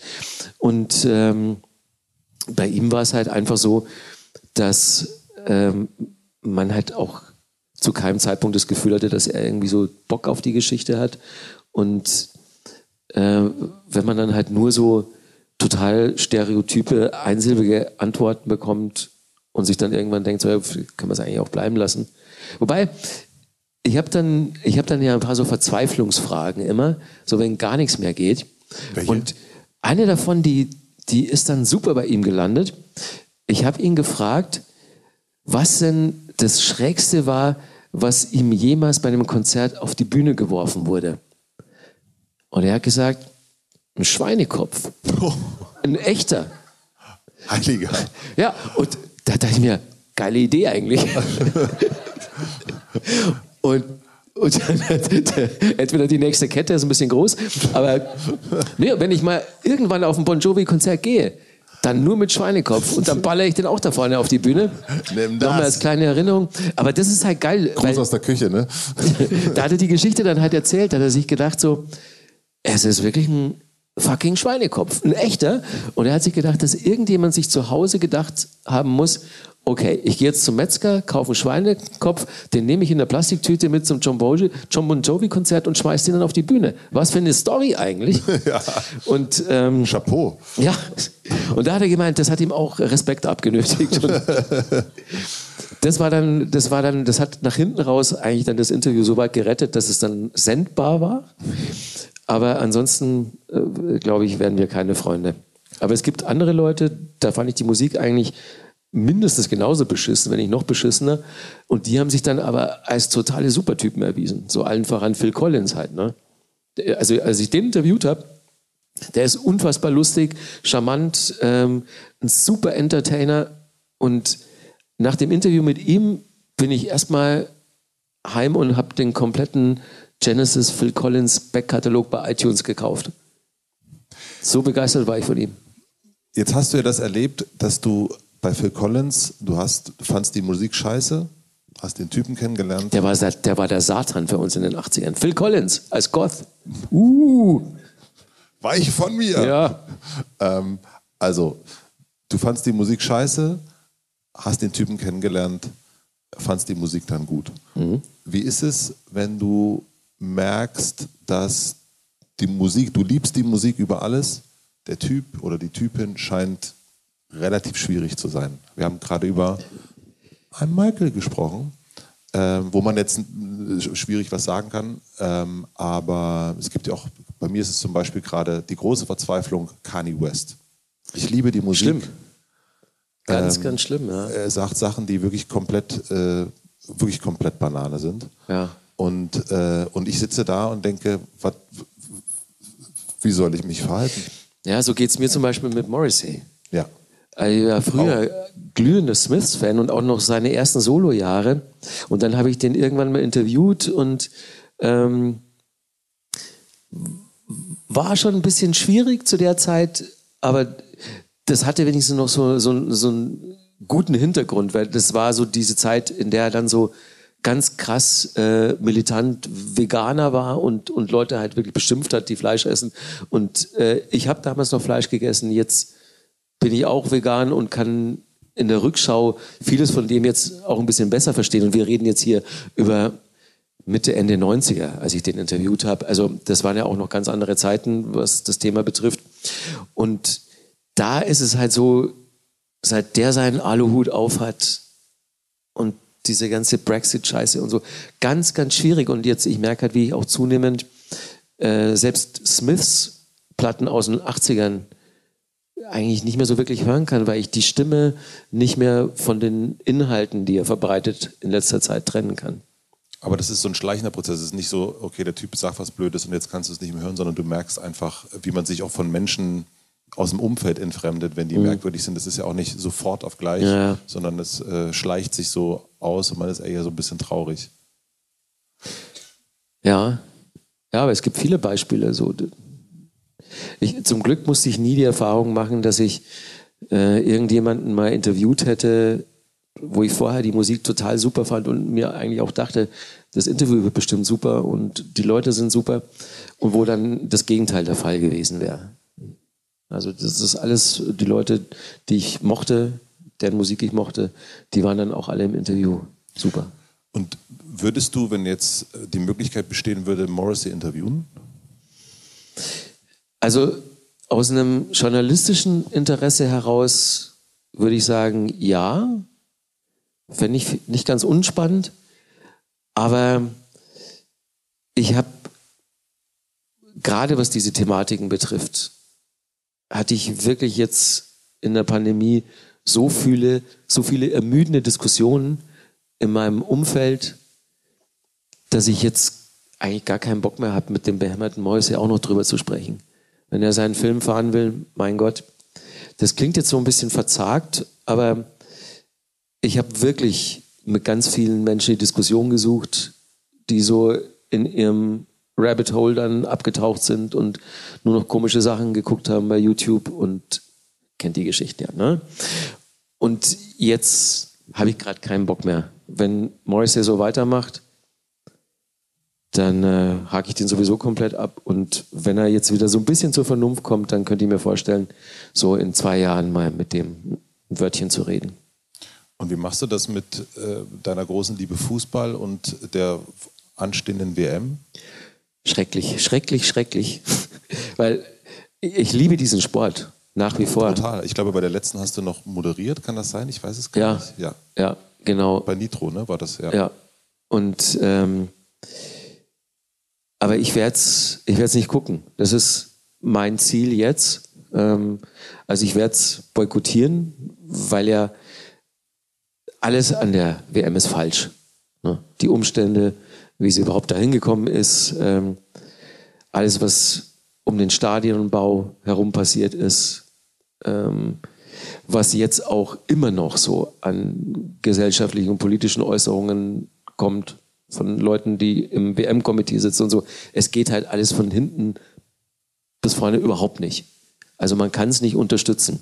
[SPEAKER 1] Und ähm, bei ihm war es halt einfach so, dass ähm, man halt auch zu keinem Zeitpunkt das Gefühl hatte, dass er irgendwie so Bock auf die Geschichte hat. Und äh, wenn man dann halt nur so total stereotype, einsilbige Antworten bekommt und sich dann irgendwann denkt, so, ja, kann man es eigentlich auch bleiben lassen. Wobei, ich habe dann, hab dann ja ein paar so Verzweiflungsfragen immer, so wenn gar nichts mehr geht. Welche? Und eine davon, die, die ist dann super bei ihm gelandet. Ich habe ihn gefragt, was denn das Schrägste war, was ihm jemals bei einem Konzert auf die Bühne geworfen wurde. Und er hat gesagt, ein Schweinekopf. (laughs) Ein echter.
[SPEAKER 2] Heiliger.
[SPEAKER 1] Ja, und da dachte ich mir, geile Idee eigentlich. (laughs) und und dann, entweder die nächste Kette ist ein bisschen groß, aber nee, wenn ich mal irgendwann auf ein Bon Jovi-Konzert gehe, dann nur mit Schweinekopf und dann baller ich den auch da vorne auf die Bühne. Nimm das. Nochmal als kleine Erinnerung. Aber das ist halt geil.
[SPEAKER 2] Gruß aus der Küche, ne? (laughs)
[SPEAKER 1] da hat er die Geschichte dann halt erzählt, da hat er sich gedacht so, es ist wirklich ein fucking Schweinekopf, ein echter. Und er hat sich gedacht, dass irgendjemand sich zu Hause gedacht haben muss, okay, ich gehe jetzt zum Metzger, kaufe einen Schweinekopf, den nehme ich in der Plastiktüte mit zum John, Boji, John Bon Jovi Konzert und schmeiße den dann auf die Bühne. Was für eine Story eigentlich. (laughs)
[SPEAKER 2] ja.
[SPEAKER 1] Und, ähm,
[SPEAKER 2] Chapeau.
[SPEAKER 1] Ja, und da hat er gemeint, das hat ihm auch Respekt abgenötigt. (laughs) das war dann, das war dann, das hat nach hinten raus eigentlich dann das Interview so weit gerettet, dass es dann sendbar war. Aber ansonsten, äh, glaube ich, werden wir keine Freunde. Aber es gibt andere Leute, da fand ich die Musik eigentlich mindestens genauso beschissen, wenn nicht noch beschissener. Und die haben sich dann aber als totale Supertypen erwiesen. So allen voran Phil Collins halt. Ne? Also als ich den interviewt habe, der ist unfassbar lustig, charmant, ähm, ein super Entertainer. Und nach dem Interview mit ihm bin ich erstmal heim und habe den kompletten Genesis Phil Collins Backkatalog bei iTunes gekauft. So begeistert war ich von ihm.
[SPEAKER 2] Jetzt hast du ja das erlebt, dass du bei Phil Collins, du hast, fandst die Musik scheiße, hast den Typen kennengelernt.
[SPEAKER 1] Der war, der war der Satan für uns in den 80ern. Phil Collins als Goth. Uh.
[SPEAKER 2] Weich von mir.
[SPEAKER 1] Ja.
[SPEAKER 2] Ähm, also, du fandst die Musik scheiße, hast den Typen kennengelernt, fandst die Musik dann gut. Mhm. Wie ist es, wenn du merkst, dass die Musik, du liebst die Musik über alles, der Typ oder die Typin scheint relativ schwierig zu sein. Wir haben gerade über einen Michael gesprochen, äh, wo man jetzt schwierig was sagen kann. Ähm, aber es gibt ja auch, bei mir ist es zum Beispiel gerade die große Verzweiflung Kanye West. Ich liebe die Musik.
[SPEAKER 1] Schlimm. Ganz, ähm, ganz schlimm, ja.
[SPEAKER 2] Er sagt Sachen, die wirklich komplett, äh, wirklich komplett Banane sind.
[SPEAKER 1] Ja.
[SPEAKER 2] Und, äh, und ich sitze da und denke, wat, wie soll ich mich verhalten?
[SPEAKER 1] Ja, so geht es mir zum Beispiel mit Morrissey.
[SPEAKER 2] Ja.
[SPEAKER 1] Ich war früher glühender Smiths-Fan und auch noch seine ersten Solo-Jahre. Und dann habe ich den irgendwann mal interviewt und ähm, war schon ein bisschen schwierig zu der Zeit, aber das hatte wenigstens noch so, so, so einen guten Hintergrund, weil das war so diese Zeit, in der er dann so ganz krass äh, militant Veganer war und, und Leute halt wirklich beschimpft hat, die Fleisch essen. Und äh, ich habe damals noch Fleisch gegessen, jetzt bin ich auch vegan und kann in der Rückschau vieles von dem jetzt auch ein bisschen besser verstehen. Und wir reden jetzt hier über Mitte, Ende 90er, als ich den interviewt habe. Also das waren ja auch noch ganz andere Zeiten, was das Thema betrifft. Und da ist es halt so, seit der seinen Aluhut aufhat und diese ganze Brexit-Scheiße und so, ganz, ganz schwierig. Und jetzt, ich merke halt, wie ich auch zunehmend äh, selbst Smiths Platten aus den 80ern eigentlich nicht mehr so wirklich hören kann, weil ich die Stimme nicht mehr von den Inhalten, die er verbreitet, in letzter Zeit trennen kann.
[SPEAKER 2] Aber das ist so ein schleichender Prozess. Es ist nicht so, okay, der Typ sagt was Blödes und jetzt kannst du es nicht mehr hören, sondern du merkst einfach, wie man sich auch von Menschen aus dem Umfeld entfremdet, wenn die mhm. merkwürdig sind. Das ist ja auch nicht sofort auf gleich, ja. sondern es äh, schleicht sich so aus und man ist eher so ein bisschen traurig.
[SPEAKER 1] Ja, ja, aber es gibt viele Beispiele. So. Ich, zum Glück musste ich nie die Erfahrung machen, dass ich äh, irgendjemanden mal interviewt hätte, wo ich vorher die Musik total super fand und mir eigentlich auch dachte, das Interview wird bestimmt super und die Leute sind super und wo dann das Gegenteil der Fall gewesen wäre. Also das ist alles, die Leute, die ich mochte, deren Musik ich mochte, die waren dann auch alle im Interview super.
[SPEAKER 2] Und würdest du, wenn jetzt die Möglichkeit bestehen würde, Morrissey interviewen?
[SPEAKER 1] Also aus einem journalistischen Interesse heraus würde ich sagen, ja. Fände ich nicht ganz unspannend. Aber ich habe, gerade was diese Thematiken betrifft, hatte ich wirklich jetzt in der Pandemie so viele, so viele ermüdende Diskussionen in meinem Umfeld, dass ich jetzt eigentlich gar keinen Bock mehr habe, mit dem behämmerten Mäuse auch noch drüber zu sprechen wenn er seinen Film fahren will, mein Gott. Das klingt jetzt so ein bisschen verzagt, aber ich habe wirklich mit ganz vielen Menschen die Diskussion gesucht, die so in ihrem Rabbit Hole dann abgetaucht sind und nur noch komische Sachen geguckt haben bei YouTube und kennt die Geschichte ja. Ne? Und jetzt habe ich gerade keinen Bock mehr. Wenn Morrissey so weitermacht, dann äh, hake ich den sowieso komplett ab. Und wenn er jetzt wieder so ein bisschen zur Vernunft kommt, dann könnt ihr mir vorstellen, so in zwei Jahren mal mit dem Wörtchen zu reden.
[SPEAKER 2] Und wie machst du das mit äh, deiner großen Liebe Fußball und der anstehenden WM?
[SPEAKER 1] Schrecklich, schrecklich, schrecklich. (laughs) Weil ich liebe diesen Sport nach wie vor.
[SPEAKER 2] Total. Ich glaube, bei der letzten hast du noch moderiert, kann das sein? Ich weiß es gar
[SPEAKER 1] ja,
[SPEAKER 2] nicht.
[SPEAKER 1] Ja, ja, genau.
[SPEAKER 2] Bei Nitro, ne, war das
[SPEAKER 1] ja. Ja. Und ähm, aber ich werde es ich werd's nicht gucken. Das ist mein Ziel jetzt. Ähm, also ich werde es boykottieren, weil ja alles an der WM ist falsch. Ne? Die Umstände, wie sie überhaupt dahin gekommen ist, ähm, alles, was um den Stadionbau herum passiert ist, ähm, was jetzt auch immer noch so an gesellschaftlichen und politischen Äußerungen kommt, von Leuten, die im WM-Komitee sitzen und so. Es geht halt alles von hinten bis vorne überhaupt nicht. Also man kann es nicht unterstützen.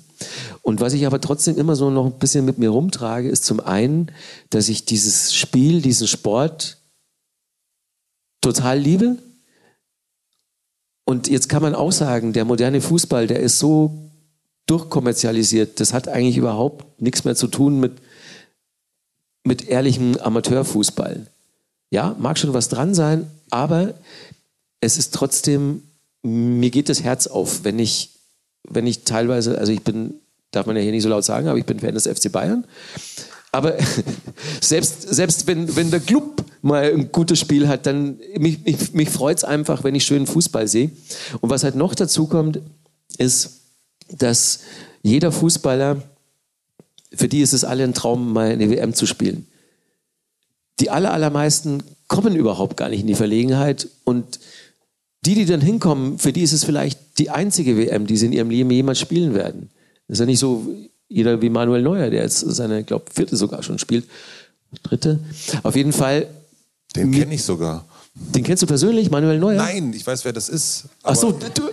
[SPEAKER 1] Und was ich aber trotzdem immer so noch ein bisschen mit mir rumtrage, ist zum einen, dass ich dieses Spiel, diesen Sport total liebe. Und jetzt kann man auch sagen, der moderne Fußball, der ist so durchkommerzialisiert, das hat eigentlich überhaupt nichts mehr zu tun mit, mit ehrlichem Amateurfußball. Ja, mag schon was dran sein, aber es ist trotzdem, mir geht das Herz auf, wenn ich, wenn ich teilweise, also ich bin, darf man ja hier nicht so laut sagen, aber ich bin Fan des FC Bayern. Aber (laughs) selbst, selbst wenn, wenn der Club mal ein gutes Spiel hat, dann mich, mich, mich freut es einfach, wenn ich schönen Fußball sehe. Und was halt noch dazu kommt, ist, dass jeder Fußballer, für die ist es alle ein Traum, mal eine WM zu spielen die aller, allermeisten kommen überhaupt gar nicht in die Verlegenheit und die, die dann hinkommen, für die ist es vielleicht die einzige WM, die sie in ihrem Leben jemals spielen werden. Das ist ja nicht so jeder wie Manuel Neuer, der jetzt seine, glaube vierte sogar schon spielt. Dritte. Auf jeden Fall.
[SPEAKER 2] Den kenne ich sogar.
[SPEAKER 1] Den kennst du persönlich, Manuel Neuer?
[SPEAKER 2] Nein, ich weiß, wer das ist.
[SPEAKER 1] Ach so, du,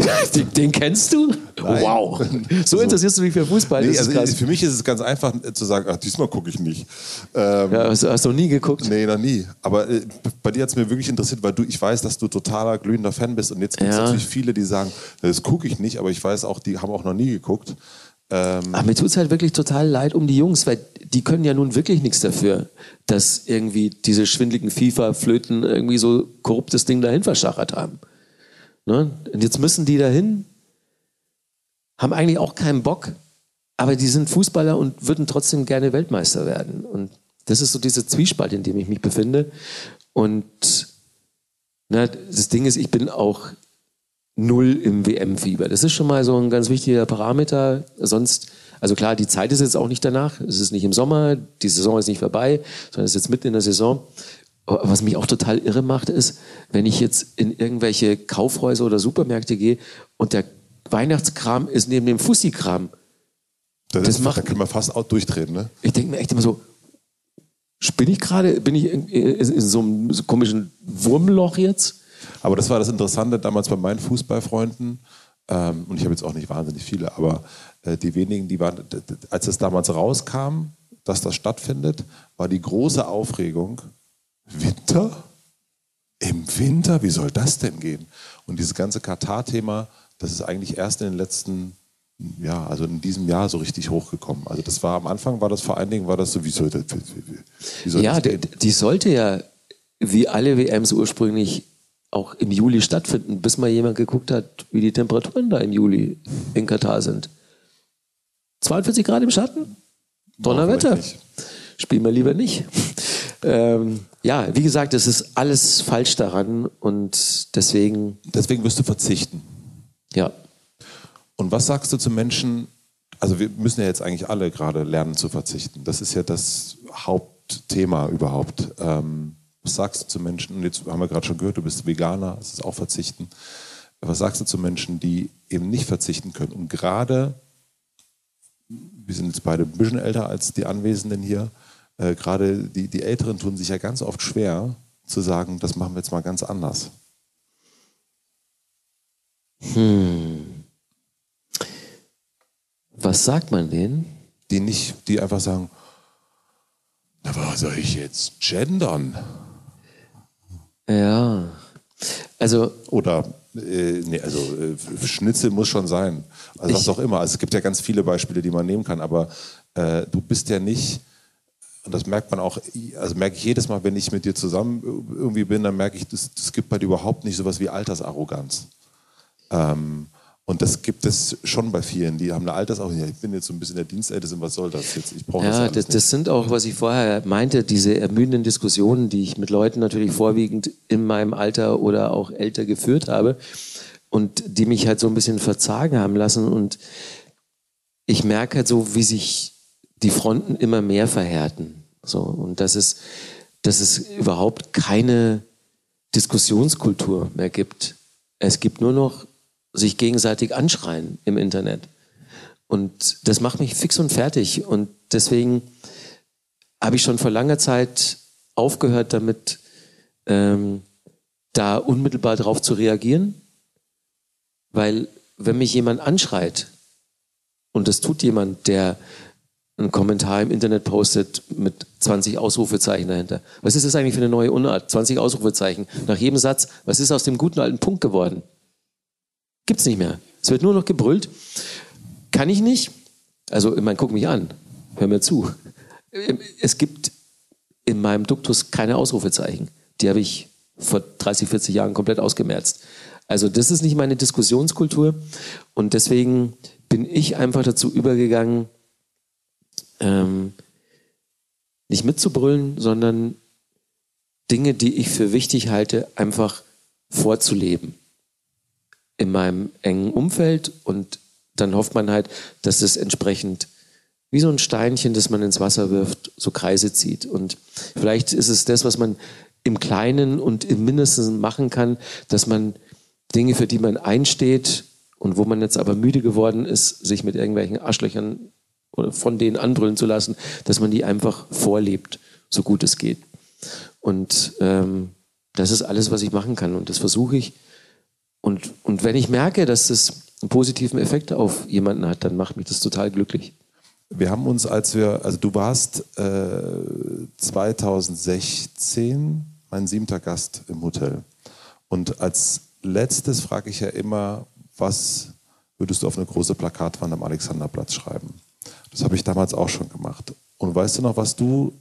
[SPEAKER 1] (laughs) den, den, kennst du? Nein. Wow. So interessierst du dich für Fußball.
[SPEAKER 2] Nee, also für mich ist es ganz einfach äh, zu sagen, ach, diesmal gucke ich nicht.
[SPEAKER 1] Ähm, ja, hast, hast, du noch nie geguckt?
[SPEAKER 2] Nee, noch nie. Aber äh, bei dir hat es mir wirklich interessiert, weil du, ich weiß, dass du totaler glühender Fan bist. Und jetzt gibt es ja. natürlich viele, die sagen, das gucke ich nicht, aber ich weiß auch, die haben auch noch nie geguckt. Ähm,
[SPEAKER 1] Aber mir tut es halt wirklich total leid um die Jungs, weil die können ja nun wirklich nichts dafür, dass irgendwie diese schwindligen FIFA-Flöten irgendwie so korruptes Ding dahin verschachert haben. Ne? Und jetzt müssen die dahin, haben eigentlich auch keinen Bock, aber die sind Fußballer und würden trotzdem gerne Weltmeister werden. Und das ist so dieser Zwiespalt, in dem ich mich befinde. Und na, das Ding ist, ich bin auch null im WM-Fieber. Das ist schon mal so ein ganz wichtiger Parameter. Sonst, also klar, die Zeit ist jetzt auch nicht danach. Es ist nicht im Sommer, die Saison ist nicht vorbei, sondern es ist jetzt mitten in der Saison. Was mich auch total irre macht, ist, wenn ich jetzt in irgendwelche Kaufhäuser oder Supermärkte gehe und der Weihnachtskram ist neben dem Fussi-Kram.
[SPEAKER 2] das,
[SPEAKER 1] das macht-
[SPEAKER 2] da kann man fast auch durchdrehen, ne?
[SPEAKER 1] Ich denke mir echt immer so, bin ich gerade, bin ich in, in, so einem so komischen Wurmloch jetzt?
[SPEAKER 2] Aber das war das Interessante damals bei meinen Fußballfreunden. Ähm, und ich habe jetzt auch nicht wahnsinnig viele, aber äh, die wenigen, die waren, als es damals rauskam, dass das stattfindet, war die große Aufregung: Winter? Im Winter? Wie soll das denn gehen? Und dieses ganze Katar-Thema, das ist eigentlich erst in den letzten, ja, also in diesem Jahr so richtig hochgekommen. Also das war am Anfang war das vor allen Dingen, war das so, wie soll das, wie, soll
[SPEAKER 1] Ja,
[SPEAKER 2] das
[SPEAKER 1] die, sollte ja, wie alle WMs ursprünglich, auch im Juli stattfinden, bis mal jemand geguckt hat, wie die Temperaturen da im Juli in Katar sind. 42 Grad im Schatten? Donnerwetter. Spielen wir lieber nicht. ähm, ja, wie gesagt, es ist alles falsch daran und deswegen,
[SPEAKER 2] Deswegen wirst du verzichten.
[SPEAKER 1] ja.
[SPEAKER 2] Und was sagst du zu Menschen, also wir müssen ja jetzt eigentlich alle gerade lernen zu verzichten. Das ist ja das Hauptthema überhaupt. Ähm, was sagst du zu Menschen, und jetzt haben wir gerade schon gehört, du bist Veganer, das ist auch Verzichten. Was sagst du zu Menschen, die eben nicht verzichten können? Und gerade, wir sind jetzt beide ein bisschen älter als die Anwesenden hier, äh, gerade die, die Älteren tun sich ja ganz oft schwer zu sagen, das machen wir jetzt mal ganz anders.
[SPEAKER 1] Was sagt man denen?
[SPEAKER 2] die nicht, die einfach sagen, na, was soll ich jetzt gendern?
[SPEAKER 1] Ja. Also,
[SPEAKER 2] Oder, äh, nee, also äh, Schnitzel muss schon sein. Also was auch immer. Also es gibt ja ganz viele Beispiele, die man nehmen kann, aber äh, du bist ja nicht, das merkt man auch, also merke ich jedes Mal, wenn ich mit dir zusammen irgendwie bin, dann merke ich, das, das gibt bei dir überhaupt nicht sowas wie Altersarroganz. Ähm, und das gibt es schon bei vielen, die haben eine Altersarroganz. Ja, ich bin jetzt so ein bisschen der Dienstälteste, was soll das jetzt? Ich brauche das
[SPEAKER 1] Ja, das,
[SPEAKER 2] nicht.
[SPEAKER 1] das sind auch, was ich vorher meinte, diese ermüdenden Diskussionen, die ich mit Leuten natürlich vorwiegend in meinem Alter oder auch älter geführt habe und die mich halt so ein bisschen verzagen haben lassen. Und ich merke halt so, wie sich die Fronten immer mehr verhärten. So, und dass es, dass es überhaupt keine Diskussionskultur mehr gibt. Es gibt nur noch sich gegenseitig anschreien im Internet. Und das macht mich fix und fertig. Und deswegen habe ich schon vor langer Zeit aufgehört damit, ähm, da unmittelbar darauf zu reagieren. Weil wenn mich jemand anschreit, und das tut jemand, der einen Kommentar im Internet postet mit 20 Ausrufezeichen dahinter. Was ist das eigentlich für eine neue Unart? 20 Ausrufezeichen. Nach jedem Satz, was ist aus dem guten alten Punkt geworden? Gibt's nicht mehr. Es wird nur noch gebrüllt. Kann ich nicht. Also, ich meine, guck mich an. Hör mir zu. Es gibt in meinem Duktus keine Ausrufezeichen. Die habe ich vor 30, 40 Jahren komplett ausgemerzt. Also, das ist nicht meine Diskussionskultur. Und deswegen bin ich einfach dazu übergegangen, ähm, nicht mitzubrüllen, sondern Dinge, die ich für wichtig halte, einfach vorzuleben in meinem engen Umfeld und dann hofft man halt, dass es entsprechend wie so ein Steinchen, das man ins Wasser wirft, so Kreise zieht. Und vielleicht ist es das, was man im Kleinen und im Mindesten machen kann, dass man Dinge, für die man einsteht und wo man jetzt aber müde geworden ist, sich mit irgendwelchen Arschlöchern von denen anbrüllen zu lassen, dass man die einfach vorlebt, so gut es geht. Und ähm, das ist alles, was ich machen kann und das versuche ich. Und, und wenn ich merke, dass das einen positiven Effekt auf jemanden hat, dann macht mich das total glücklich.
[SPEAKER 2] Wir haben uns, als wir, also du warst äh, 2016 mein siebter Gast im Hotel. Und als letztes frage ich ja immer, was würdest du auf eine große Plakatwand am Alexanderplatz schreiben. Das habe ich damals auch schon gemacht. Und weißt du noch, was du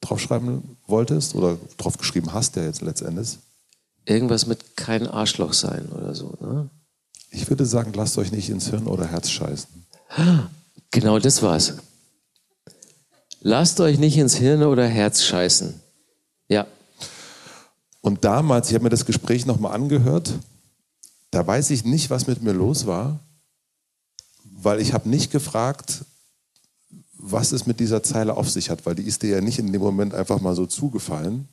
[SPEAKER 2] draufschreiben wolltest oder drauf geschrieben hast, ja jetzt letztendlich?
[SPEAKER 1] Irgendwas mit kein Arschloch sein oder so. Ne?
[SPEAKER 2] Ich würde sagen, lasst euch nicht ins Hirn oder Herz scheißen.
[SPEAKER 1] Genau das war's. Lasst euch nicht ins Hirn oder Herz scheißen. Ja.
[SPEAKER 2] Und damals, ich habe mir das Gespräch nochmal angehört, da weiß ich nicht, was mit mir los war, weil ich habe nicht gefragt, was es mit dieser Zeile auf sich hat, weil die ist dir ja nicht in dem Moment einfach mal so zugefallen,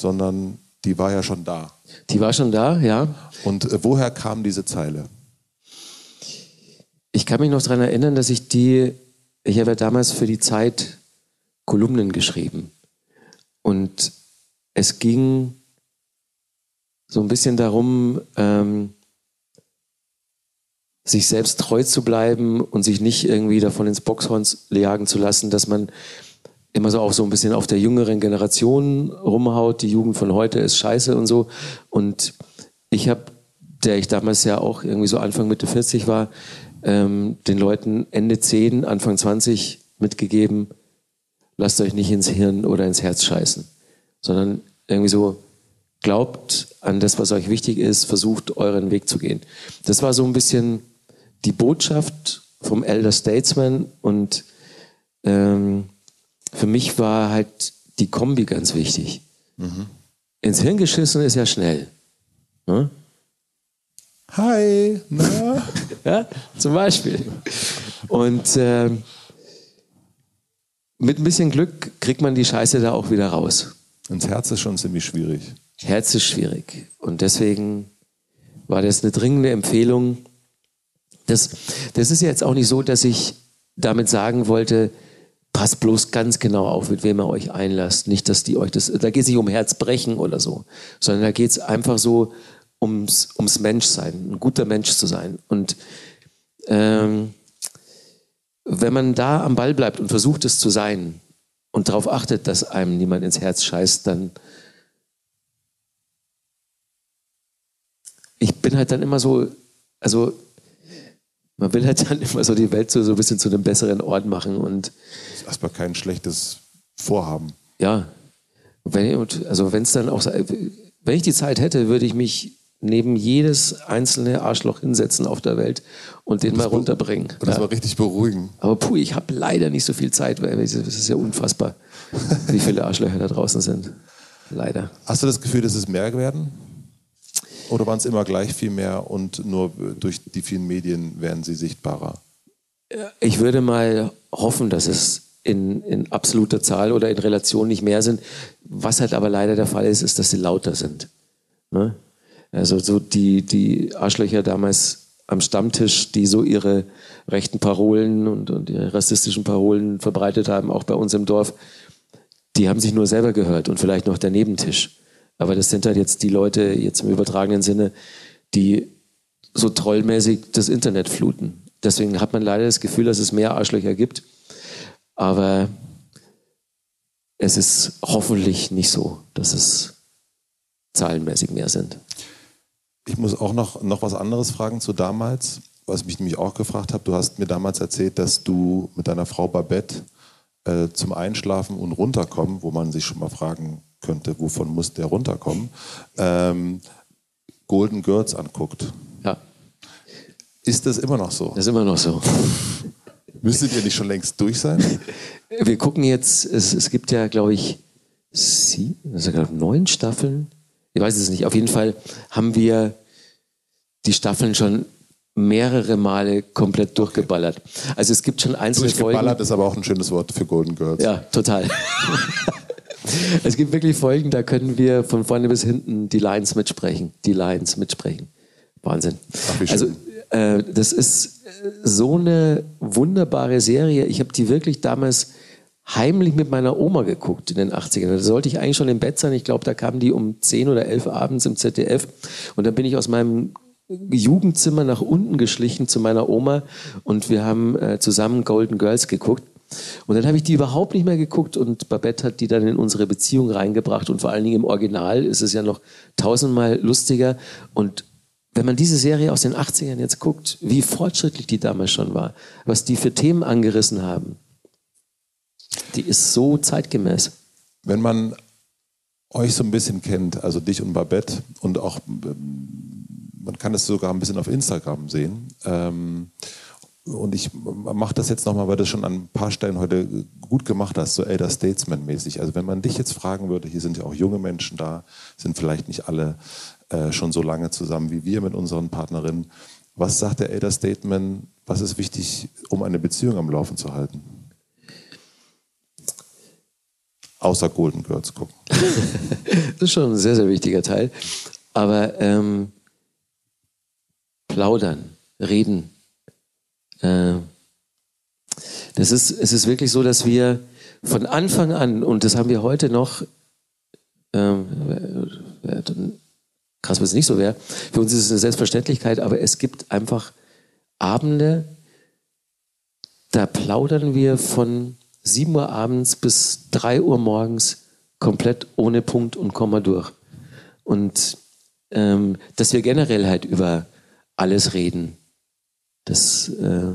[SPEAKER 2] sondern die war ja schon da.
[SPEAKER 1] Die war schon da, ja.
[SPEAKER 2] Und äh, woher kam diese Zeile?
[SPEAKER 1] Ich kann mich noch daran erinnern, dass ich die, ich habe ja damals für die Zeit Kolumnen geschrieben. Und es ging so ein bisschen darum, ähm, sich selbst treu zu bleiben und sich nicht irgendwie davon ins Boxhorn jagen zu lassen, dass man immer so auch so ein bisschen auf der jüngeren Generation rumhaut. Die Jugend von heute ist scheiße und so. Und ich habe, der ich damals ja auch irgendwie so Anfang Mitte 40 war, ähm, den Leuten Ende 10, Anfang 20 mitgegeben, lasst euch nicht ins Hirn oder ins Herz scheißen, sondern irgendwie so, glaubt an das, was euch wichtig ist, versucht euren Weg zu gehen. Das war so ein bisschen die Botschaft vom Elder Statesman und ähm, für mich war halt die Kombi ganz wichtig. Mhm. Ins Hirn geschissen ist ja schnell. Ne?
[SPEAKER 2] Hi, na? (laughs)
[SPEAKER 1] ja, zum Beispiel. Und äh, mit ein bisschen Glück kriegt man die Scheiße da auch wieder raus.
[SPEAKER 2] Ins Herz ist schon ziemlich schwierig.
[SPEAKER 1] Herz ist schwierig. Und deswegen war das eine dringende Empfehlung. Das, das ist jetzt auch nicht so, dass ich damit sagen wollte, passt bloß ganz genau auf, mit wem ihr euch einlasst. Nicht, dass die euch das, da geht es nicht um Herzbrechen oder so, sondern da geht es einfach so ums, ums Menschsein, ein guter Mensch zu sein. Und ähm, wenn man da am Ball bleibt und versucht es zu sein und darauf achtet, dass einem niemand ins Herz scheißt, dann ich bin halt dann immer so, also man will halt dann immer so die Welt so, so ein bisschen zu einem besseren Ort machen und
[SPEAKER 2] das ist erstmal kein schlechtes Vorhaben.
[SPEAKER 1] Ja, wenn, also wenn es dann auch, wenn ich die Zeit hätte, würde ich mich neben jedes einzelne Arschloch hinsetzen auf der Welt und den mal runterbringen.
[SPEAKER 2] Und das ja. war richtig beruhigen.
[SPEAKER 1] Aber puh, ich habe leider nicht so viel Zeit, weil es ist ja unfassbar, wie viele (laughs) Arschlöcher da draußen sind. Leider.
[SPEAKER 2] Hast du das Gefühl, dass es mehr werden? Oder waren es immer gleich viel mehr und nur durch die vielen Medien werden sie sichtbarer?
[SPEAKER 1] Ich würde mal hoffen, dass es in, in absoluter Zahl oder in Relation nicht mehr sind. Was halt aber leider der Fall ist, ist, dass sie lauter sind. Ne? Also so die, die Arschlöcher damals am Stammtisch, die so ihre rechten Parolen und, und ihre rassistischen Parolen verbreitet haben, auch bei uns im Dorf, die haben sich nur selber gehört und vielleicht noch der Nebentisch. Aber das sind halt jetzt die Leute, jetzt im übertragenen Sinne, die so trollmäßig das Internet fluten. Deswegen hat man leider das Gefühl, dass es mehr Arschlöcher gibt. Aber es ist hoffentlich nicht so, dass es zahlenmäßig mehr sind.
[SPEAKER 2] Ich muss auch noch, noch was anderes fragen zu damals, was ich mich nämlich auch gefragt habe. Du hast mir damals erzählt, dass du mit deiner Frau Babette äh, zum Einschlafen und runterkommen, wo man sich schon mal fragen könnte, wovon muss der runterkommen, ähm, Golden Girls anguckt.
[SPEAKER 1] Ja.
[SPEAKER 2] Ist das immer noch so?
[SPEAKER 1] Das ist immer noch so. (laughs)
[SPEAKER 2] Müsstet ihr nicht schon längst durch sein? (laughs)
[SPEAKER 1] Wir gucken jetzt, es, es gibt ja, glaube ich, sieben, also neun Staffeln. Ich weiß es nicht. Auf jeden Fall haben wir die Staffeln schon mehrere Male komplett durchgeballert. Also es gibt schon einzelne
[SPEAKER 2] Durchgeballert
[SPEAKER 1] Folgen.
[SPEAKER 2] ist aber auch ein schönes Wort für Golden Girls.
[SPEAKER 1] Ja, total. (laughs) (laughs) es gibt wirklich Folgen, da können wir von vorne bis hinten die Lines mitsprechen. Die Lines mitsprechen. Wahnsinn.
[SPEAKER 2] Ach,
[SPEAKER 1] also äh, das ist so eine wunderbare Serie. Ich habe die wirklich damals heimlich mit meiner Oma geguckt in den 80ern. Da sollte ich eigentlich schon im Bett sein. Ich glaube, da kamen die um 10 oder 11 abends im ZDF. Und dann bin ich aus meinem Jugendzimmer nach unten geschlichen zu meiner Oma und wir haben äh, zusammen Golden Girls geguckt. Und dann habe ich die überhaupt nicht mehr geguckt und Babette hat die dann in unsere Beziehung reingebracht und vor allen Dingen im Original ist es ja noch tausendmal lustiger und wenn man diese Serie aus den 80ern jetzt guckt, wie fortschrittlich die damals schon war, was die für Themen angerissen haben, die ist so zeitgemäß.
[SPEAKER 2] Wenn man euch so ein bisschen kennt, also dich und Babette und auch, ähm, man kann es sogar ein bisschen auf Instagram sehen. Ähm, und ich mache das jetzt nochmal, weil du schon an ein paar Stellen heute gut gemacht hast, so Elder Statesman-mäßig. Also wenn man dich jetzt fragen würde, hier sind ja auch junge Menschen da, sind vielleicht nicht alle äh, schon so lange zusammen wie wir mit unseren Partnerinnen. Was sagt der Elder Statesman, was ist wichtig, um eine Beziehung am Laufen zu halten? Außer Golden Girls gucken. (laughs)
[SPEAKER 1] das ist schon ein sehr, sehr wichtiger Teil. Aber ähm, plaudern, reden, äh, das ist, es ist wirklich so, dass wir von Anfang an, und das haben wir heute noch, ähm, krass, wenn es nicht so wäre, für uns ist es eine Selbstverständlichkeit, aber es gibt einfach Abende, da plaudern wir von 7 Uhr abends bis 3 Uhr morgens komplett ohne Punkt und Komma durch. Und ähm, dass wir generell halt über alles reden dass äh,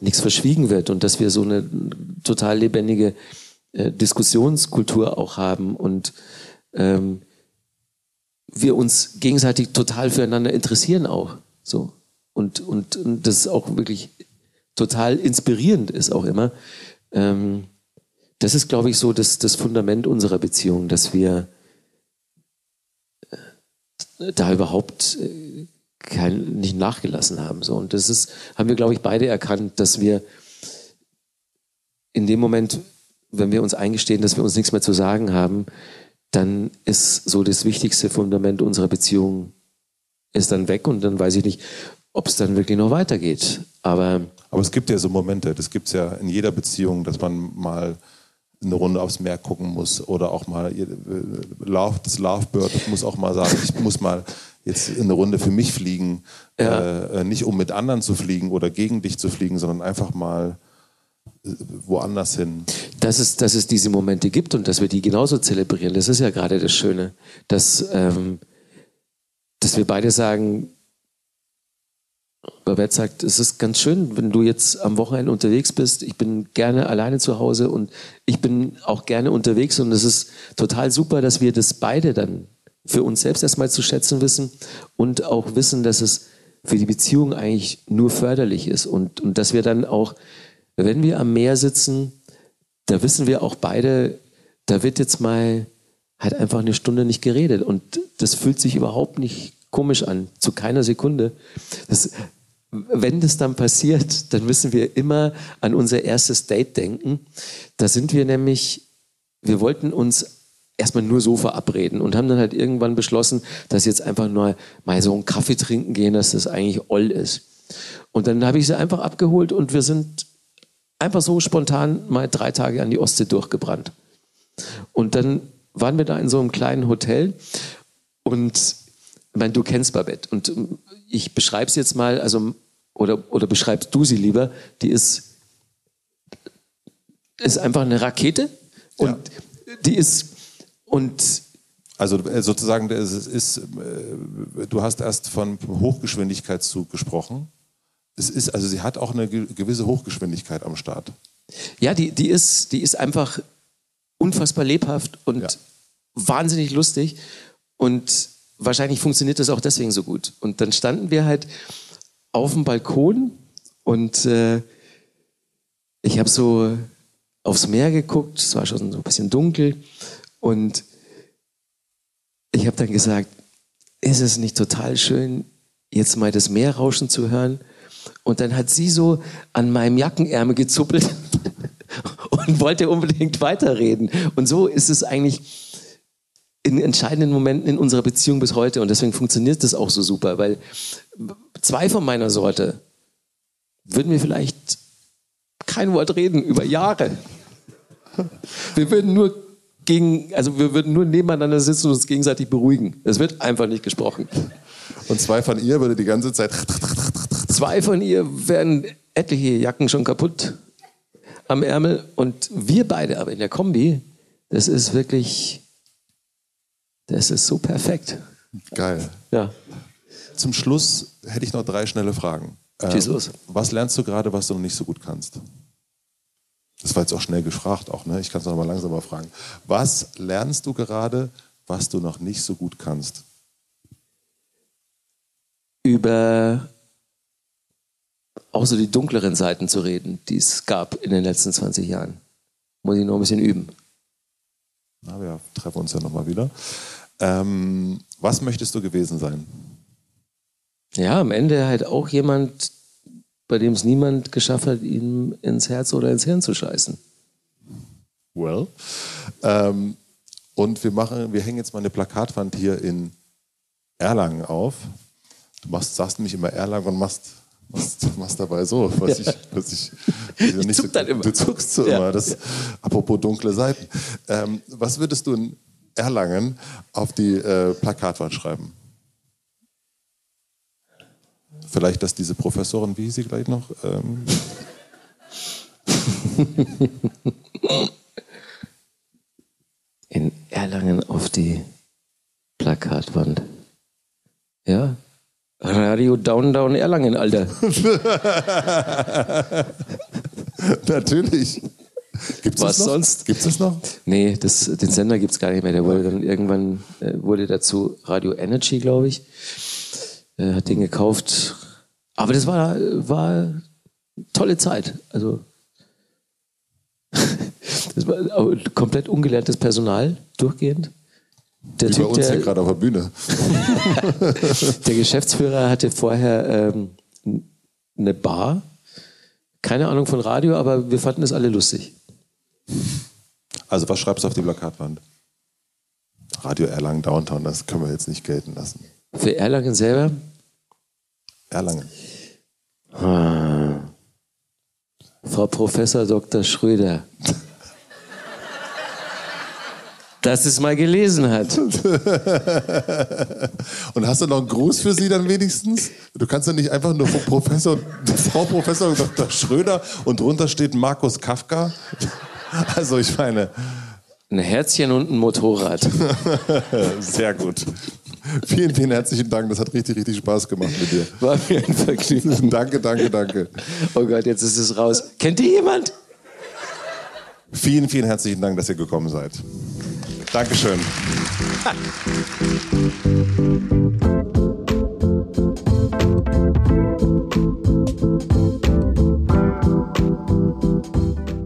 [SPEAKER 1] nichts verschwiegen wird und dass wir so eine total lebendige äh, Diskussionskultur auch haben und ähm, wir uns gegenseitig total füreinander interessieren auch so und, und, und das auch wirklich total inspirierend ist auch immer. Ähm, das ist, glaube ich, so das, das Fundament unserer Beziehung, dass wir äh, da überhaupt äh, kein, nicht nachgelassen haben. So. Und das ist, haben wir, glaube ich, beide erkannt, dass wir in dem Moment, wenn wir uns eingestehen, dass wir uns nichts mehr zu sagen haben, dann ist so das wichtigste Fundament unserer Beziehung ist dann weg und dann weiß ich nicht, ob es dann wirklich noch weitergeht. Aber,
[SPEAKER 2] Aber es gibt ja so Momente, das gibt es ja in jeder Beziehung, dass man mal eine Runde aufs Meer gucken muss oder auch mal äh, das Lovebird muss auch mal sagen, ich muss mal jetzt eine Runde für mich fliegen, ja. äh, nicht um mit anderen zu fliegen oder gegen dich zu fliegen, sondern einfach mal äh, woanders hin.
[SPEAKER 1] Dass es, dass es diese Momente gibt und dass wir die genauso zelebrieren, das ist ja gerade das Schöne, dass, ähm, dass wir beide sagen, Babette sagt, es ist ganz schön, wenn du jetzt am Wochenende unterwegs bist. Ich bin gerne alleine zu Hause und ich bin auch gerne unterwegs und es ist total super, dass wir das beide dann für uns selbst erstmal zu schätzen wissen und auch wissen, dass es für die Beziehung eigentlich nur förderlich ist und, und dass wir dann auch, wenn wir am Meer sitzen, da wissen wir auch beide, da wird jetzt mal halt einfach eine Stunde nicht geredet und das fühlt sich überhaupt nicht komisch an, zu keiner Sekunde. Das, wenn das dann passiert, dann müssen wir immer an unser erstes Date denken. Da sind wir nämlich, wir wollten uns erstmal nur so verabreden und haben dann halt irgendwann beschlossen, dass jetzt einfach nur mal so einen Kaffee trinken gehen, dass das eigentlich oll ist. Und dann habe ich sie einfach abgeholt und wir sind einfach so spontan mal drei Tage an die Ostsee durchgebrannt. Und dann waren wir da in so einem kleinen Hotel und ich meine, du kennst Babette und ich beschreibe es jetzt mal, also oder, oder beschreibst du sie lieber, die ist, ist einfach eine Rakete und ja. die ist und
[SPEAKER 2] also äh, sozusagen, es ist, äh, du hast erst von Hochgeschwindigkeitszug gesprochen. Es ist, also sie hat auch eine gewisse Hochgeschwindigkeit am Start.
[SPEAKER 1] Ja, die, die, ist, die ist einfach unfassbar lebhaft und ja. wahnsinnig lustig. Und wahrscheinlich funktioniert das auch deswegen so gut. Und dann standen wir halt auf dem Balkon und äh, ich habe so aufs Meer geguckt, es war schon so ein bisschen dunkel und ich habe dann gesagt, ist es nicht total schön, jetzt mal das Meerrauschen zu hören? Und dann hat sie so an meinem Jackenärmel gezuppelt (laughs) und wollte unbedingt weiterreden. Und so ist es eigentlich in entscheidenden Momenten in unserer Beziehung bis heute. Und deswegen funktioniert das auch so super, weil zwei von meiner Sorte würden wir vielleicht kein Wort reden über Jahre. Wir würden nur gegen, also wir würden nur nebeneinander sitzen und uns gegenseitig beruhigen. Es wird einfach nicht gesprochen.
[SPEAKER 2] Und zwei von ihr würde die ganze Zeit.
[SPEAKER 1] Zwei von ihr werden etliche Jacken schon kaputt am Ärmel und wir beide aber in der Kombi, das ist wirklich, das ist so perfekt.
[SPEAKER 2] Geil.
[SPEAKER 1] Ja.
[SPEAKER 3] Zum Schluss hätte ich noch drei schnelle Fragen. Ähm,
[SPEAKER 1] Schieß los.
[SPEAKER 3] Was lernst du gerade, was du noch nicht so gut kannst? Das war jetzt auch schnell gefragt, auch, ne? Ich kann es noch mal langsamer fragen. Was lernst du gerade, was du noch nicht so gut kannst?
[SPEAKER 1] Über auch so die dunkleren Seiten zu reden, die es gab in den letzten 20 Jahren. Muss ich noch ein bisschen üben.
[SPEAKER 3] Na, wir treffen uns ja nochmal wieder. Ähm, was möchtest du gewesen sein?
[SPEAKER 1] Ja, am Ende halt auch jemand, bei dem es niemand geschafft hat, ihm ins Herz oder ins Hirn zu scheißen.
[SPEAKER 3] Well. Ähm, und wir machen, wir hängen jetzt mal eine Plakatwand hier in Erlangen auf. Du machst, sagst nämlich immer Erlangen und machst, machst, machst dabei so, was ich, (laughs) was ich,
[SPEAKER 1] Ich
[SPEAKER 3] nicht
[SPEAKER 1] zuck dann immer.
[SPEAKER 3] Du zuckst so
[SPEAKER 1] Ja.
[SPEAKER 3] immer. Das, apropos dunkle Seiten. Ähm, was würdest du in Erlangen auf die äh, Plakatwand schreiben? Vielleicht, dass diese Professorin, wie hieß sie gleich noch? Ähm,
[SPEAKER 1] In Erlangen auf die Plakatwand. Ja. Radio Down Down Erlangen, Alter. (laughs)
[SPEAKER 3] Natürlich. Gibt's
[SPEAKER 1] Was
[SPEAKER 3] das
[SPEAKER 1] sonst?
[SPEAKER 3] Gibt es das noch?
[SPEAKER 1] Nee, das, den Sender gibt's gar nicht mehr. Der wurde dann irgendwann, äh, wurde dazu Radio Energy, glaube ich. Äh, hat den gekauft. Aber das war, war tolle Zeit. Also (laughs) das war komplett ungelerntes Personal durchgehend. Der
[SPEAKER 3] Wie bei
[SPEAKER 1] Typ,
[SPEAKER 3] uns hier
[SPEAKER 1] der,
[SPEAKER 3] gerade auf der Bühne. (laughs)
[SPEAKER 1] der Geschäftsführer hatte vorher ähm, eine Bar. Keine Ahnung von Radio, aber wir fanden es alle lustig.
[SPEAKER 3] Also, was schreibst du auf die Plakatwand? Radio Erlangen Downtown, das können wir jetzt nicht gelten lassen.
[SPEAKER 1] Für Erlangen selber
[SPEAKER 3] Erlangen.
[SPEAKER 1] Frau Professor Dr. Schröder. Dass es mal gelesen hat. (laughs)
[SPEAKER 3] Und hast du noch einen Gruß für sie dann wenigstens? Du kannst ja nicht einfach nur Professor, Frau Professor (laughs) Dr. Schröder und drunter steht Markus Kafka. (laughs) Also, ich meine,
[SPEAKER 1] Ein Herzchen und ein Motorrad.
[SPEAKER 3] sehr gut. (laughs) Vielen, vielen herzlichen Dank. Das hat richtig, richtig Spaß gemacht mit dir.
[SPEAKER 1] War mir ein Vergnügen. (laughs)
[SPEAKER 3] Danke, danke, danke.
[SPEAKER 1] Oh Gott, jetzt ist es raus. Kennt ihr jemand?
[SPEAKER 3] Vielen, vielen herzlichen Dank, dass ihr gekommen seid. Dankeschön.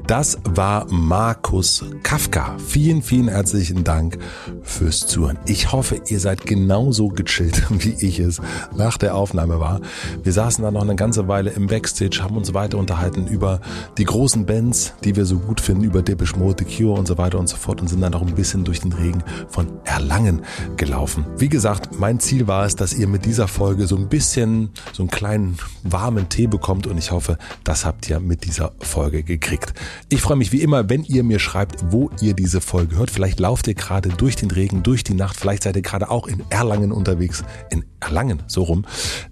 [SPEAKER 2] Das war Markus Kafka. Vielen, vielen herzlichen Dank fürs Zuhören. Ich hoffe, ihr seid genauso gechillt, (laughs) wie ich es nach der Aufnahme war. Wir saßen da noch eine ganze Weile im Backstage, haben uns weiter unterhalten über die großen Bands, die wir so gut finden, über Depeche Mode, The Cure und so weiter und so fort und sind dann noch ein bisschen durch den Regen von Erlangen gelaufen. Wie gesagt, mein Ziel war es, dass ihr mit dieser Folge so ein bisschen so einen kleinen warmen Tee bekommt und ich hoffe, das habt ihr mit dieser Folge gekriegt. Ich freue mich wie immer, wenn ihr mir schreibt, wo ihr diese Folge hört. Vielleicht lauft ihr gerade durch den Regen, durch die Nacht, vielleicht seid ihr gerade auch in Erlangen unterwegs, in Erlangen, so rum.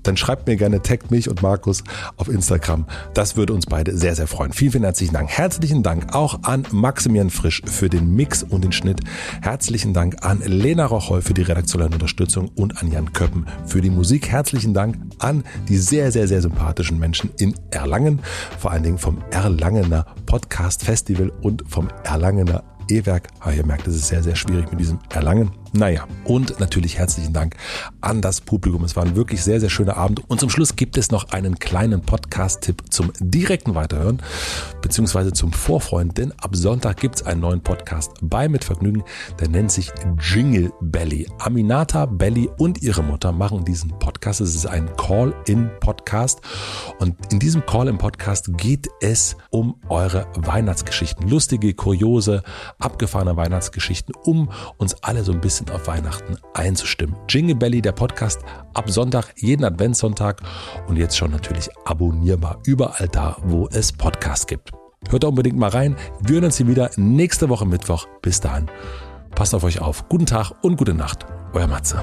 [SPEAKER 2] Dann schreibt mir gerne, taggt mich und Markus auf Instagram. Das würde uns beide sehr, sehr freuen. Vielen, vielen herzlichen Dank. Herzlichen Dank auch an Maximilian Frisch für den Mix und den Schnitt. Herzlichen Dank an Lena Rocholl für die redaktionelle Unterstützung und an Jan Köppen für die Musik. Herzlichen Dank an die sehr, sehr, sehr sympathischen Menschen in Erlangen, vor allen Dingen vom Erlangener Podcast Festival und vom Erlangener E-Werk. Aber ihr merkt, es ist sehr, sehr schwierig mit diesem Erlangen. Naja, und natürlich herzlichen Dank an das Publikum. Es war ein wirklich sehr, sehr schöner Abend. Und zum Schluss gibt es noch einen kleinen Podcast-Tipp zum direkten Weiterhören, beziehungsweise zum Vorfreuen, denn ab Sonntag gibt es einen neuen Podcast bei Mit Vergnügen, der nennt sich Jingle Belly. Aminata Belly und ihre Mutter machen diesen Podcast. Es ist ein Call-in-Podcast. Und in diesem Call-in-Podcast geht es um eure Weihnachtsgeschichten. Lustige, kuriose, abgefahrene Weihnachtsgeschichten, um uns alle so ein bisschen auf Weihnachten einzustimmen. Jingle Belly, der Podcast, ab Sonntag, jeden Adventssonntag und jetzt schon natürlich abonnierbar überall da, wo es Podcasts gibt. Hört da unbedingt mal rein. Wir hören uns hier wieder nächste Woche Mittwoch. Bis dahin. Passt auf euch auf. Guten Tag und gute Nacht. Euer Matze.